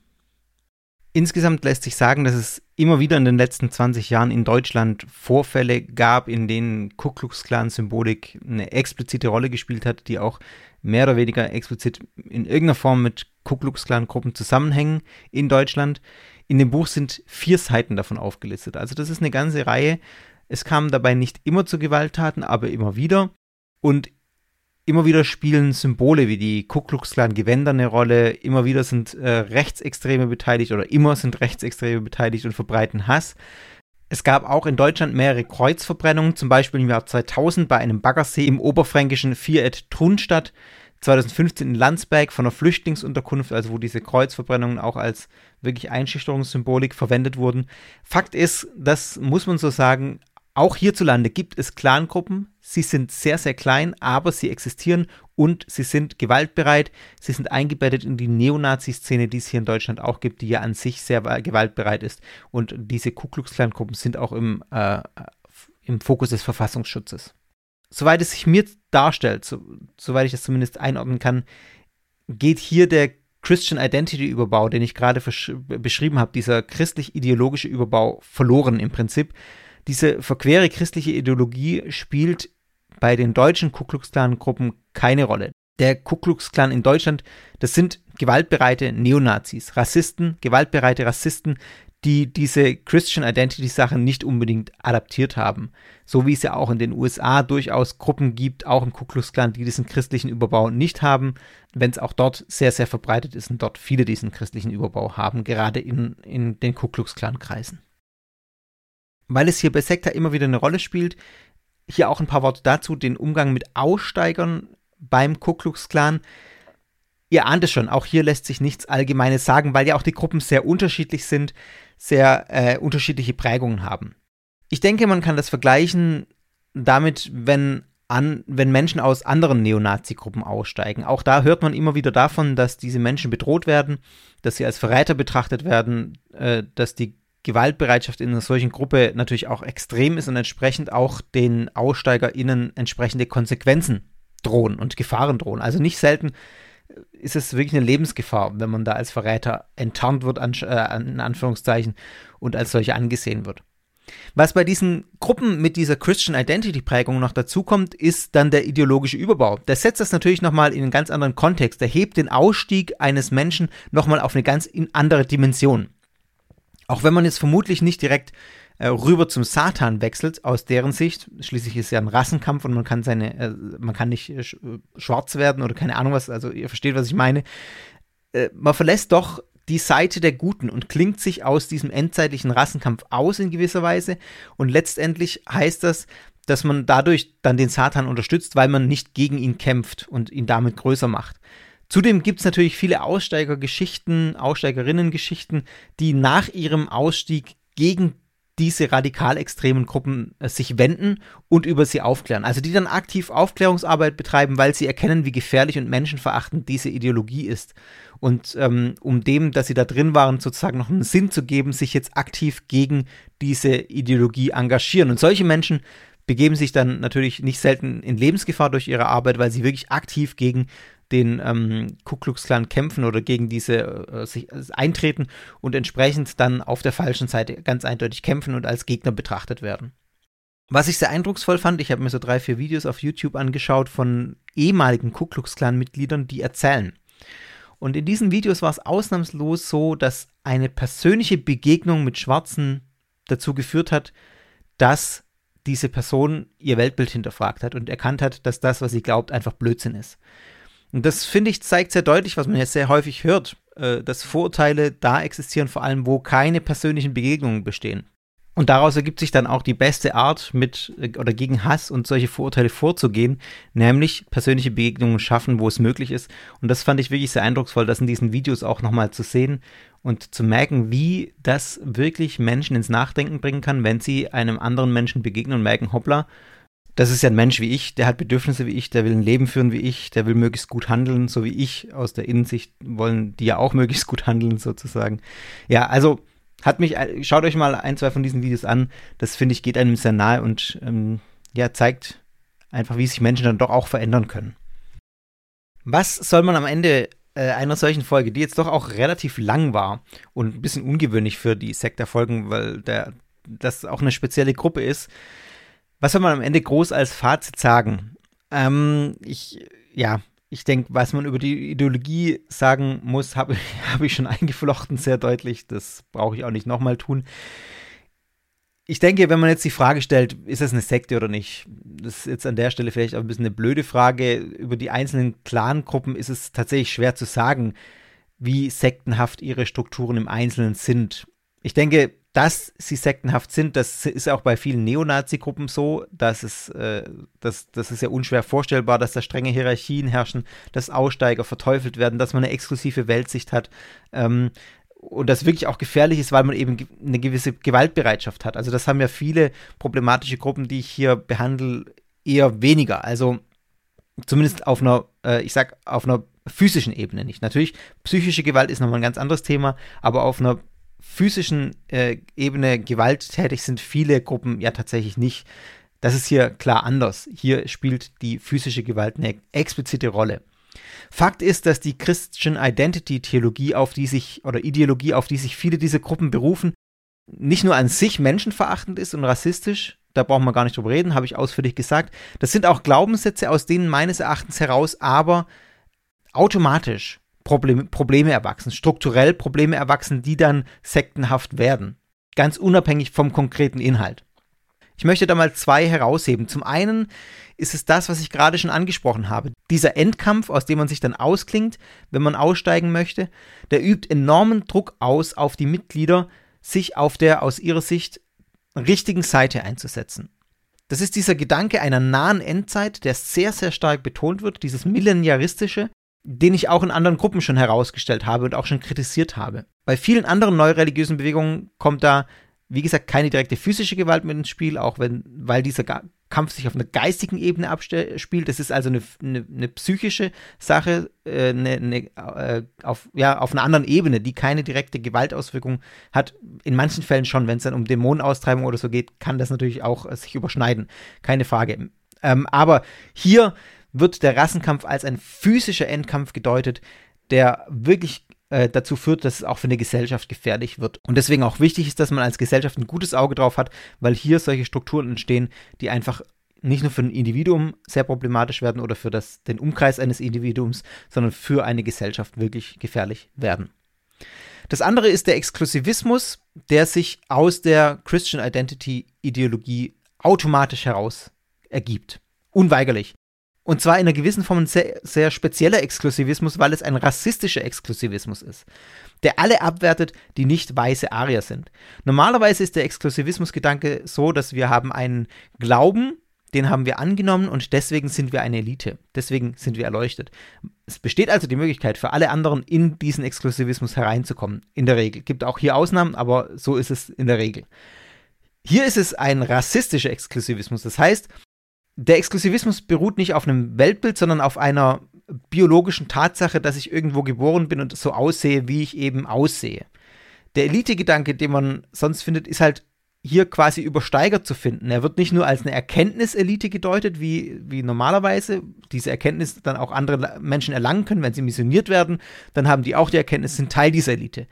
Insgesamt lässt sich sagen, dass es immer wieder in den letzten 20 Jahren in Deutschland Vorfälle gab, in denen Ku Klux Klan Symbolik eine explizite Rolle gespielt hat, die auch mehr oder weniger explizit in irgendeiner Form mit Ku Klux Klan Gruppen zusammenhängen in Deutschland. In dem Buch sind vier Seiten davon aufgelistet. Also das ist eine ganze Reihe. Es kam dabei nicht immer zu Gewalttaten, aber immer wieder. Und immer wieder spielen Symbole wie die Ku Klux Klan Gewänder eine Rolle. Immer wieder sind äh, Rechtsextreme beteiligt oder immer sind Rechtsextreme beteiligt und verbreiten Hass. Es gab auch in Deutschland mehrere Kreuzverbrennungen, zum Beispiel im Jahr 2000 bei einem Baggersee im oberfränkischen Vieret Trunstadt, 2015 in Landsberg von einer Flüchtlingsunterkunft, also wo diese Kreuzverbrennungen auch als wirklich Einschüchterungssymbolik verwendet wurden. Fakt ist, das muss man so sagen, auch hierzulande gibt es Clangruppen. Sie sind sehr, sehr klein, aber sie existieren und sie sind gewaltbereit. Sie sind eingebettet in die Neonazi-Szene, die es hier in Deutschland auch gibt, die ja an sich sehr gewaltbereit ist. Und diese Ku Klux Klan-Gruppen sind auch im, äh, im Fokus des Verfassungsschutzes. Soweit es sich mir darstellt, so, soweit ich das zumindest einordnen kann, geht hier der Christian Identity Überbau, den ich gerade beschrieben habe, dieser christlich-ideologische Überbau verloren im Prinzip. Diese verquere christliche Ideologie spielt bei den deutschen Ku Klux Klan Gruppen keine Rolle. Der Ku Klux Klan in Deutschland, das sind gewaltbereite Neonazis, Rassisten, gewaltbereite Rassisten, die diese Christian Identity Sachen nicht unbedingt adaptiert haben. So wie es ja auch in den USA durchaus Gruppen gibt, auch im Ku Klux Klan, die diesen christlichen Überbau nicht haben, wenn es auch dort sehr, sehr verbreitet ist und dort viele diesen christlichen Überbau haben, gerade in, in den Ku Klux Klan Kreisen. Weil es hier bei Sekta immer wieder eine Rolle spielt, hier auch ein paar Worte dazu, den Umgang mit Aussteigern beim Ku Klux Klan. Ihr ahnt es schon, auch hier lässt sich nichts Allgemeines sagen, weil ja auch die Gruppen sehr unterschiedlich sind sehr äh, unterschiedliche Prägungen haben. Ich denke, man kann das vergleichen damit, wenn, an, wenn Menschen aus anderen Neonazi-Gruppen aussteigen. Auch da hört man immer wieder davon, dass diese Menschen bedroht werden, dass sie als Verräter betrachtet werden, äh, dass die Gewaltbereitschaft in einer solchen Gruppe natürlich auch extrem ist und entsprechend auch den AussteigerInnen entsprechende Konsequenzen drohen und Gefahren drohen. Also nicht selten ist es wirklich eine Lebensgefahr, wenn man da als Verräter enttarnt wird, an, äh, in Anführungszeichen, und als solche angesehen wird. Was bei diesen Gruppen mit dieser Christian Identity Prägung noch dazukommt, ist dann der ideologische Überbau. Der setzt das natürlich nochmal in einen ganz anderen Kontext. Der hebt den Ausstieg eines Menschen nochmal auf eine ganz andere Dimension. Auch wenn man jetzt vermutlich nicht direkt äh, rüber zum Satan wechselt, aus deren Sicht. Schließlich ist es ja ein Rassenkampf und man kann seine, äh, man kann nicht äh, schwarz werden oder keine Ahnung was, also ihr versteht, was ich meine. Äh, man verlässt doch die Seite der Guten und klingt sich aus diesem endzeitlichen Rassenkampf aus in gewisser Weise. Und letztendlich heißt das, dass man dadurch dann den Satan unterstützt, weil man nicht gegen ihn kämpft und ihn damit größer macht. Zudem gibt es natürlich viele Aussteigergeschichten, Aussteigerinnengeschichten, die nach ihrem Ausstieg gegen diese radikal extremen Gruppen äh, sich wenden und über sie aufklären. Also die dann aktiv Aufklärungsarbeit betreiben, weil sie erkennen, wie gefährlich und menschenverachtend diese Ideologie ist. Und ähm, um dem, dass sie da drin waren, sozusagen noch einen Sinn zu geben, sich jetzt aktiv gegen diese Ideologie engagieren. Und solche Menschen begeben sich dann natürlich nicht selten in Lebensgefahr durch ihre Arbeit, weil sie wirklich aktiv gegen den ähm, Ku Klux Klan kämpfen oder gegen diese äh, sich, äh, eintreten und entsprechend dann auf der falschen Seite ganz eindeutig kämpfen und als Gegner betrachtet werden. Was ich sehr eindrucksvoll fand, ich habe mir so drei, vier Videos auf YouTube angeschaut von ehemaligen Ku Klux Klan Mitgliedern, die erzählen. Und in diesen Videos war es ausnahmslos so, dass eine persönliche Begegnung mit Schwarzen dazu geführt hat, dass diese Person ihr Weltbild hinterfragt hat und erkannt hat, dass das, was sie glaubt, einfach Blödsinn ist. Und das finde ich zeigt sehr deutlich, was man jetzt sehr häufig hört, äh, dass Vorurteile da existieren, vor allem wo keine persönlichen Begegnungen bestehen. Und daraus ergibt sich dann auch die beste Art, mit äh, oder gegen Hass und solche Vorurteile vorzugehen, nämlich persönliche Begegnungen schaffen, wo es möglich ist. Und das fand ich wirklich sehr eindrucksvoll, das in diesen Videos auch nochmal zu sehen und zu merken, wie das wirklich Menschen ins Nachdenken bringen kann, wenn sie einem anderen Menschen begegnen und merken, hoppla, das ist ja ein Mensch wie ich, der hat Bedürfnisse wie ich, der will ein Leben führen wie ich, der will möglichst gut handeln, so wie ich. Aus der Innensicht wollen die ja auch möglichst gut handeln, sozusagen. Ja, also hat mich, schaut euch mal ein, zwei von diesen Videos an. Das finde ich geht einem sehr nahe und ähm, ja, zeigt einfach, wie sich Menschen dann doch auch verändern können. Was soll man am Ende äh, einer solchen Folge, die jetzt doch auch relativ lang war und ein bisschen ungewöhnlich für die Sektor-Folgen, weil der, das auch eine spezielle Gruppe ist, was soll man am Ende groß als Fazit sagen? Ähm, ich, ja, ich denke, was man über die Ideologie sagen muss, habe hab ich schon eingeflochten, sehr deutlich. Das brauche ich auch nicht nochmal tun. Ich denke, wenn man jetzt die Frage stellt, ist das eine Sekte oder nicht, das ist jetzt an der Stelle vielleicht auch ein bisschen eine blöde Frage. Über die einzelnen Clangruppen ist es tatsächlich schwer zu sagen, wie sektenhaft ihre Strukturen im Einzelnen sind. Ich denke, dass sie sektenhaft sind, das ist auch bei vielen Neonazi-Gruppen so, dass es, äh, das, das ist ja unschwer vorstellbar, dass da strenge Hierarchien herrschen, dass Aussteiger verteufelt werden, dass man eine exklusive Weltsicht hat ähm, und das wirklich auch gefährlich ist, weil man eben eine gewisse Gewaltbereitschaft hat. Also das haben ja viele problematische Gruppen, die ich hier behandle, eher weniger. Also zumindest auf einer, äh, ich sag, auf einer physischen Ebene nicht. Natürlich, psychische Gewalt ist nochmal ein ganz anderes Thema, aber auf einer physischen äh, Ebene gewalttätig sind viele Gruppen ja tatsächlich nicht. Das ist hier klar anders. Hier spielt die physische Gewalt eine explizite Rolle. Fakt ist, dass die Christian Identity Theologie, auf die sich oder Ideologie, auf die sich viele dieser Gruppen berufen, nicht nur an sich menschenverachtend ist und rassistisch, da brauchen wir gar nicht drüber reden, habe ich ausführlich gesagt. Das sind auch Glaubenssätze, aus denen meines Erachtens heraus aber automatisch Problem, Probleme erwachsen, strukturell Probleme erwachsen, die dann sektenhaft werden. Ganz unabhängig vom konkreten Inhalt. Ich möchte da mal zwei herausheben. Zum einen ist es das, was ich gerade schon angesprochen habe. Dieser Endkampf, aus dem man sich dann ausklingt, wenn man aussteigen möchte, der übt enormen Druck aus auf die Mitglieder, sich auf der aus ihrer Sicht richtigen Seite einzusetzen. Das ist dieser Gedanke einer nahen Endzeit, der sehr, sehr stark betont wird, dieses Millenniaristische, den ich auch in anderen Gruppen schon herausgestellt habe und auch schon kritisiert habe. Bei vielen anderen neureligiösen Bewegungen kommt da, wie gesagt, keine direkte physische Gewalt mit ins Spiel, auch wenn, weil dieser Kampf sich auf einer geistigen Ebene abspielt. Das ist also eine, eine, eine psychische Sache, äh, eine, eine, äh, auf, ja, auf einer anderen Ebene, die keine direkte Gewaltauswirkung hat. In manchen Fällen schon, wenn es dann um Dämonenaustreibung oder so geht, kann das natürlich auch äh, sich überschneiden. Keine Frage. Ähm, aber hier wird der Rassenkampf als ein physischer Endkampf gedeutet, der wirklich äh, dazu führt, dass es auch für eine Gesellschaft gefährlich wird. Und deswegen auch wichtig ist, dass man als Gesellschaft ein gutes Auge drauf hat, weil hier solche Strukturen entstehen, die einfach nicht nur für ein Individuum sehr problematisch werden oder für das, den Umkreis eines Individuums, sondern für eine Gesellschaft wirklich gefährlich werden. Das andere ist der Exklusivismus, der sich aus der Christian Identity Ideologie automatisch heraus ergibt. Unweigerlich. Und zwar in einer gewissen Form ein sehr, sehr spezieller Exklusivismus, weil es ein rassistischer Exklusivismus ist, der alle abwertet, die nicht weiße Arier sind. Normalerweise ist der Exklusivismusgedanke so, dass wir haben einen Glauben, den haben wir angenommen und deswegen sind wir eine Elite. Deswegen sind wir erleuchtet. Es besteht also die Möglichkeit für alle anderen in diesen Exklusivismus hereinzukommen. In der Regel. Gibt auch hier Ausnahmen, aber so ist es in der Regel. Hier ist es ein rassistischer Exklusivismus. Das heißt, der Exklusivismus beruht nicht auf einem Weltbild, sondern auf einer biologischen Tatsache, dass ich irgendwo geboren bin und so aussehe, wie ich eben aussehe. Der Elite-Gedanke, den man sonst findet, ist halt hier quasi übersteigert zu finden. Er wird nicht nur als eine Erkenntniselite gedeutet, wie, wie normalerweise diese Erkenntnis dann auch andere Menschen erlangen können, wenn sie missioniert werden, dann haben die auch die Erkenntnis, sind Teil dieser Elite.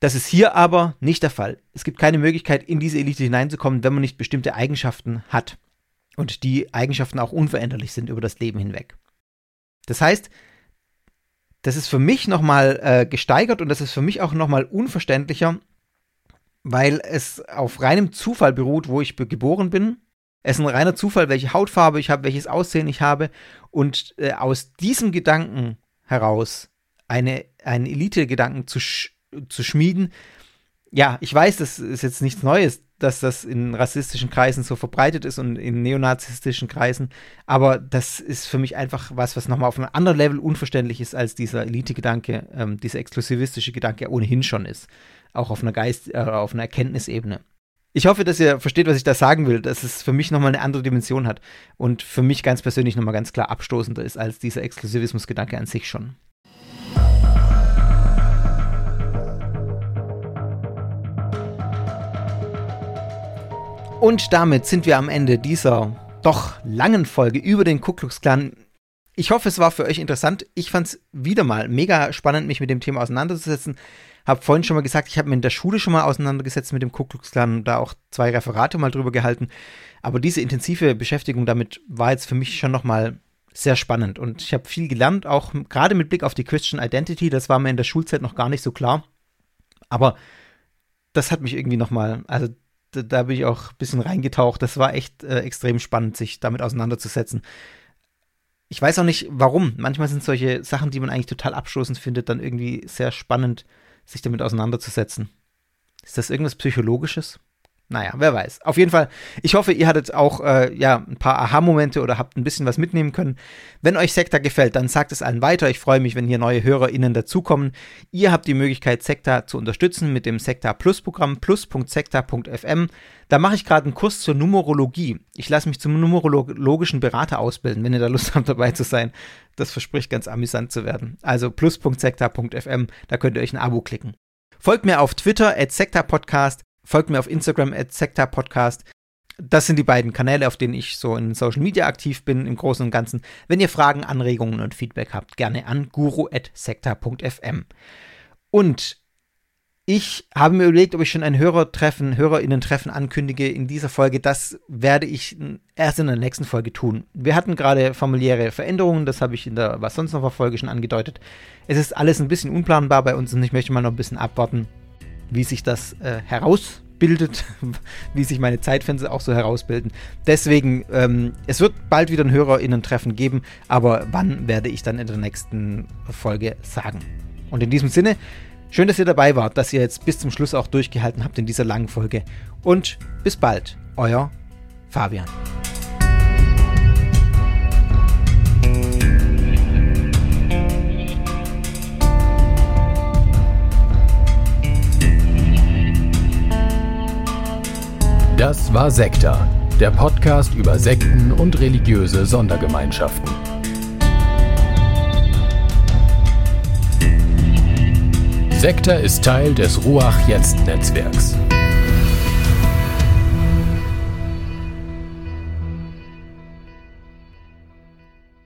Das ist hier aber nicht der Fall. Es gibt keine Möglichkeit, in diese Elite hineinzukommen, wenn man nicht bestimmte Eigenschaften hat und die Eigenschaften auch unveränderlich sind über das Leben hinweg. Das heißt, das ist für mich nochmal äh, gesteigert und das ist für mich auch nochmal unverständlicher, weil es auf reinem Zufall beruht, wo ich geboren bin. Es ist ein reiner Zufall, welche Hautfarbe ich habe, welches Aussehen ich habe und äh, aus diesem Gedanken heraus eine, einen Elite-Gedanken zu, sch zu schmieden, ja, ich weiß, das ist jetzt nichts Neues, dass das in rassistischen Kreisen so verbreitet ist und in neonazistischen Kreisen, aber das ist für mich einfach was, was nochmal auf einem anderen Level unverständlich ist, als dieser Elite-Gedanke, ähm, dieser exklusivistische Gedanke ohnehin schon ist. Auch auf einer Geist, äh, auf einer Erkenntnisebene. Ich hoffe, dass ihr versteht, was ich da sagen will, dass es für mich nochmal eine andere Dimension hat und für mich ganz persönlich nochmal ganz klar abstoßender ist als dieser Exklusivismus-Gedanke an sich schon. Und damit sind wir am Ende dieser doch langen Folge über den Ku Klux Klan. Ich hoffe, es war für euch interessant. Ich fand es wieder mal mega spannend, mich mit dem Thema auseinanderzusetzen. Hab vorhin schon mal gesagt, ich habe mir in der Schule schon mal auseinandergesetzt mit dem Ku Klux Klan und da auch zwei Referate mal drüber gehalten. Aber diese intensive Beschäftigung damit war jetzt für mich schon noch mal sehr spannend und ich habe viel gelernt, auch gerade mit Blick auf die Christian Identity. Das war mir in der Schulzeit noch gar nicht so klar. Aber das hat mich irgendwie noch mal, also da, da bin ich auch ein bisschen reingetaucht. Das war echt äh, extrem spannend, sich damit auseinanderzusetzen. Ich weiß auch nicht, warum. Manchmal sind solche Sachen, die man eigentlich total abstoßend findet, dann irgendwie sehr spannend, sich damit auseinanderzusetzen. Ist das irgendwas Psychologisches? Naja, wer weiß. Auf jeden Fall, ich hoffe, ihr hattet auch äh, ja, ein paar Aha-Momente oder habt ein bisschen was mitnehmen können. Wenn euch Sekta gefällt, dann sagt es allen weiter. Ich freue mich, wenn hier neue HörerInnen dazukommen. Ihr habt die Möglichkeit, Sekta zu unterstützen mit dem Sekta Plus Programm plus.sekta.fm. Da mache ich gerade einen Kurs zur Numerologie. Ich lasse mich zum numerologischen Berater ausbilden, wenn ihr da Lust habt, dabei zu sein. Das verspricht ganz amüsant zu werden. Also plus.sekta.fm, da könnt ihr euch ein Abo klicken. Folgt mir auf Twitter at Sekta Podcast Folgt mir auf Instagram at Podcast. Das sind die beiden Kanäle, auf denen ich so in Social Media aktiv bin, im Großen und Ganzen. Wenn ihr Fragen, Anregungen und Feedback habt, gerne an guru.sekta.fm. Und Ich habe mir überlegt, ob ich schon ein Hörertreffen, Hörerinnen-Treffen ankündige in dieser Folge. Das werde ich erst in der nächsten Folge tun. Wir hatten gerade familiäre Veränderungen, das habe ich in der Was sonst noch Folge schon angedeutet. Es ist alles ein bisschen unplanbar bei uns und ich möchte mal noch ein bisschen abwarten, wie sich das äh, herausbildet, wie sich meine Zeitfenster auch so herausbilden. Deswegen, ähm, es wird bald wieder ein HörerInnen-Treffen geben, aber wann werde ich dann in der nächsten Folge sagen. Und in diesem Sinne, Schön, dass ihr dabei wart, dass ihr jetzt bis zum Schluss auch durchgehalten habt in dieser langen Folge. Und bis bald, euer Fabian. Das war Sekta, der Podcast über Sekten und religiöse Sondergemeinschaften. Sekta ist Teil des Ruach Jetzt Netzwerks.